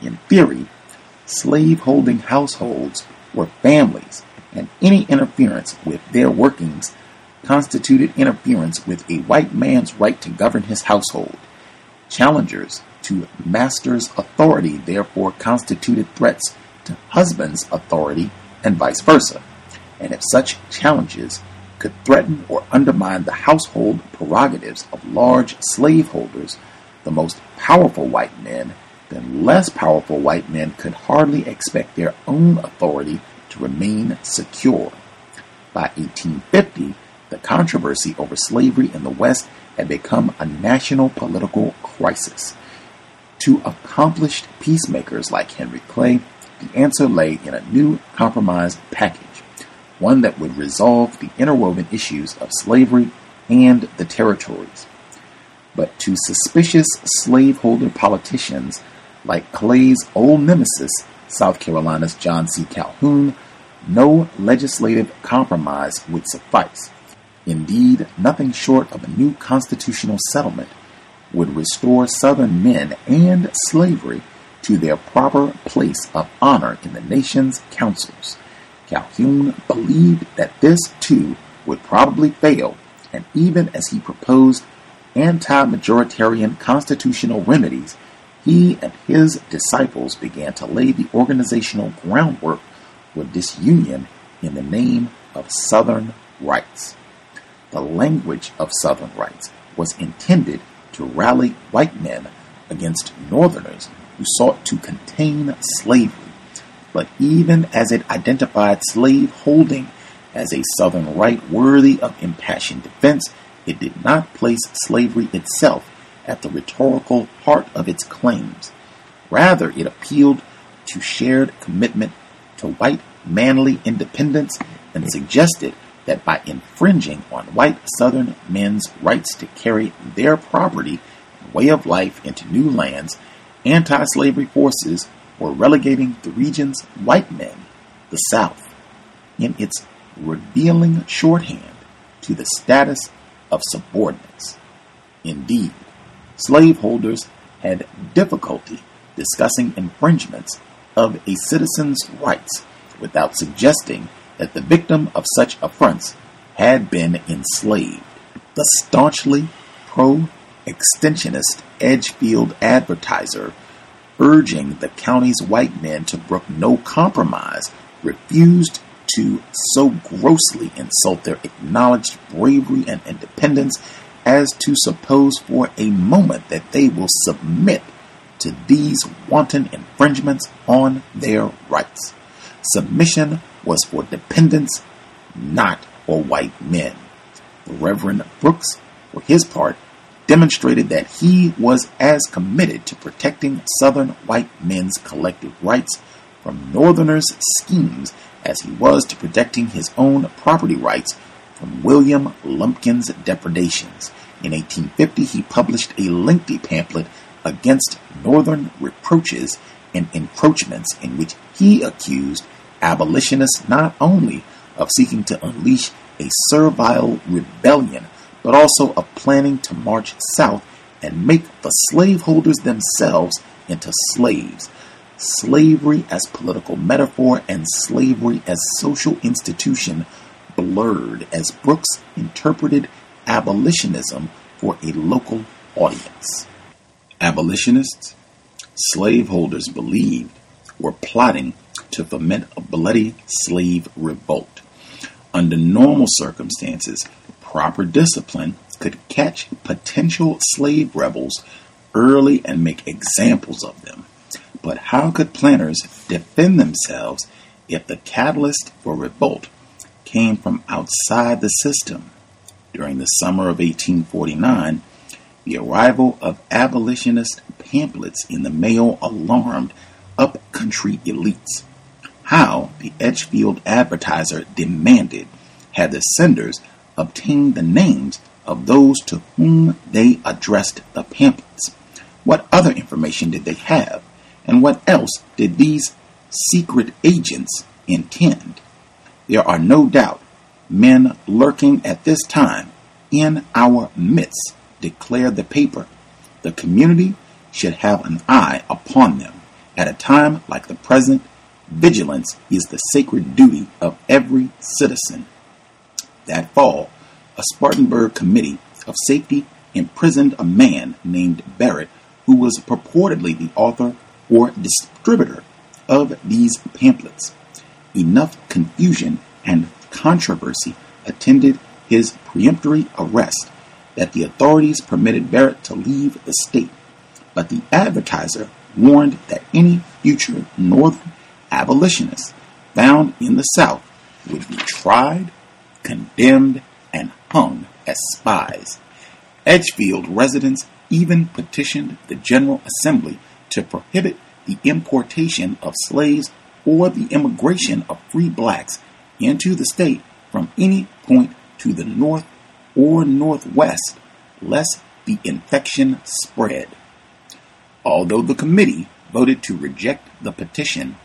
In theory, slave-holding households were families, and any interference with their workings constituted interference with a white man's right to govern his household. Challengers to master's authority therefore constituted threats to husband's authority and vice versa. And if such challenges could threaten or undermine the household prerogatives of large slaveholders, the most powerful white men, then less powerful white men could hardly expect their own authority to remain secure. By 1850, the controversy over slavery in the West had become a national political crisis. To accomplished peacemakers like Henry Clay, the answer lay in a new compromise package, one that would resolve the interwoven issues of slavery and the territories. But to suspicious slaveholder politicians like Clay's old nemesis, South Carolina's John C. Calhoun, no legislative compromise would suffice. Indeed, nothing short of a new constitutional settlement would restore Southern men and slavery to their proper place of honor in the nation's councils. Calhoun believed that this, too, would probably fail, and even as he proposed anti majoritarian constitutional remedies, he and his disciples began to lay the organizational groundwork for disunion in the name of Southern rights. The language of Southern rights was intended to rally white men against Northerners who sought to contain slavery. But even as it identified slave holding as a Southern right worthy of impassioned defense, it did not place slavery itself at the rhetorical heart of its claims. Rather, it appealed to shared commitment to white manly independence and suggested that by infringing on white Southern men's rights to carry their property and way of life into new lands, anti slavery forces were relegating the region's white men, the South, in its revealing shorthand to the status of subordinates. Indeed, slaveholders had difficulty discussing infringements of a citizen's rights without suggesting that the victim of such affronts had been enslaved. The staunchly pro extensionist Edgefield advertiser, urging the county's white men to brook no compromise, refused to so grossly insult their acknowledged bravery and independence as to suppose for a moment that they will submit to these wanton infringements on their rights. Submission was for dependents, not for white men. The Reverend Brooks, for his part, demonstrated that he was as committed to protecting Southern white men's collective rights from Northerners' schemes as he was to protecting his own property rights from William Lumpkin's depredations. In 1850, he published a lengthy pamphlet against Northern reproaches and encroachments in which he accused abolitionists not only of seeking to unleash a servile rebellion, but also of planning to march south and make the slaveholders themselves into slaves. Slavery as political metaphor and slavery as social institution blurred as Brooks interpreted abolitionism for a local audience. Abolitionists, slaveholders believed, were plotting to foment a bloody slave revolt. Under normal circumstances, proper discipline could catch potential slave rebels early and make examples of them. But how could planters defend themselves if the catalyst for revolt came from outside the system? During the summer of 1849, the arrival of abolitionist pamphlets in the mail alarmed upcountry elites. How, the Edgefield Advertiser demanded, had the senders obtained the names of those to whom they addressed the pamphlets. What other information did they have? And what else did these secret agents intend? There are no doubt men lurking at this time in our midst, declared the paper. The community should have an eye upon them. At a time like the present, vigilance is the sacred duty of every citizen. That fall, a Spartanburg committee of safety imprisoned a man named Barrett who was purportedly the author or distributor of these pamphlets. Enough confusion and controversy attended his peremptory arrest that the authorities permitted Barrett to leave the state. But the advertiser warned that any future Northern abolitionists found in the South would be tried, condemned, and hung as spies. Edgefield residents even petitioned the General Assembly to prohibit the importation of slaves or the immigration of free blacks into the state from any point to the north or northwest, lest the infection spread. Although the committee voted to reject the petition,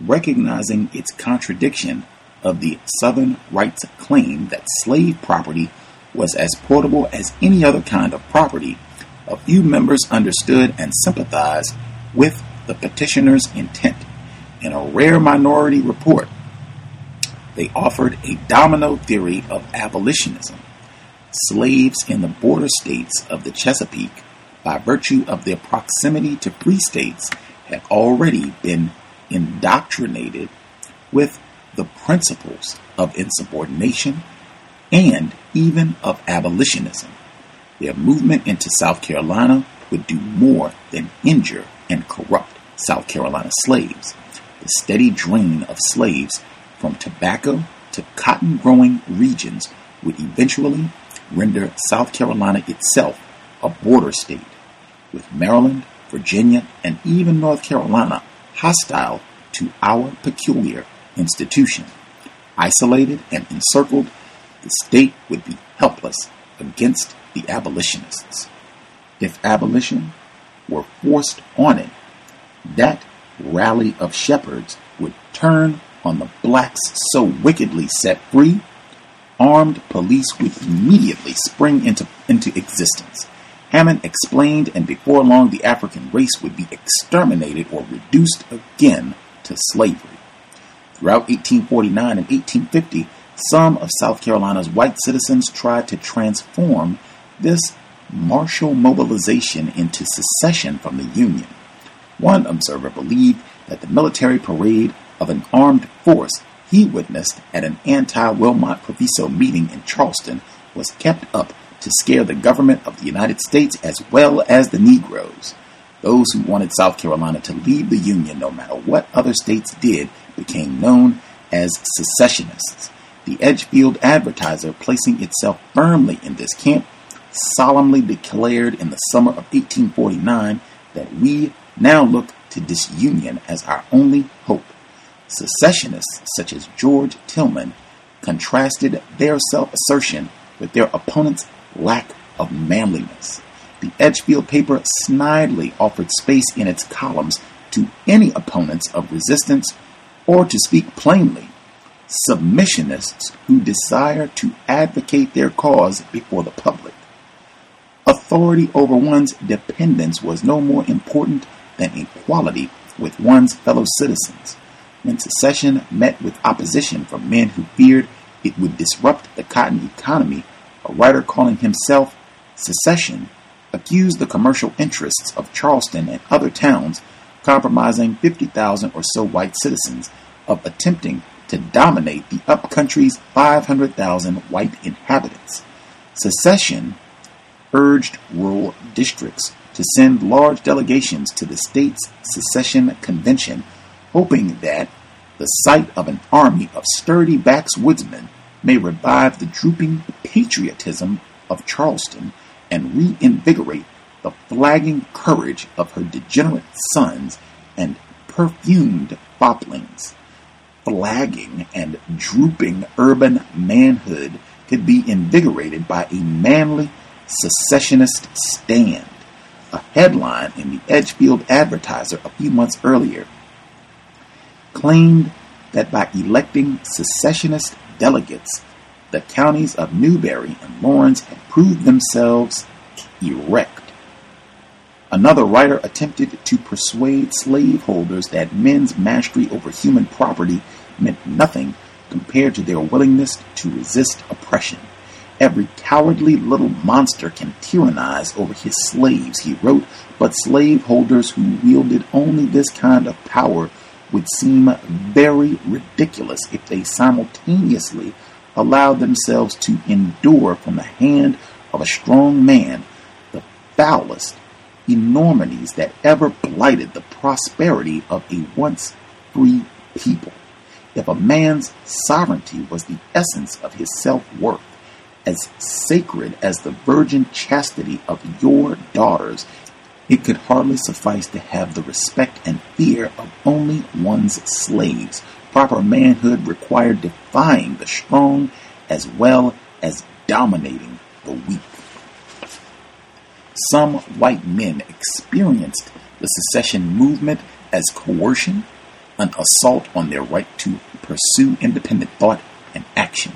recognizing its contradiction of the Southern rights claim that slave property was as portable as any other kind of property, a few members understood and sympathized with the petitioner's intent. In a rare minority report, they offered a domino theory of abolitionism. Slaves in the border states of the Chesapeake, by virtue of their proximity to free states, had already been indoctrinated with the principles of insubordination and even of abolitionism. Their movement into South Carolina would do more than injure and corrupt South Carolina slaves. The steady drain of slaves from tobacco to cotton growing regions would eventually render South Carolina itself a border state, with Maryland, Virginia, and even North Carolina hostile to our peculiar institution. Isolated and encircled, the state would be helpless against the abolitionists. If abolition were forced on it, that rally of shepherds would turn on the blacks so wickedly set free, armed police would immediately spring into, into existence. Hammond explained, and before long, the African race would be exterminated or reduced again to slavery. Throughout 1849 and 1850, some of South Carolina's white citizens tried to transform this martial mobilization into secession from the Union. One observer believed that the military parade of an armed force he witnessed at an anti Wilmot Proviso meeting in Charleston was kept up to scare the government of the United States as well as the Negroes. Those who wanted South Carolina to leave the Union, no matter what other states did, became known as secessionists. The Edgefield Advertiser, placing itself firmly in this camp, solemnly declared in the summer of 1849 that we now look to disunion as our only hope. Secessionists such as George Tillman contrasted their self assertion with their opponents' lack of manliness. The Edgefield paper snidely offered space in its columns to any opponents of resistance, or to speak plainly, submissionists who desire to advocate their cause before the public. Authority over one's dependents was no more important than equality with one's fellow citizens. When secession met with opposition from men who feared it would disrupt the cotton economy, a writer calling himself Secession accused the commercial interests of Charleston and other towns, compromising 50,000 or so white citizens, of attempting to dominate the upcountry's 500,000 white inhabitants. Secession urged rural districts to send large delegations to the state's secession convention, hoping that the sight of an army of sturdy backwoodsmen may revive the drooping patriotism of Charleston and reinvigorate the flagging courage of her degenerate sons and perfumed foplings. Flagging and drooping urban manhood could be invigorated by a manly secessionist stand. a headline in the Edgefield Advertiser a few months earlier claimed that by electing secessionist delegates, the counties of Newberry and Laurens had proved themselves erect. Another writer attempted to persuade slaveholders that men's mastery over human property meant nothing compared to their willingness to resist oppression. Every cowardly little monster can tyrannize over his slaves, he wrote, but slaveholders who wielded only this kind of power would seem very ridiculous if they simultaneously allowed themselves to endure from the hand of a strong man the foulest enormities that ever blighted the prosperity of a once free people. If a man's sovereignty was the essence of his self worth, as sacred as the virgin chastity of your daughters, it could hardly suffice to have the respect and fear of only one's slaves. Proper manhood required defying the strong as well as dominating the weak. Some white men experienced the secession movement as coercion, an assault on their right to pursue independent thought and action.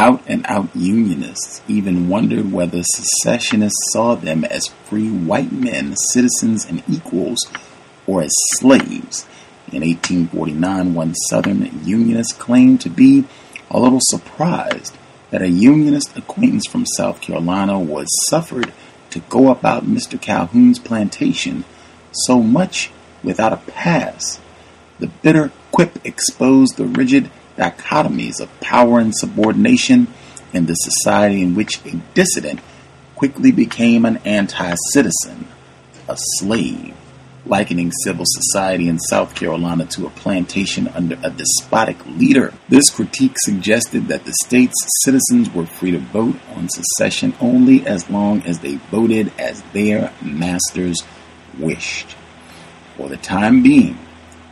Out and out Unionists even wondered whether secessionists saw them as free white men, citizens, and equals, or as slaves. In 1849, one Southern Unionist claimed to be a little surprised that a Unionist acquaintance from South Carolina was suffered to go about Mr. Calhoun's plantation so much without a pass. The bitter quip exposed the rigid dichotomies of power and subordination in the society in which a dissident quickly became an anti citizen, a slave, likening civil society in South Carolina to a plantation under a despotic leader. This critique suggested that the state's citizens were free to vote on secession only as long as they voted as their masters wished. For the time being,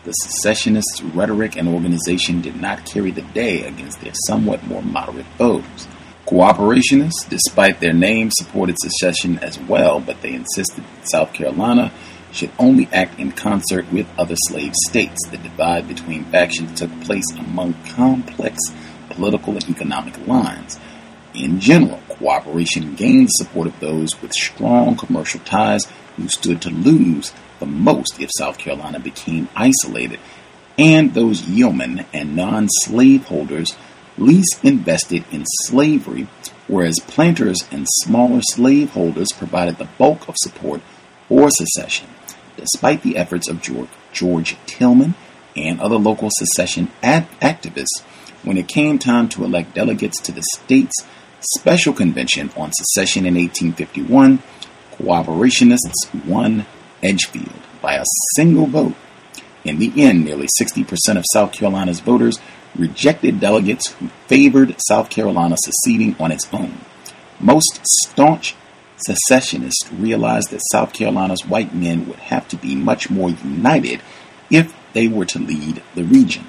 the secessionists' rhetoric and organization did not carry the day against their somewhat more moderate foes. Cooperationists, despite their name, supported secession as well, but they insisted that South Carolina should only act in concert with other slave states. The divide between factions took place among complex political and economic lines. In general, cooperation gained the support of those with strong commercial ties who stood to lose the most if South Carolina became isolated, and those yeomen and non slaveholders least invested in slavery, whereas planters and smaller slaveholders provided the bulk of support for secession despite the efforts of George, George Tillman and other local secession ad- activists, when it came time to elect delegates to the state's special convention on secession in 1851, cooperationists won Edgefield by a single vote. In the end, nearly 60% of South Carolina's voters rejected delegates who favored South Carolina seceding on its own. Most staunch secessionists realized that South Carolina's white men would have to be much more united if they were to lead the region.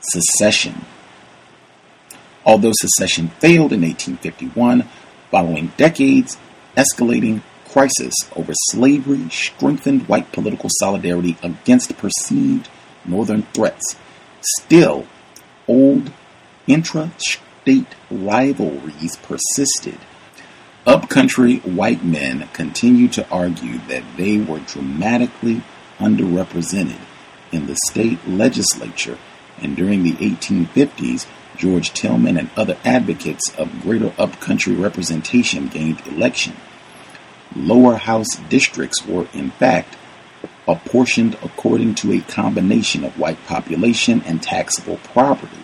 Secession. Although secession failed in 1851, following decades escalating crisis over slavery strengthened white political solidarity against perceived northern threats. Still, old intra-state rivalries persisted Upcountry white men continued to argue that they were dramatically underrepresented in the state legislature, and during the 1850s, George Tillman and other advocates of greater upcountry representation gained election. Lower house districts were, in fact, apportioned according to a combination of white population and taxable property,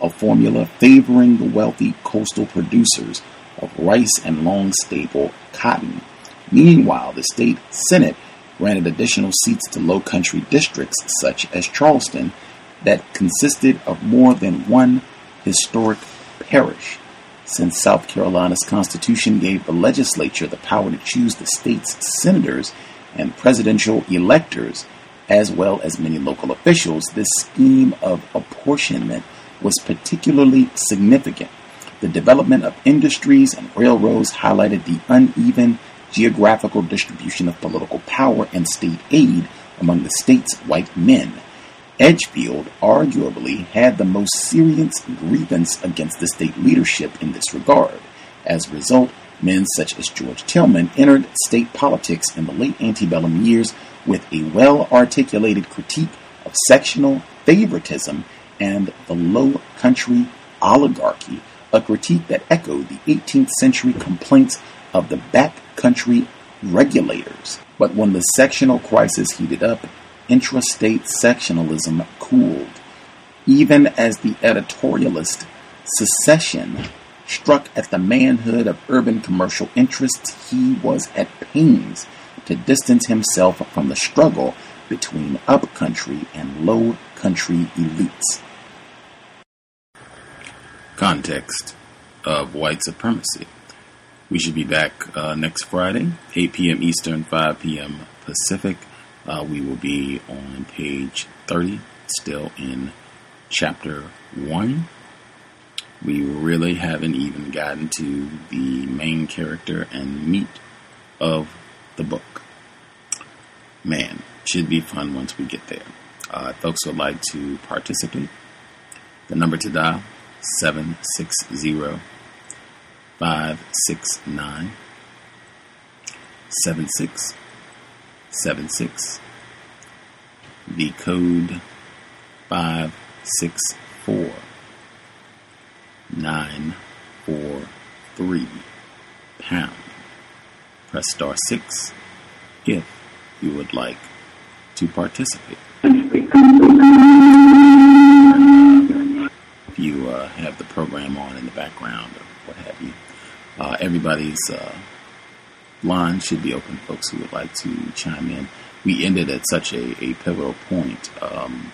a formula favoring the wealthy coastal producers of rice and long staple cotton. Meanwhile, the state Senate granted additional seats to low country districts such as Charleston that consisted of more than one historic parish. Since South Carolina's Constitution gave the legislature the power to choose the state's senators and presidential electors, as well as many local officials, this scheme of apportionment was particularly significant the development of industries and railroads highlighted the uneven geographical distribution of political power and state aid among the state's white men. Edgefield arguably had the most serious grievance against the state leadership in this regard. As a result, men such as George Tillman entered state politics in the late antebellum years with a well articulated critique of sectional favoritism and the low country oligarchy, a critique that echoed the 18th century complaints of the backcountry regulators. But when the sectional crisis heated up, intrastate sectionalism cooled. Even as the editorialist secession struck at the manhood of urban commercial interests, he was at pains to distance himself from the struggle between upcountry and low country elites. Context of white supremacy. We should be back uh, next Friday, 8 p.m. Eastern, 5 p.m. Pacific. Uh, we will be on page 30, still in chapter 1. We really haven't even gotten to the main character and meat of the book. Man, should be fun once we get there. Uh, folks would like to participate. The number to dial 760 569 7676. The code 564 943 pound. Press star 6 if you would like to participate. If you uh, have the program on in the background or what have you, uh, everybody's uh, line should be open, folks who would like to chime in. We ended at such a, a pivotal point. Um,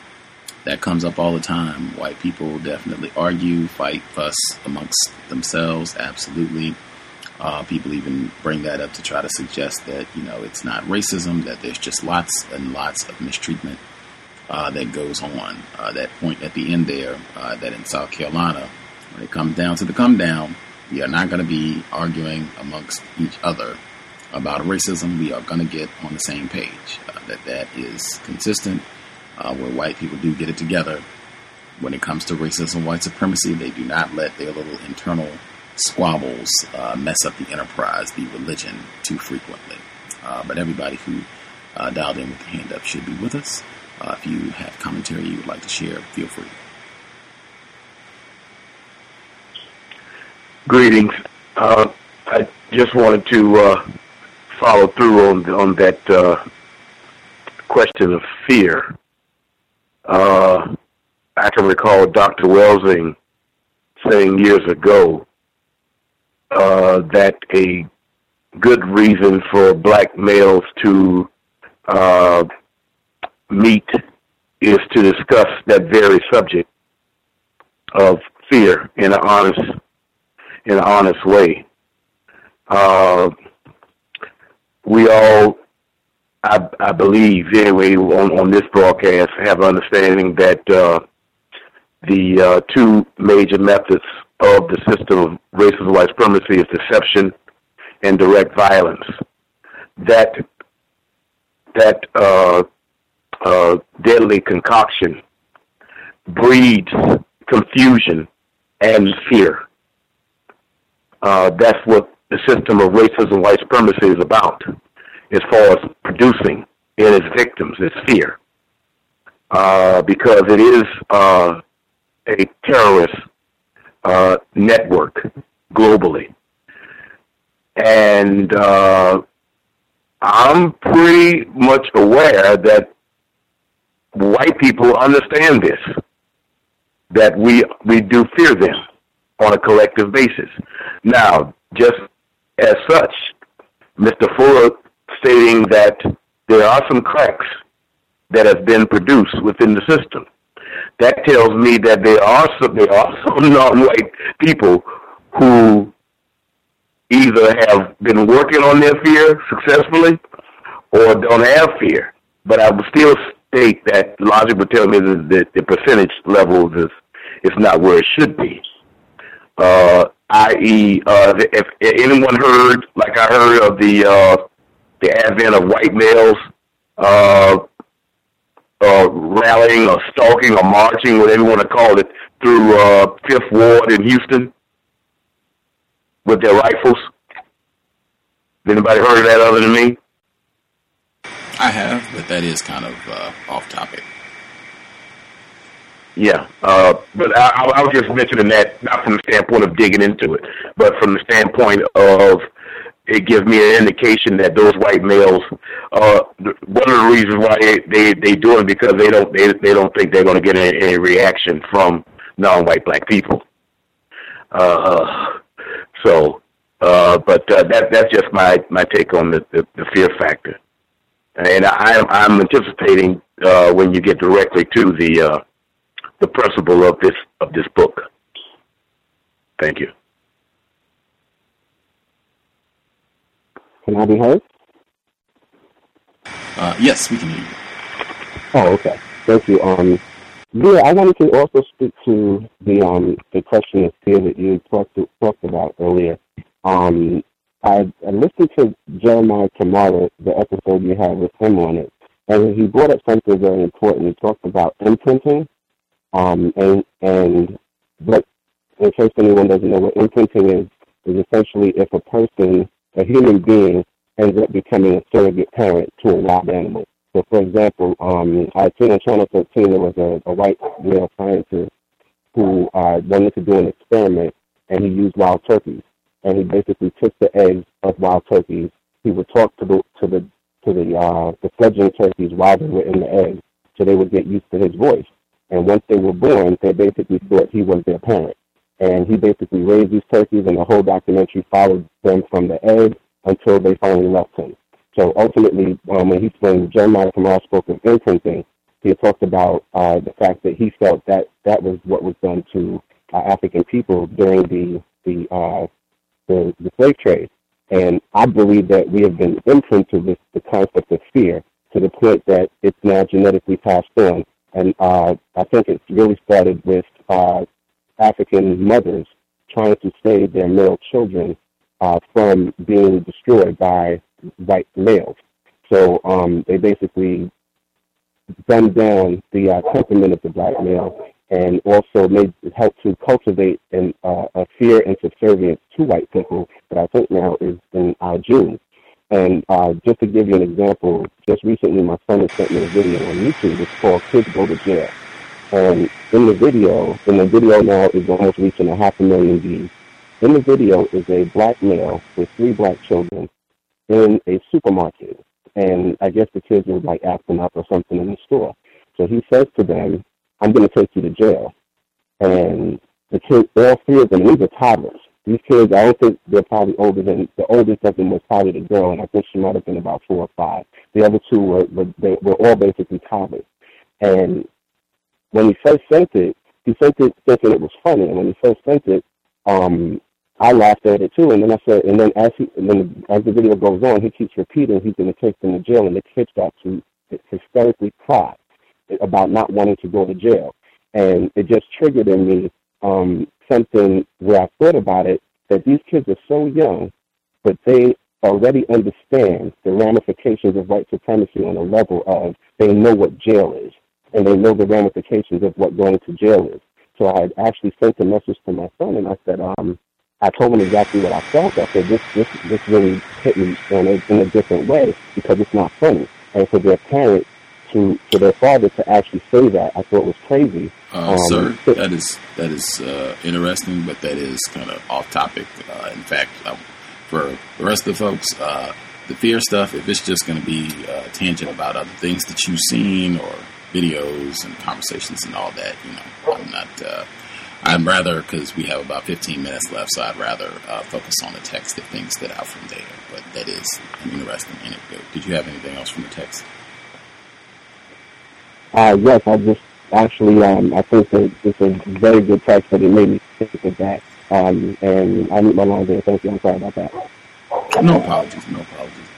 that comes up all the time. White people definitely argue, fight, fuss amongst themselves, absolutely. Uh, people even bring that up to try to suggest that you know it's not racism, that there's just lots and lots of mistreatment uh, that goes on. Uh, that point at the end there, uh, that in South Carolina, when it comes down to the come down, we are not going to be arguing amongst each other about racism. We are going to get on the same page. Uh, that that is consistent. Uh, where white people do get it together when it comes to racism, white supremacy, they do not let their little internal squabbles uh, mess up the enterprise, the religion, too frequently. Uh, but everybody who uh, dialed in with the hand up should be with us. Uh, if you have commentary you would like to share, feel free. Greetings. I just wanted to follow through on on that question of fear. I can recall Dr. Welsing saying years ago uh, that a good reason for black males to uh, meet is to discuss that very subject of fear in an honest in an honest way. Uh, we all, I, I believe, anyway, on, on this broadcast, have an understanding that uh, the uh, two major methods of the system of racism white supremacy is deception and direct violence. That that uh, uh, deadly concoction breeds confusion and fear. Uh, that's what the system of racism white supremacy is about, as far as producing in its victims, its fear. Uh, because it is uh, a terrorist uh, network globally. And uh, I'm pretty much aware that white people understand this, that we we do fear them on a collective basis. Now, just as such, Mr. Fuller stating that there are some cracks that have been produced within the system that tells me that there are some there are some non-white people who either have been working on their fear successfully or don't have fear. But I would still state that logic would tell me that the percentage level is is not where it should be. uh, i.e., uh, if, anyone heard, like I heard of the uh, the advent of white males uh, uh, rallying or stalking or marching, whatever you want to call it, through uh, Fifth Ward in Houston with their rifles. Anybody heard of that other than me? I have, but that is kind of uh, off topic. Yeah, uh, but I, I was just mentioning that not from the standpoint of digging into it, but from the standpoint of it gives me an indication that those white males, uh, one of the reasons why they they, they do it because they don't they they don't think they're going to get any, any reaction from non-white black people. Uh, so, uh, but uh, that that's just my my take on the the, the fear factor, and I I'm anticipating uh, when you get directly to the uh, the principle of this of this book. Thank you. Can I be heard? Uh, yes, we can hear you. Oh, okay. Thank you. Um, yeah, I wanted to also speak to the um the question of fear that you talked to, talked about earlier. Um, I, I listened to Jeremiah Camara, the episode you had with him on it, and he brought up something very important. He talked about imprinting, um, and and what, in case anyone doesn't know what imprinting is, is essentially if a person, a human being, ends up becoming a surrogate parent to a wild animal. So, for example, um, I seen on Channel 13 there was a, a white male scientist who uh, wanted to do an experiment, and he used wild turkeys. And he basically took the eggs of wild turkeys. He would talk to the to the to the uh, the fledgling turkeys while they were in the eggs, so they would get used to his voice. And once they were born, they basically thought he was their parent. And he basically raised these turkeys, and the whole documentary followed them from the egg until they finally left him. So ultimately, um, when he when Jeremiah Camara spoke of imprinting, he talked about uh, the fact that he felt that that was what was done to uh, African people during the the, uh, the the slave trade. And I believe that we have been imprinted with the concept of fear to the point that it's now genetically passed on. And uh, I think it really started with uh, African mothers trying to save their male children uh, from being destroyed by white males. So um, they basically dumbed down the uh, temperament of the black male and also made help to cultivate an, uh, a fear and subservience to white people that I think now is in our genes. And uh, just to give you an example, just recently my son has sent me a video on YouTube. It's called Kids Go to Jail. And in the video, and the video now is almost reaching a half a million views. In the video is a black male with three black children in a supermarket. And I guess the kids were like acting up or something in the store. So he says to them, I'm going to take you to jail. And the kids, all three of them, these are toddlers. These kids, I don't think they're probably older than, the oldest of them was probably the girl, and I think she might have been about four or five. The other two were, were, they were all basically toddlers. And when he first sent it, he sent it thinking it was funny. And when he first sent it, um, I laughed at it too. And then I said, and then as he, and then as the video goes on, he keeps repeating he's going to take them to jail, and the kids start to hysterically cry about not wanting to go to jail. And it just triggered in me um, something where I thought about it that these kids are so young, but they already understand the ramifications of white supremacy on a level of they know what jail is and they know the ramifications of what going to jail is. So I had actually sent a message to my son and I said, um, I told him exactly what I felt. I said, this, this, this really hit me in a, in a different way because it's not funny. And for their parent to, to their father to actually say that, I thought was crazy. Uh, um, sir, that is that is uh, interesting, but that is kind of off topic. Uh, in fact, uh, for the rest of the folks, uh, the fear stuff, if it's just going to be uh, tangent about other things that you've seen or videos and conversations and all that, you know, I'm not. I'm rather because we have about 15 minutes left, so I'd rather focus on the text if things stood out from there. But that is an interesting anecdote. Did you have anything else from the text? Uh, yes, I just actually, um, I think that it's a very good text, but it made me think of that. Um, and I need my line there. Thank you. I'm sorry about that. No apologies. No apologies.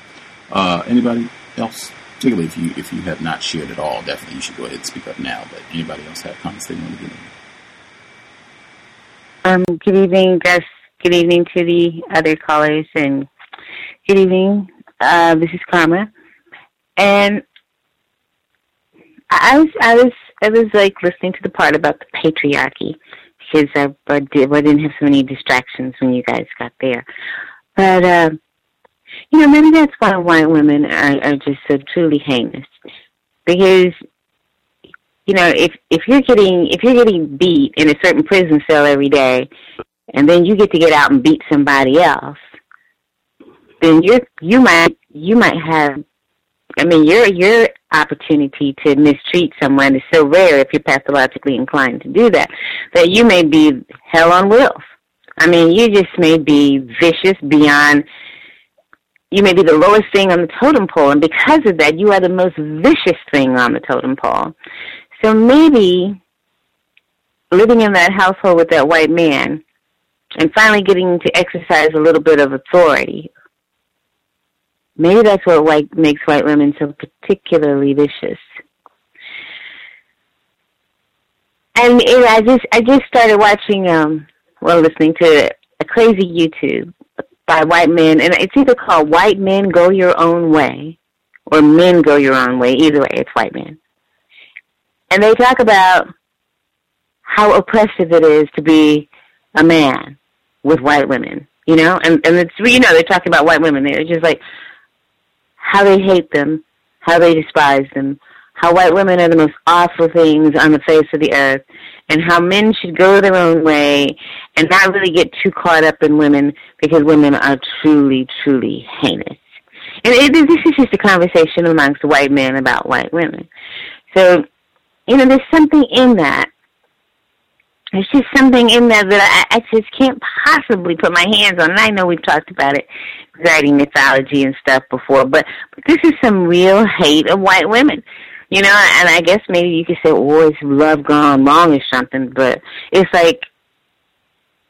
Uh, anybody else? Particularly if you if you have not shared at all, definitely you should go ahead and speak up now. But anybody else have comments they want to get in? Um, good evening, Gus. Good evening to the other callers, and good evening. Uh, this is Karma, and I was, I was, I was like listening to the part about the patriarchy because I, I, did, I didn't have so many distractions when you guys got there. But uh, you know, maybe that's why white women are, are just so truly heinous because you know, if if you're getting if you're getting beat in a certain prison cell every day, and then you get to get out and beat somebody else, then you're you might you might have. I mean, your your opportunity to mistreat someone is so rare if you're pathologically inclined to do that that you may be hell on wheels. I mean, you just may be vicious beyond. You may be the lowest thing on the totem pole, and because of that, you are the most vicious thing on the totem pole. So maybe living in that household with that white man and finally getting to exercise a little bit of authority. Maybe that's what white makes white women so particularly vicious. And it, I just I just started watching um well listening to a crazy YouTube by white men and it's either called White Men Go Your Own Way or Men Go Your Own Way. Either way, it's white men and they talk about how oppressive it is to be a man with white women, you know, and and it's you know they're talking about white women. They're just like how they hate them, how they despise them, how white women are the most awful things on the face of the earth, and how men should go their own way and not really get too caught up in women because women are truly, truly heinous. And it, this is just a conversation amongst white men about white women. So you know, there's something in that. There's just something in there that I, I just can't possibly put my hands on. And I know we've talked about it regarding mythology and stuff before, but, but this is some real hate of white women. You know, and I guess maybe you could say, oh, it's love gone wrong or something, but it's like,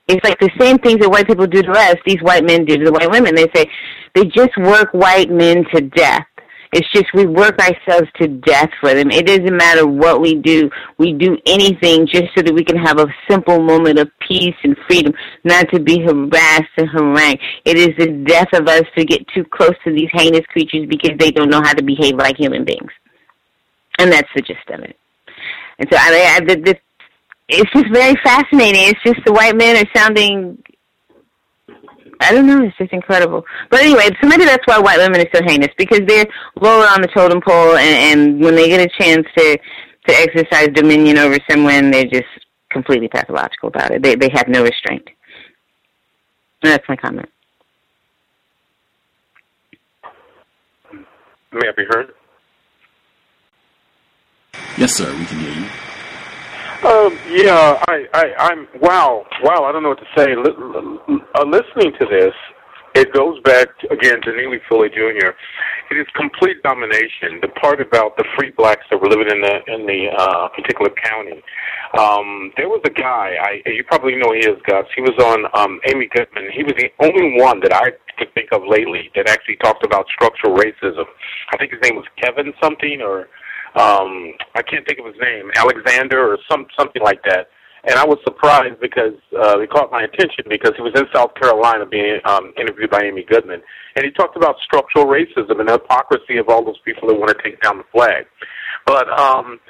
it's like the same things that white people do to us, these white men do to the white women. They say, they just work white men to death. It's just we work ourselves to death for them. It doesn't matter what we do. We do anything just so that we can have a simple moment of peace and freedom, not to be harassed and harangued. It is the death of us to get too close to these heinous creatures because they don't know how to behave like human beings. And that's the gist of it. And so I, I, the, the, it's just very fascinating. It's just the white men are sounding I don't know. It's just incredible. But anyway, so maybe that's why white women are so heinous because they're lower on the totem pole, and, and when they get a chance to to exercise dominion over someone, they're just completely pathological about it. They they have no restraint. And that's my comment. May I be heard? Yes, sir. We can hear you. Um, yeah, I, I, I'm wow, wow. I don't know what to say. L- uh, listening to this, it goes back to, again to Neely Fuller Jr. It is complete domination. The part about the free blacks that were living in the in the uh, particular county. Um, there was a guy. I you probably know he is Gus. He was on um, Amy Goodman. He was the only one that I could think of lately that actually talked about structural racism. I think his name was Kevin something or um, I can't think of his name, Alexander or some something like that. And I was surprised because uh, it caught my attention because he was in South Carolina being um, interviewed by Amy Goodman, and he talked about structural racism and the hypocrisy of all those people that want to take down the flag. But um,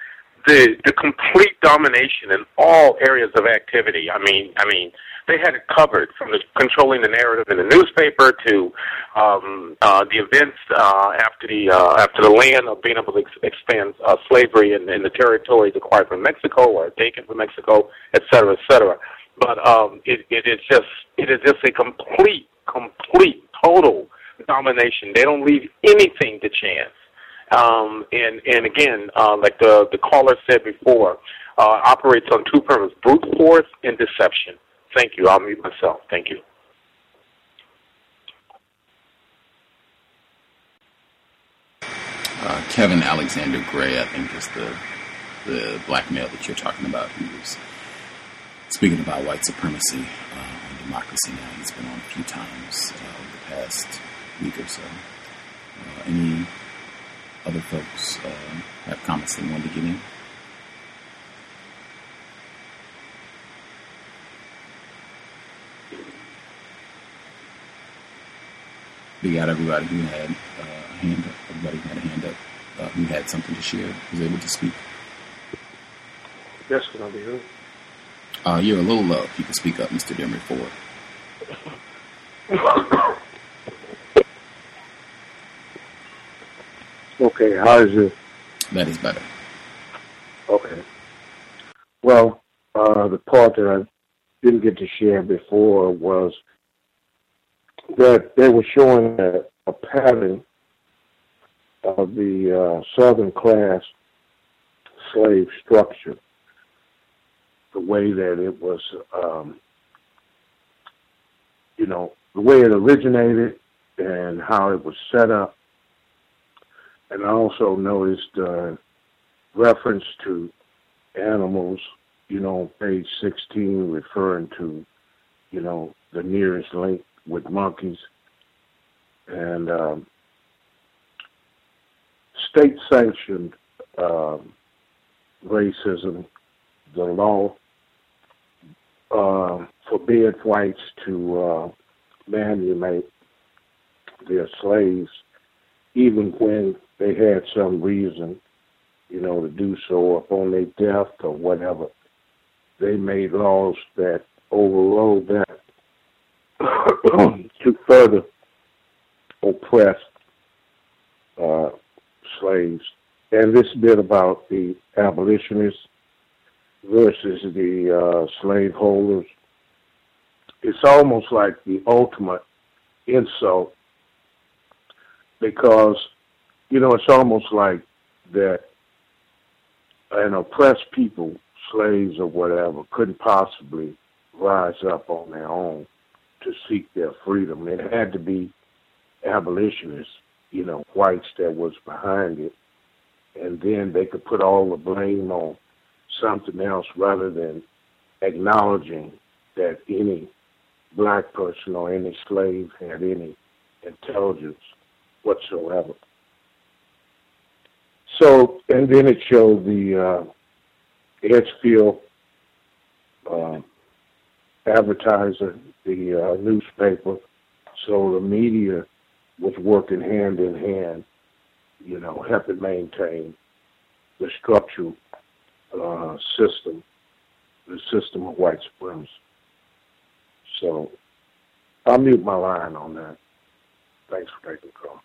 the the complete domination in all areas of activity. I mean, I mean, they had it covered from the, controlling the narrative in the newspaper to um, uh, the events uh, after the uh, after the land of being able to ex- expand uh, slavery in, in the territories acquired from Mexico or taken from Mexico, et cetera, et cetera. But um, it, it is just it is just a complete, complete, total domination. They don't leave anything to chance. Um, and and again, uh, like the the caller said before, uh, operates on two premise: brute force and deception. Thank you. I'll mute myself. Thank you. Uh, Kevin Alexander Gray, I think, is the the black male that you're talking about. Was speaking about white supremacy uh, on Democracy Now! He's been on a few times uh, over the past week or so. Uh, any other folks uh, have comments they want to get in? We got everybody who had uh, a hand up. Everybody who had a hand up uh, who had something to share was able to speak. Yes, can I be heard? Uh, you're a little low. If you can speak up, Mr. Demery Ford. Okay, how is it? That is better. Okay. Well, uh, the part that I didn't get to share before was that they were showing a, a pattern of the uh, Southern class slave structure, the way that it was, um, you know, the way it originated and how it was set up. And I also noticed uh, reference to animals, you know, page 16 referring to, you know, the nearest link with monkeys. And um, state sanctioned um, racism, the law uh, forbid whites to uh, manumate their slaves, even when they had some reason, you know, to do so upon their death or whatever. They made laws that overrode that to further oppress uh, slaves. And this bit about the abolitionists versus the uh, slaveholders, it's almost like the ultimate insult because, you know, it's almost like that an oppressed people, slaves or whatever, couldn't possibly rise up on their own to seek their freedom. It had to be abolitionists, you know, whites that was behind it. And then they could put all the blame on something else rather than acknowledging that any black person or any slave had any intelligence whatsoever. So, and then it showed the uh, Edgefield uh, advertiser, the uh, newspaper. So the media was working hand in hand, you know, helping maintain the structural uh, system, the system of white supremacy. So I'll mute my line on that. Thanks for taking the call.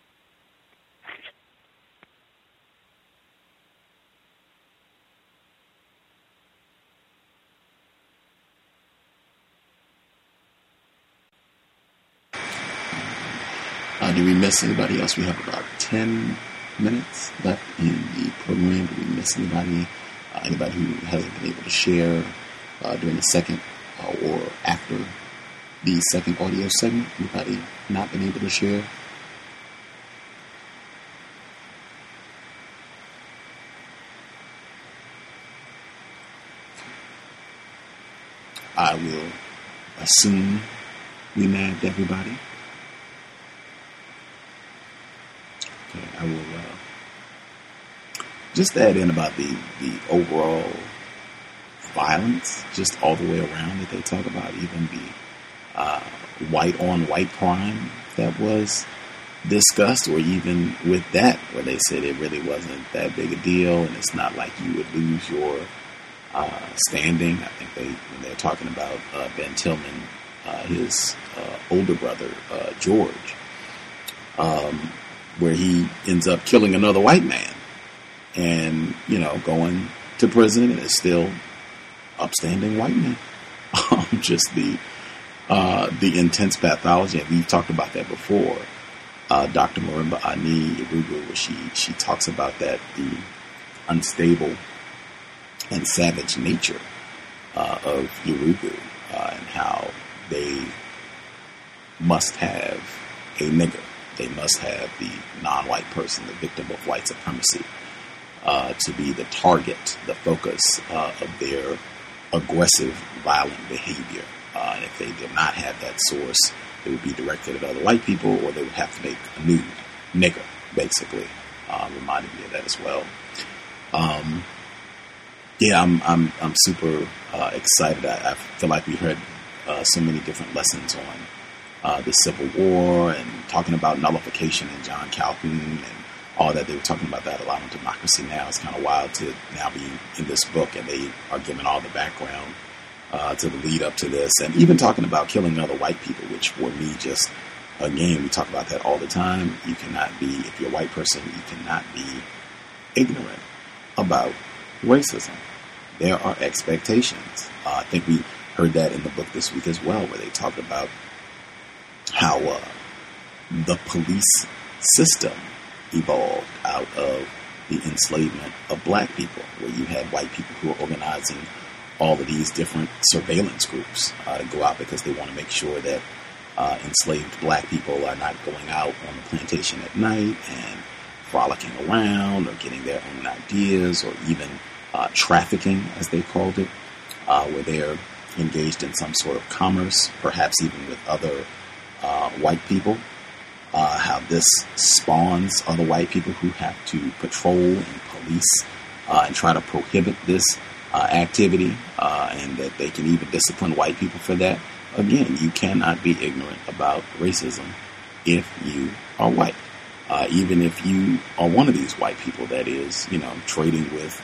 Did we miss anybody else? We have about 10 minutes left in the program. Did we miss anybody? Uh, anybody who hasn't been able to share uh, during the second uh, or after the second audio segment? Anybody not been able to share? I will assume we nabbed everybody. Okay, I will uh, just add in about the, the overall violence, just all the way around that they talk about, even the uh, white on white crime that was discussed, or even with that, where they said it really wasn't that big a deal, and it's not like you would lose your uh, standing. I think they when they're talking about uh, Ben Tillman, uh, his uh, older brother uh, George, um, where he ends up killing another white man, and you know going to prison and is still upstanding white man. Um, just the uh, the intense pathology, and we've talked about that before. Uh, Dr. Marimba Ani Yurugu, she she talks about that the unstable and savage nature uh, of Yurugu uh, and how they must have a nigger. They must have the non-white person, the victim of white supremacy, uh, to be the target, the focus uh, of their aggressive, violent behavior. Uh, and if they did not have that source, it would be directed at other white people, or they would have to make a new nigger, basically. Uh, reminded me of that as well. Um, yeah, I'm I'm I'm super uh, excited. I, I, feel like we heard uh, so many different lessons on uh, the Civil War and talking about nullification and John Calhoun and all that. They were talking about that a lot on Democracy Now! It's kind of wild to now be in this book and they are giving all the background uh, to the lead up to this and even talking about killing other white people, which for me just, again, we talk about that all the time. You cannot be, if you're a white person, you cannot be ignorant about racism. There are expectations. Uh, I think we heard that in the book this week as well, where they talked about how the police system evolved out of the enslavement of black people, where you had white people who were organizing all of these different surveillance groups uh, to go out because they want to make sure that uh, enslaved black people are not going out on the plantation at night and frolicking around or getting their own ideas or even uh, trafficking, as they called it, uh, where they're engaged in some sort of commerce, perhaps even with other uh, white people. Uh, how this spawns other white people who have to patrol and police uh, and try to prohibit this uh, activity, and that they can even discipline white people for that. Again, you cannot be ignorant about racism if you are white. Uh, even if you are one of these white people that is, you know, trading with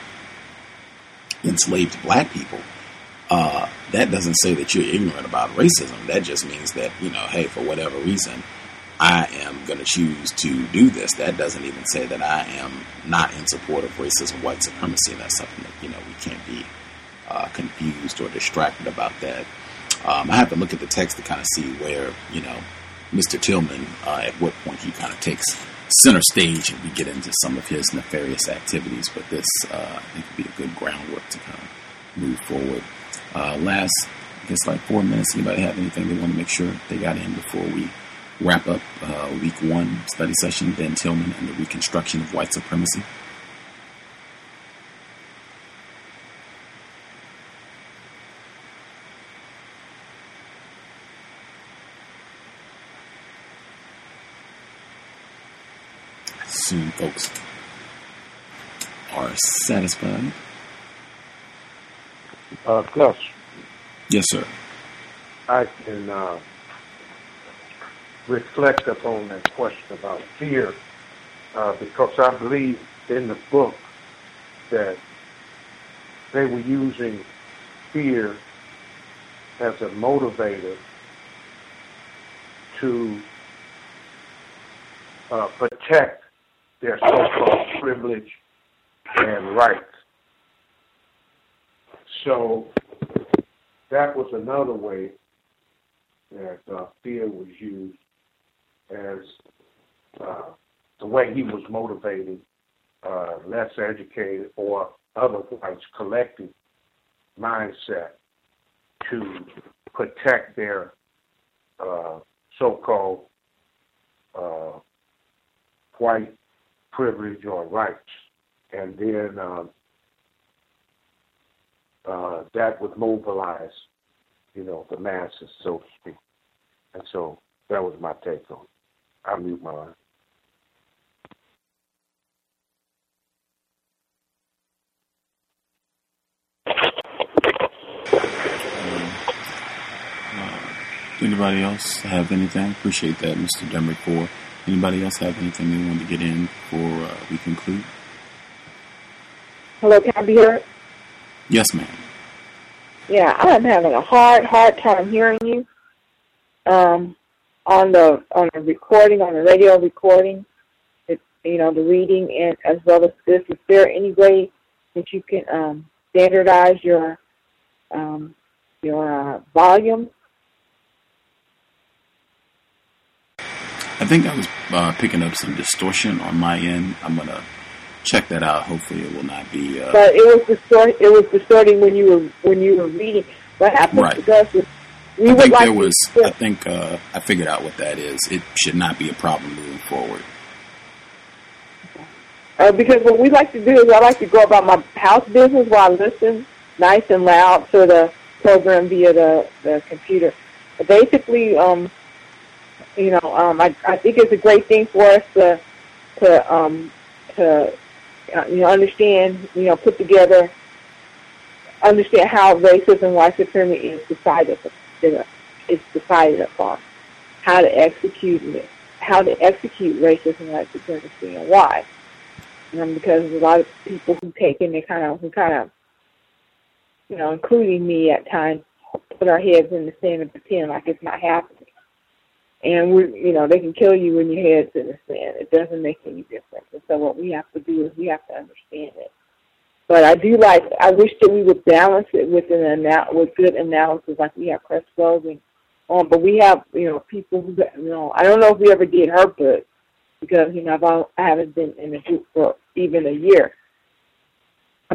enslaved black people, uh, that doesn't say that you're ignorant about racism. That just means that, you know, hey, for whatever reason, I am going to choose to do this. That doesn't even say that I am not in support of racism, white supremacy. That's something that, you know, we can't be uh, confused or distracted about that. Um, I have to look at the text to kind of see where, you know, Mr. Tillman, uh, at what point he kind of takes center stage and we get into some of his nefarious activities. But this, uh, I think, would be a good groundwork to kind of move forward. Uh, last, I guess, like four minutes. Anybody have anything they want to make sure they got in before we wrap up uh, week one study session? Ben Tillman and the Reconstruction of White Supremacy. Assume folks are satisfied. Uh, Gus, Yes, sir. I can uh, reflect upon that question about fear uh, because I believe in the book that they were using fear as a motivator to uh, protect their so-called privilege and rights. So that was another way that uh, fear was used as uh, the way he was motivating uh, less educated or otherwise collective mindset to protect their uh, so-called uh, white privilege or rights. And then um, uh, that would mobilize, you know, the masses, so to speak. And so that was my take on it. I mute my line. Anybody else have anything? Appreciate that, Mr. Demrick. For anybody else have anything they want to get in before uh, we conclude? Hello, can I be heard? Yes, ma'am. Yeah, I'm having a hard, hard time hearing you. Um, on the on the recording, on the radio recording, it, you know, the reading and as well as this. Is there any way that you can um, standardize your um, your uh, volume? I think I was uh, picking up some distortion on my end. I'm gonna check that out. Hopefully, it will not be. Uh, But it was distort. It was distorting when you were when you were reading. What happened Right. to is we I think like there was. I think uh, I figured out what that is. It should not be a problem moving forward. Uh, because what we like to do is I like to go about my house business while I listen nice and loud to the program via the, the computer. But basically, um, you know, um, I, I think it's a great thing for us to to um, to uh, you know understand, you know, put together, understand how racism, white supremacy is decided is decided upon. how to execute it, how to execute racism white supremacy and why. Um, because a lot of people who take in they kind of who kind of you know, including me at times, put our heads in the sand and pretend like it's not happening. And we, you know, they can kill you when your head's in the sand. It doesn't make any difference. And so what we have to do is we have to understand it. But I do like. I wish that we would balance it with an ana- with good analysis, like we have Cress Welsing on. But we have, you know, people who, you know, I don't know if we ever did her book because you know I've all, I haven't been in the group for even a year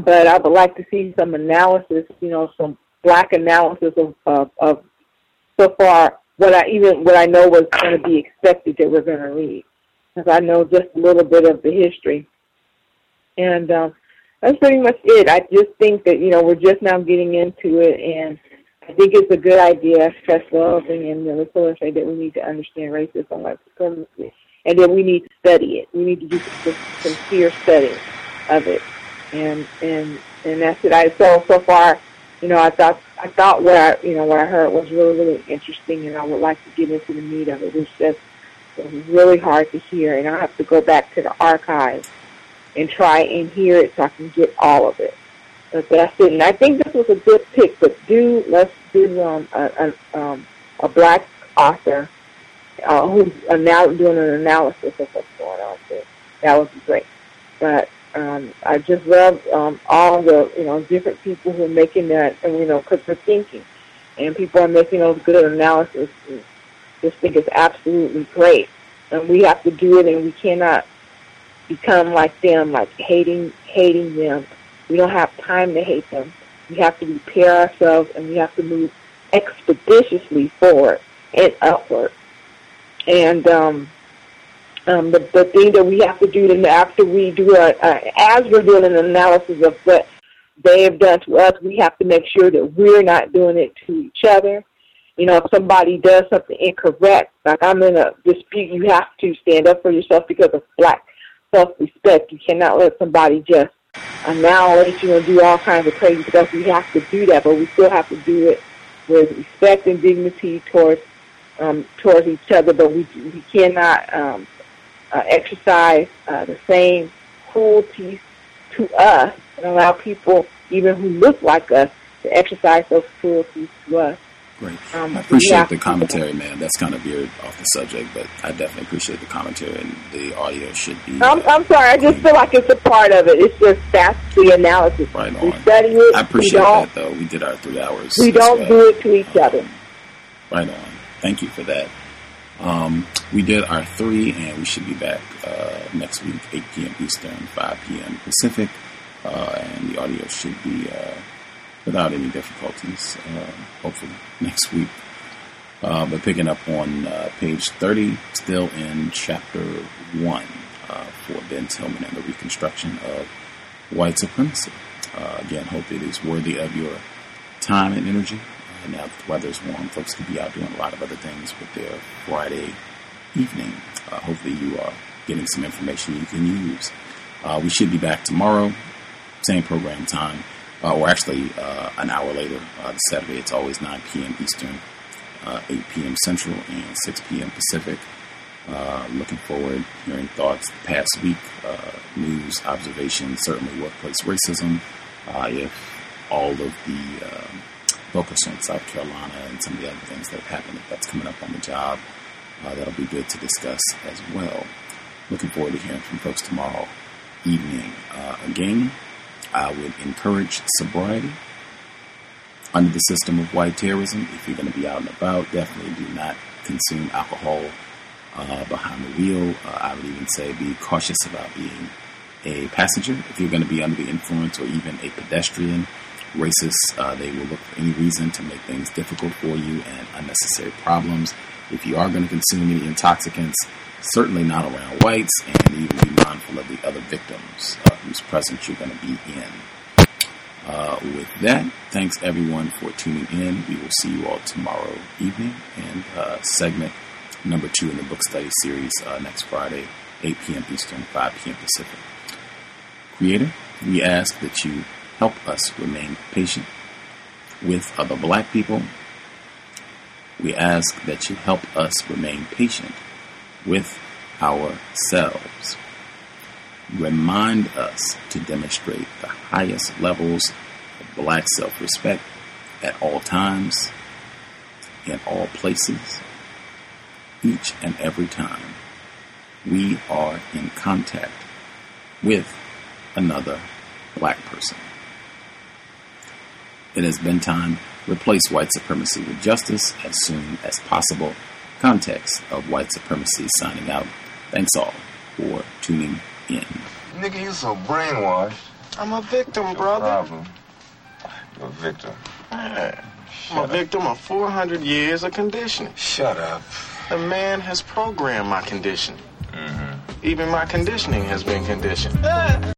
but I would like to see some analysis, you know, some black analysis of of, of so far what I even what I know was going to be expected that we're going to read, because I know just a little bit of the history, and um, that's pretty much it. I just think that you know we're just now getting into it, and I think it's a good idea, loving and the say that we need to understand racism, white supremacy, and that we need to study it. We need to do some sincere study of it and and and that's it. I so so far, you know, I thought I thought what I you know what I heard was really really interesting, and I would like to get into the meat of it. It's just it was really hard to hear, and I have to go back to the archives and try and hear it so I can get all of it. But that's it. And I think this was a good pick. But do let's do um, a, a, um, a black author uh, who's now doing an analysis of what's going on. Too. That would be great. But um, I just love um, all the you know different people who are making that, and you know, critical thinking, and people are making those good analysis. And just think it's absolutely great, and we have to do it, and we cannot become like them, like hating hating them. We don't have time to hate them. We have to repair ourselves, and we have to move expeditiously forward and upward. And um, um, the, the thing that we have to do then after we do a, a, as we're doing an analysis of what they have done to us, we have to make sure that we're not doing it to each other. You know, if somebody does something incorrect, like I'm in a dispute, you have to stand up for yourself because of black self-respect. You cannot let somebody just annihilate you and do all kinds of crazy stuff. We have to do that, but we still have to do it with respect and dignity towards um, towards each other. But we we cannot um, uh, exercise uh, the same cruelty to us and allow people, even who look like us, to exercise those cruelties to us. Great. Um, I appreciate the commentary, man. That's kind of veered off the subject, but I definitely appreciate the commentary, and the audio should be. I'm, uh, I'm sorry. I just feel like it's a part of it. It's just that's the analysis. Right on. We study it. I appreciate that, though. We did our three hours. We don't well. do it to each other. Right on. Thank you for that. Um, we did our three, and we should be back uh, next week, 8 p.m. Eastern, 5 p.m. Pacific, uh, and the audio should be uh, without any difficulties, uh, hopefully, next week. Uh, but picking up on uh, page 30, still in chapter 1 for Ben Tillman and the reconstruction of white supremacy. again, hope it is worthy of your time and energy. And now that the weather's warm, folks can be out doing a lot of other things with their Friday evening. Uh, hopefully, you are getting some information you can use. Uh, we should be back tomorrow, same program time, uh, or actually uh, an hour later, uh, Saturday. It's always 9 p.m. Eastern, uh, 8 p.m. Central, and 6 p.m. Pacific. looking forward hearing thoughts the past week, news, observations, certainly workplace racism. if all of the focus on South Carolina and some of the other things that have happened that's coming up on the job. Uh, that'll be good to discuss as well. Looking forward to hearing from folks tomorrow evening. Uh, again, I would encourage sobriety under the system of white terrorism. If you're going to be out and about, definitely do not consume alcohol uh, behind the wheel. Uh, I would even say be cautious about being a passenger. If you're going to be under the influence or even a pedestrian, racists. Uh, they will look for any reason to make things difficult for you and unnecessary problems. If you are going to consume any intoxicants, certainly not around whites, and even be mindful of the other victims uh, whose presence you're going to be in. Uh, with that, thanks everyone for tuning in. We will see you all tomorrow evening and uh, segment number two in the book study series uh, next Friday, 8 p.m. Eastern, 5 p.m. Pacific. Creator, we ask that you help us remain patient with other black people we ask that you help us remain patient with ourselves. Remind us to demonstrate the highest levels of black self respect at all times, in all places, each and every time we are in contact with another black person. It has been time replace white supremacy with justice as soon as possible. Context of white supremacy signing out. Thanks all for tuning in. Nigga, you so brainwashed. I'm a victim, brother. Problem. You're a victim. I'm a victim of 400 years of conditioning. Shut up. The man has programmed my conditioning. Mm-hmm. Even my conditioning has been conditioned.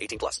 18 plus.